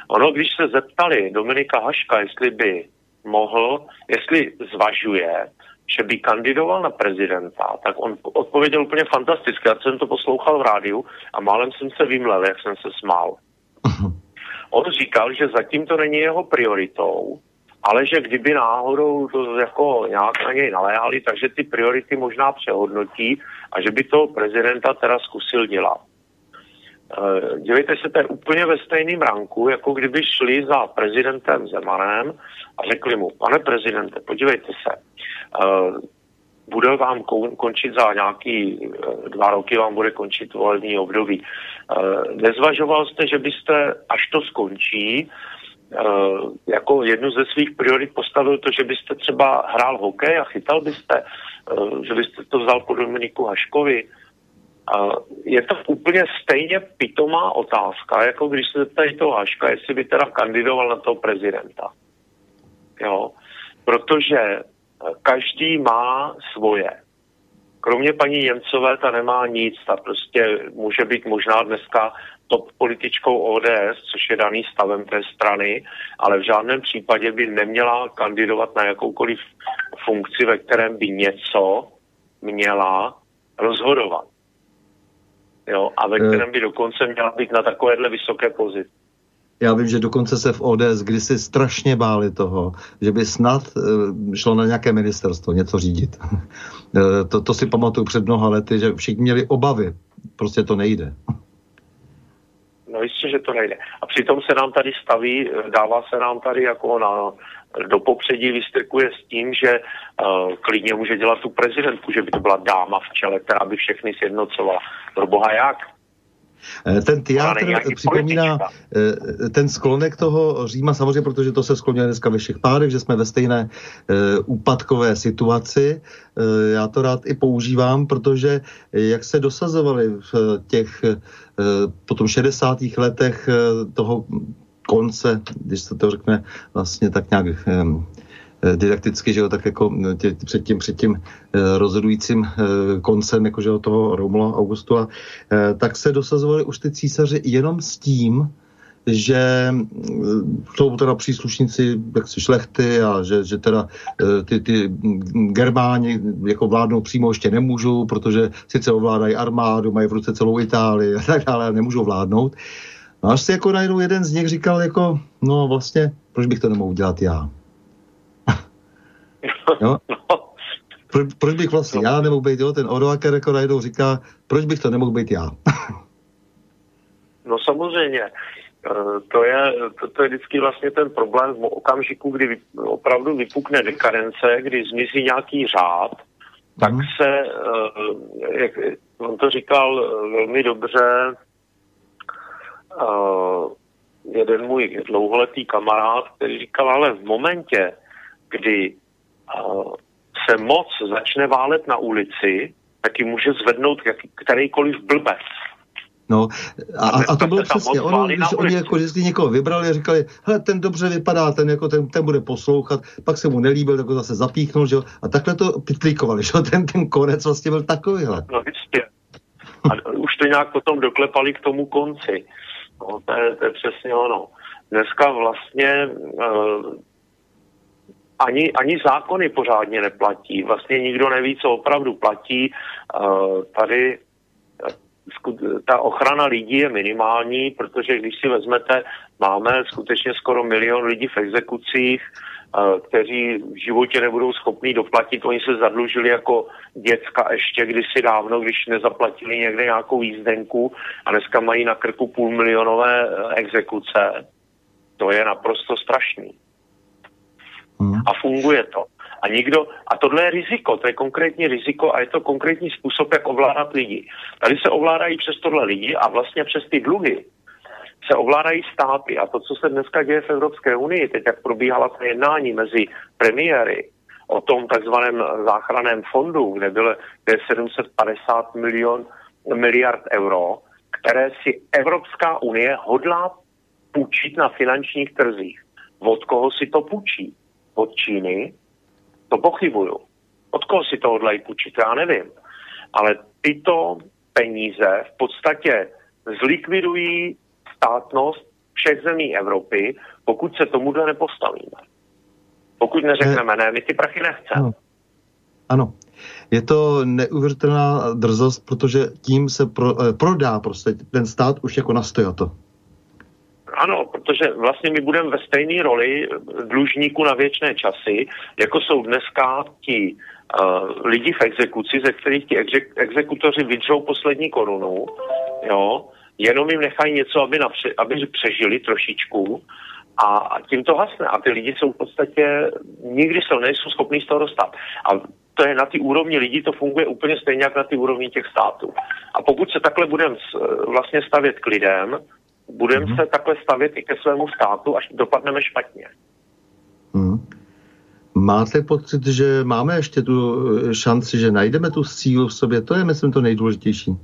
Ono, když se zeptali Dominika Haška, jestli by mohl, jestli zvažuje, že by kandidoval na prezidenta, tak on odpověděl úplně fantasticky. Já jsem to poslouchal v rádiu a málem jsem se vymlel, jak jsem se smál. On říkal, že zatím to není jeho prioritou, ale že kdyby náhodou to jako nějak na něj naléhali, takže ty priority možná přehodnotí a že by toho prezidenta teda zkusil dělat. Uh, dívejte se, to je úplně ve stejném ranku, jako kdyby šli za prezidentem Zemanem a řekli mu, pane prezidente, podívejte se, uh, bude vám končit za nějaký uh, dva roky, vám bude končit volební období. Nezvažoval jste, že byste, až to skončí, jako jednu ze svých priorit postavil to, že byste třeba hrál hokej a chytal byste, že byste to vzal po Dominiku Haškovi, je to úplně stejně pitomá otázka, jako když se zeptají toho Haška, jestli by teda kandidoval na toho prezidenta. Jo? Protože eh, každý má svoje. Kromě paní Němcové ta nemá nic, ta prostě může být možná dneska top političkou ODS, což je daný stavem té strany, ale v žádném případě by neměla kandidovat na jakoukoliv funkci, ve kterém by něco měla rozhodovat jo, a ve eh. kterém by dokonce měla být na takovéhle vysoké pozici. Já vím, že dokonce se v ODS kdysi strašně báli toho, že by snad uh, šlo na nějaké ministerstvo něco řídit. uh, to, to si pamatuju před mnoha lety, že všichni měli obavy. Prostě to nejde. No jistě, že to nejde. A přitom se nám tady staví, dává se nám tady jako na, do popředí vystrkuje s tím, že uh, klidně může dělat tu prezidentku, že by to byla dáma v čele, která by všechny sjednocovala. Pro boha jak? Eh, ten teátr připomíná eh, ten sklonek toho Říma, samozřejmě, protože to se skloňuje dneska ve všech párech, že jsme ve stejné úpadkové situaci. Já to rád i používám, protože jak se dosazovali v těch potom 60. letech toho konce, když se to řekne vlastně tak nějak eh, didakticky, že jo, tak jako eh, tě, před tím, před tím eh, rozhodujícím koncem, jako že toho Romula Augusta, tak se dosazovali už ty císaři jenom s tím, že jsou teda příslušníci jaksi šlechty a že, že teda ty, ty Germáni jako vládnout přímo ještě nemůžou, protože sice ovládají armádu, mají v ruce celou Itálii a tak dále, nemůžou vládnout. No až si jako najednou jeden z nich říkal jako, no vlastně, proč bych to nemohl dělat já? Jo? Pro, proč bych vlastně já nemohl být, jo? Ten Odoaker jako najednou říká, proč bych to nemohl být já? no samozřejmě. Eh, to je, to, to je vždycky vlastně ten problém v okamžiku, kdy opravdu vypukne dekadence, kdy zmizí nějaký řád, tak mm. se, eh, jak on to říkal eh, velmi dobře, jeden můj dlouholetý kamarád, který říkal, ale v momentě, kdy se moc začne válet na ulici, tak ji může zvednout jak, kterýkoliv blbec. No a, a to bylo přesně ono, když oni jako vždycky někoho vybrali a říkali, hele, ten dobře vypadá, ten, jako ten, ten bude poslouchat, pak se mu nelíbil, tak ho zase zapíchnul, že jo, a takhle to pitlikovali, že jo, ten, ten konec vlastně byl takovýhle. No jistě. A už to nějak potom doklepali k tomu konci. No, to, je, to je přesně ono. Dneska vlastně uh, ani, ani zákony pořádně neplatí. Vlastně nikdo neví, co opravdu platí. Uh, tady eh, ta ochrana lidí je minimální, protože když si vezmete, máme skutečně skoro milion lidí v exekucích, kteří v životě nebudou schopní doplatit. Oni se zadlužili jako děcka ještě kdysi dávno, když nezaplatili někde nějakou jízdenku a dneska mají na krku půl milionové e, exekuce. To je naprosto strašný. Hmm. A funguje to. A nikdo, a tohle je riziko, to je konkrétní riziko a je to konkrétní způsob, jak ovládat lidi. Tady se ovládají přes tohle lidi a vlastně přes ty dluhy se ovládají státy a to, co se dneska děje v Evropské unii, teď jak probíhala ta jednání mezi premiéry o tom takzvaném záchraném fondu, kde bylo kde je 750 milion, miliard euro, které si Evropská unie hodlá půjčit na finančních trzích. Od koho si to půjčí? Od Číny? To pochybuju. Od koho si to hodlají půjčit? Já nevím. Ale tyto peníze v podstatě zlikvidují státnost všech zemí Evropy, pokud se tomuhle nepostavíme. Pokud neřekneme, ne, my ty prachy nechceme. Ano. ano. Je to neuvěřitelná drzost, protože tím se pro, eh, prodá prostě ten stát už jako nastojato. Ano, protože vlastně my budeme ve stejné roli dlužníku na věčné časy, jako jsou dneska ti uh, lidi v exekuci, ze kterých ti exek- exekutoři vydřou poslední korunu, jo, jenom jim nechají něco, aby, napře- aby přežili trošičku a tím to hasne. A ty lidi jsou v podstatě, nikdy se nejsou schopní z toho dostat. A to je na ty úrovni lidí, to funguje úplně stejně jak na ty úrovni těch států. A pokud se takhle budeme vlastně stavět k lidem, budeme mm-hmm. se takhle stavět i ke svému státu, až dopadneme špatně. Mm. Máte pocit, že máme ještě tu šanci, že najdeme tu sílu v sobě? To je, myslím, to nejdůležitější.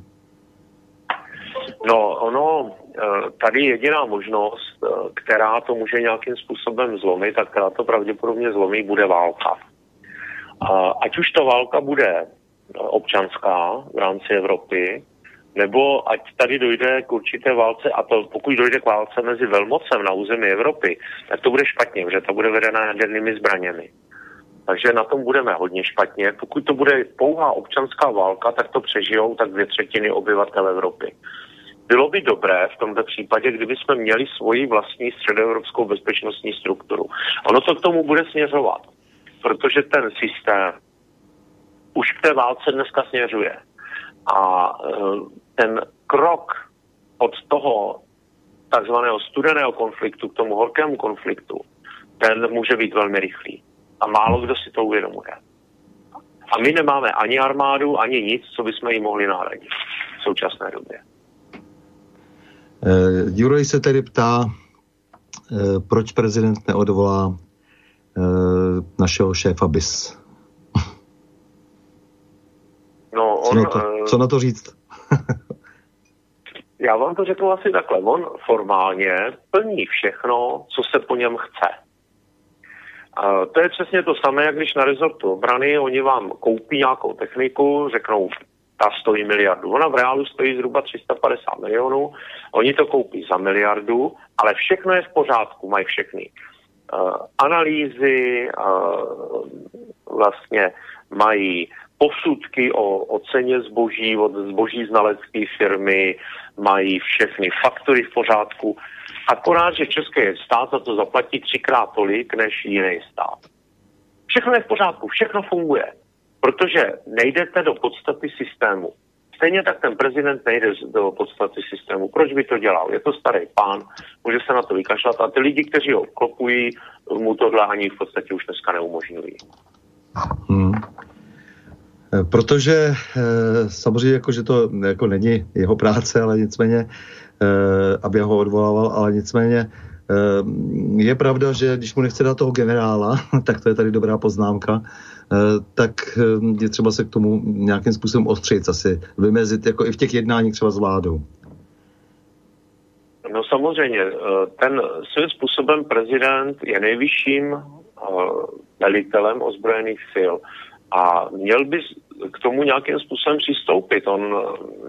No, ono, eh, tady jediná možnost, eh, která to může nějakým způsobem zlomit, a která to pravděpodobně zlomí, bude válka. Ať už ta válka bude eh, občanská v rámci Evropy, nebo ať tady dojde k určité válce, a to pokud dojde k válce mezi velmocem na území Evropy, tak to bude špatně, protože to bude vedena jadernými zbraněmi. Takže na tom budeme hodně špatně. Pokud to bude pouhá občanská válka, tak to přežijou tak dvě třetiny obyvatel Evropy. Bylo by dobré v tomto případě, kdyby jsme měli svoji vlastní středoevropskou bezpečnostní strukturu. Ono to k tomu bude směřovat, protože ten systém už k té válce dneska směřuje. A e, ten krok od toho takzvaného studeného konfliktu k tomu horkému konfliktu, ten může být velmi rychlý. A málo kdo si to uvědomuje. A my nemáme ani armádu, ani nic, co bychom jí mohli nahradit v současné době. Uh, Juraj se tedy ptá, uh, proč prezident neodvolá uh, našeho šéfa BIS. No, on, co, na to, co na to říct? já vám to řeknu asi takhle. On formálně plní všechno, co se po něm chce. Uh, to je přesně to samé, jak když na rezortu obrany oni vám koupí nějakou techniku, řeknou, ta stojí miliardu. Ona v reálu stojí zhruba 350 milionů, oni to koupí za miliardu, ale všechno je v pořádku, mají všechny. Uh, analýzy, uh, vlastně mají posudky o, o ceně zboží od zboží znalecké firmy, mají všechny faktory v pořádku. Akorát, že český stát za to zaplatí třikrát tolik než jiný stát. Všechno je v pořádku, všechno funguje protože nejdete do podstaty systému. Stejně tak ten prezident nejde do podstaty systému. Proč by to dělal? Je to starý pán, může se na to vykašlat a ty lidi, kteří ho klopují, mu tohle ani v podstatě už dneska neumožňují. Hmm. Protože e, samozřejmě jako, že to jako není jeho práce, ale nicméně, e, aby ho odvolával, ale nicméně je pravda, že když mu nechce dát toho generála, tak to je tady dobrá poznámka, Eh, tak eh, je třeba se k tomu nějakým způsobem ostřit, asi vymezit, jako i v těch jednáních třeba s vládou. No samozřejmě, eh, ten svým způsobem prezident je nejvyšším velitelem ozbrojených sil a měl by k tomu nějakým způsobem přistoupit. On,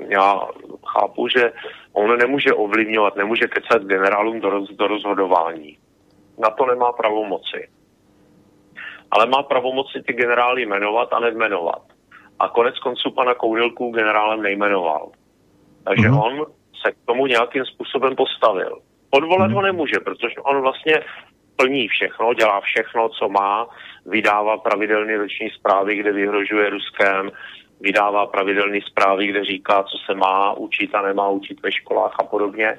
já chápu, že on nemůže ovlivňovat, nemůže kecat generálům do, roz, do rozhodování. Na to nemá pravomoci ale má pravomoci ty generály jmenovat a nejmenovat. A konec konců pana Kourilku generálem nejmenoval. Takže mm-hmm. on se k tomu nějakým způsobem postavil. Odvolat mm-hmm. ho nemůže, protože on vlastně plní všechno, dělá všechno, co má, vydává pravidelné roční zprávy, kde vyhrožuje Ruskem, vydává pravidelné zprávy, kde říká, co se má učit a nemá učit ve školách a podobně.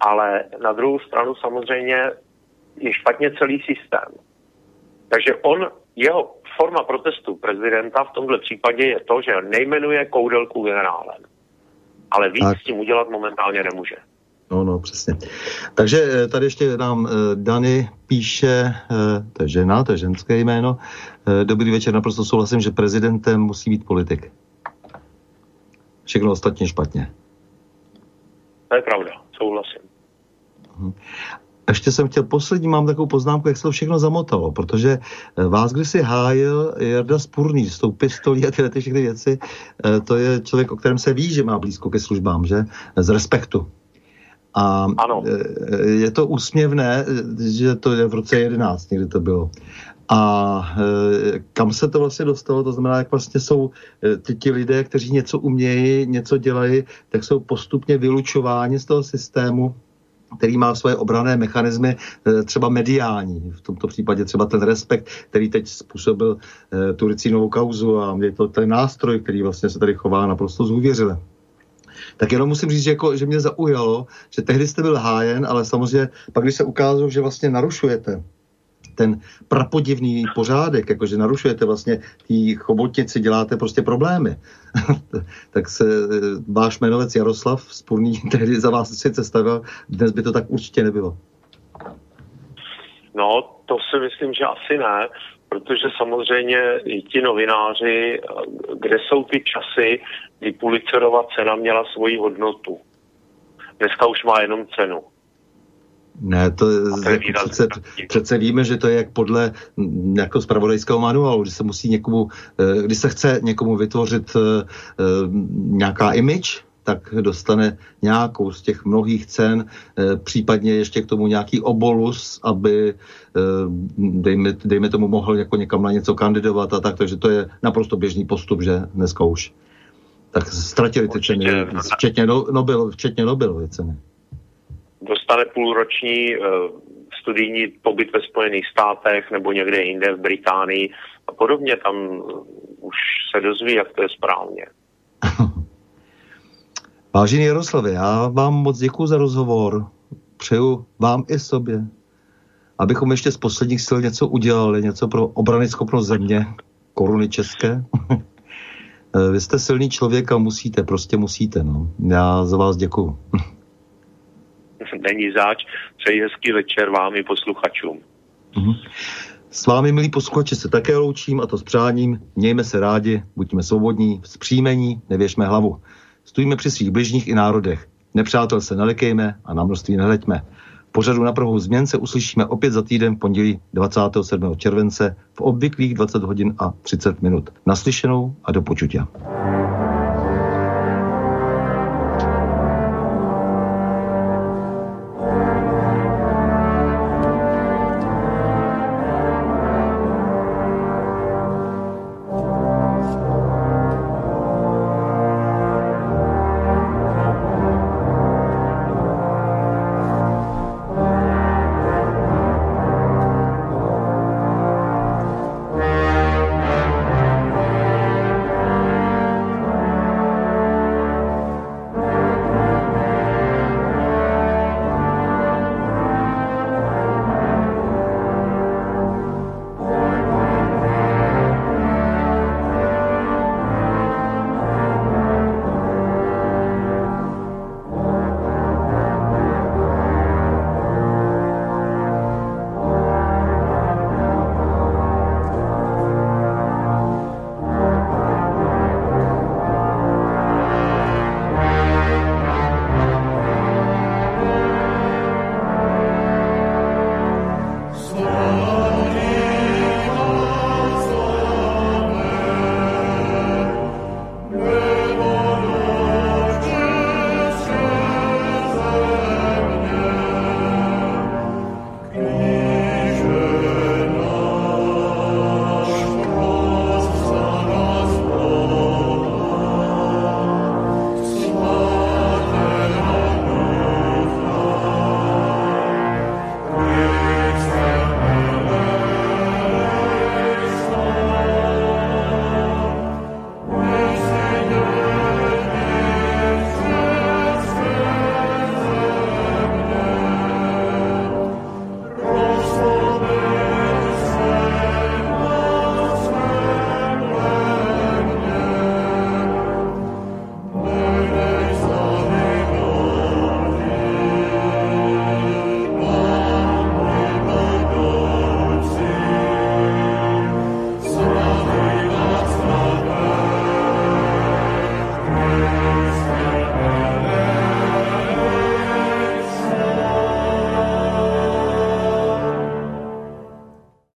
Ale na druhou stranu samozřejmě je špatně celý systém. Takže on, jeho forma protestu prezidenta v tomhle případě je to, že nejmenuje Koudelku generálem. Ale víc tak. s tím udělat momentálně nemůže. No, no, přesně. Takže eh, tady ještě nám Dany píše, to je žena, to je ženské jméno, dobrý večer, naprosto souhlasím, že prezidentem musí být politik. Všechno ostatně špatně. To je pravda, souhlasím. Mhm. Ještě jsem chtěl, poslední mám takovou poznámku, jak se to všechno zamotalo, protože eh, vás kdysi hájil Jarda Spurný s tou pistolí a tyhle ty všechny věci, eh, to je člověk, o kterém se ví, že má blízko ke službám, že? Z respektu. A ano. Eh, je to úsměvné, že to je v roce 11, někdy to bylo. A kam se to vlastně dostalo, to znamená, jak vlastně jsou ty ti lidé, kteří něco umějí, něco dělají, tak jsou postupně vylučováni z toho systému který má svoje obrané mechanismy, třeba mediální, v tomto případě třeba ten respekt, který teď způsobil tu Ricínovou kauzu a je to ten nástroj, který vlastně se tady chová naprosto zůvěřile. Tak jenom musím říct, že, jako, že mě zaujalo, že tehdy jste byl hájen, ale samozřejmě pak, když se ukázalo, že vlastně narušujete ten prapodivný pořádek, jakože narušujete vlastně tý chobotnici, děláte prostě problémy. tak se váš jmenovec Jaroslav Spurný tehdy za vás sice stavil, dnes by to tak určitě nebylo. No, to si myslím, že asi ne, protože samozřejmě i ti novináři, kde jsou ty časy, kdy Pulitzerová cena měla svoji hodnotu. Dneska už má jenom cenu. Ne, to, to je přece, přece víme, že to je jak podle jako spravodajského manuálu, kdy se musí někomu, eh, když se chce někomu vytvořit eh, eh, nějaká image, tak dostane nějakou z těch mnohých cen, případně ještě k tomu nějaký obolus, aby dejme, dejme tomu mohl jako někam na něco kandidovat a tak, takže to je naprosto běžný postup, že dneska už. Tak ztratili ty ceny, včetně, Nobel, včetně Nobelovy ceny dostane půlroční uh, studijní pobyt ve Spojených státech nebo někde jinde v Británii a podobně. Tam už se dozví, jak to je správně. Vážený Jaroslavě, já vám moc děkuji za rozhovor. Přeju vám i sobě, abychom ještě z posledních sil něco udělali, něco pro obrany schopnost země, koruny české. Vy jste silný člověk a musíte, prostě musíte. No. Já za vás děkuji. není záč. Přeji hezký večer vám i posluchačům. Mm-hmm. S vámi, milí posluchači, se také loučím a to s přáním. Mějme se rádi, buďme svobodní, vzpřímení, nevěšme hlavu. Stojíme při svých bližních i národech. Nepřátel se nelekejme a na množství nehleďme. Pořadu na Prahu změn se uslyšíme opět za týden v pondělí 27. července v obvyklých 20 hodin a 30 minut. Naslyšenou a do počutě.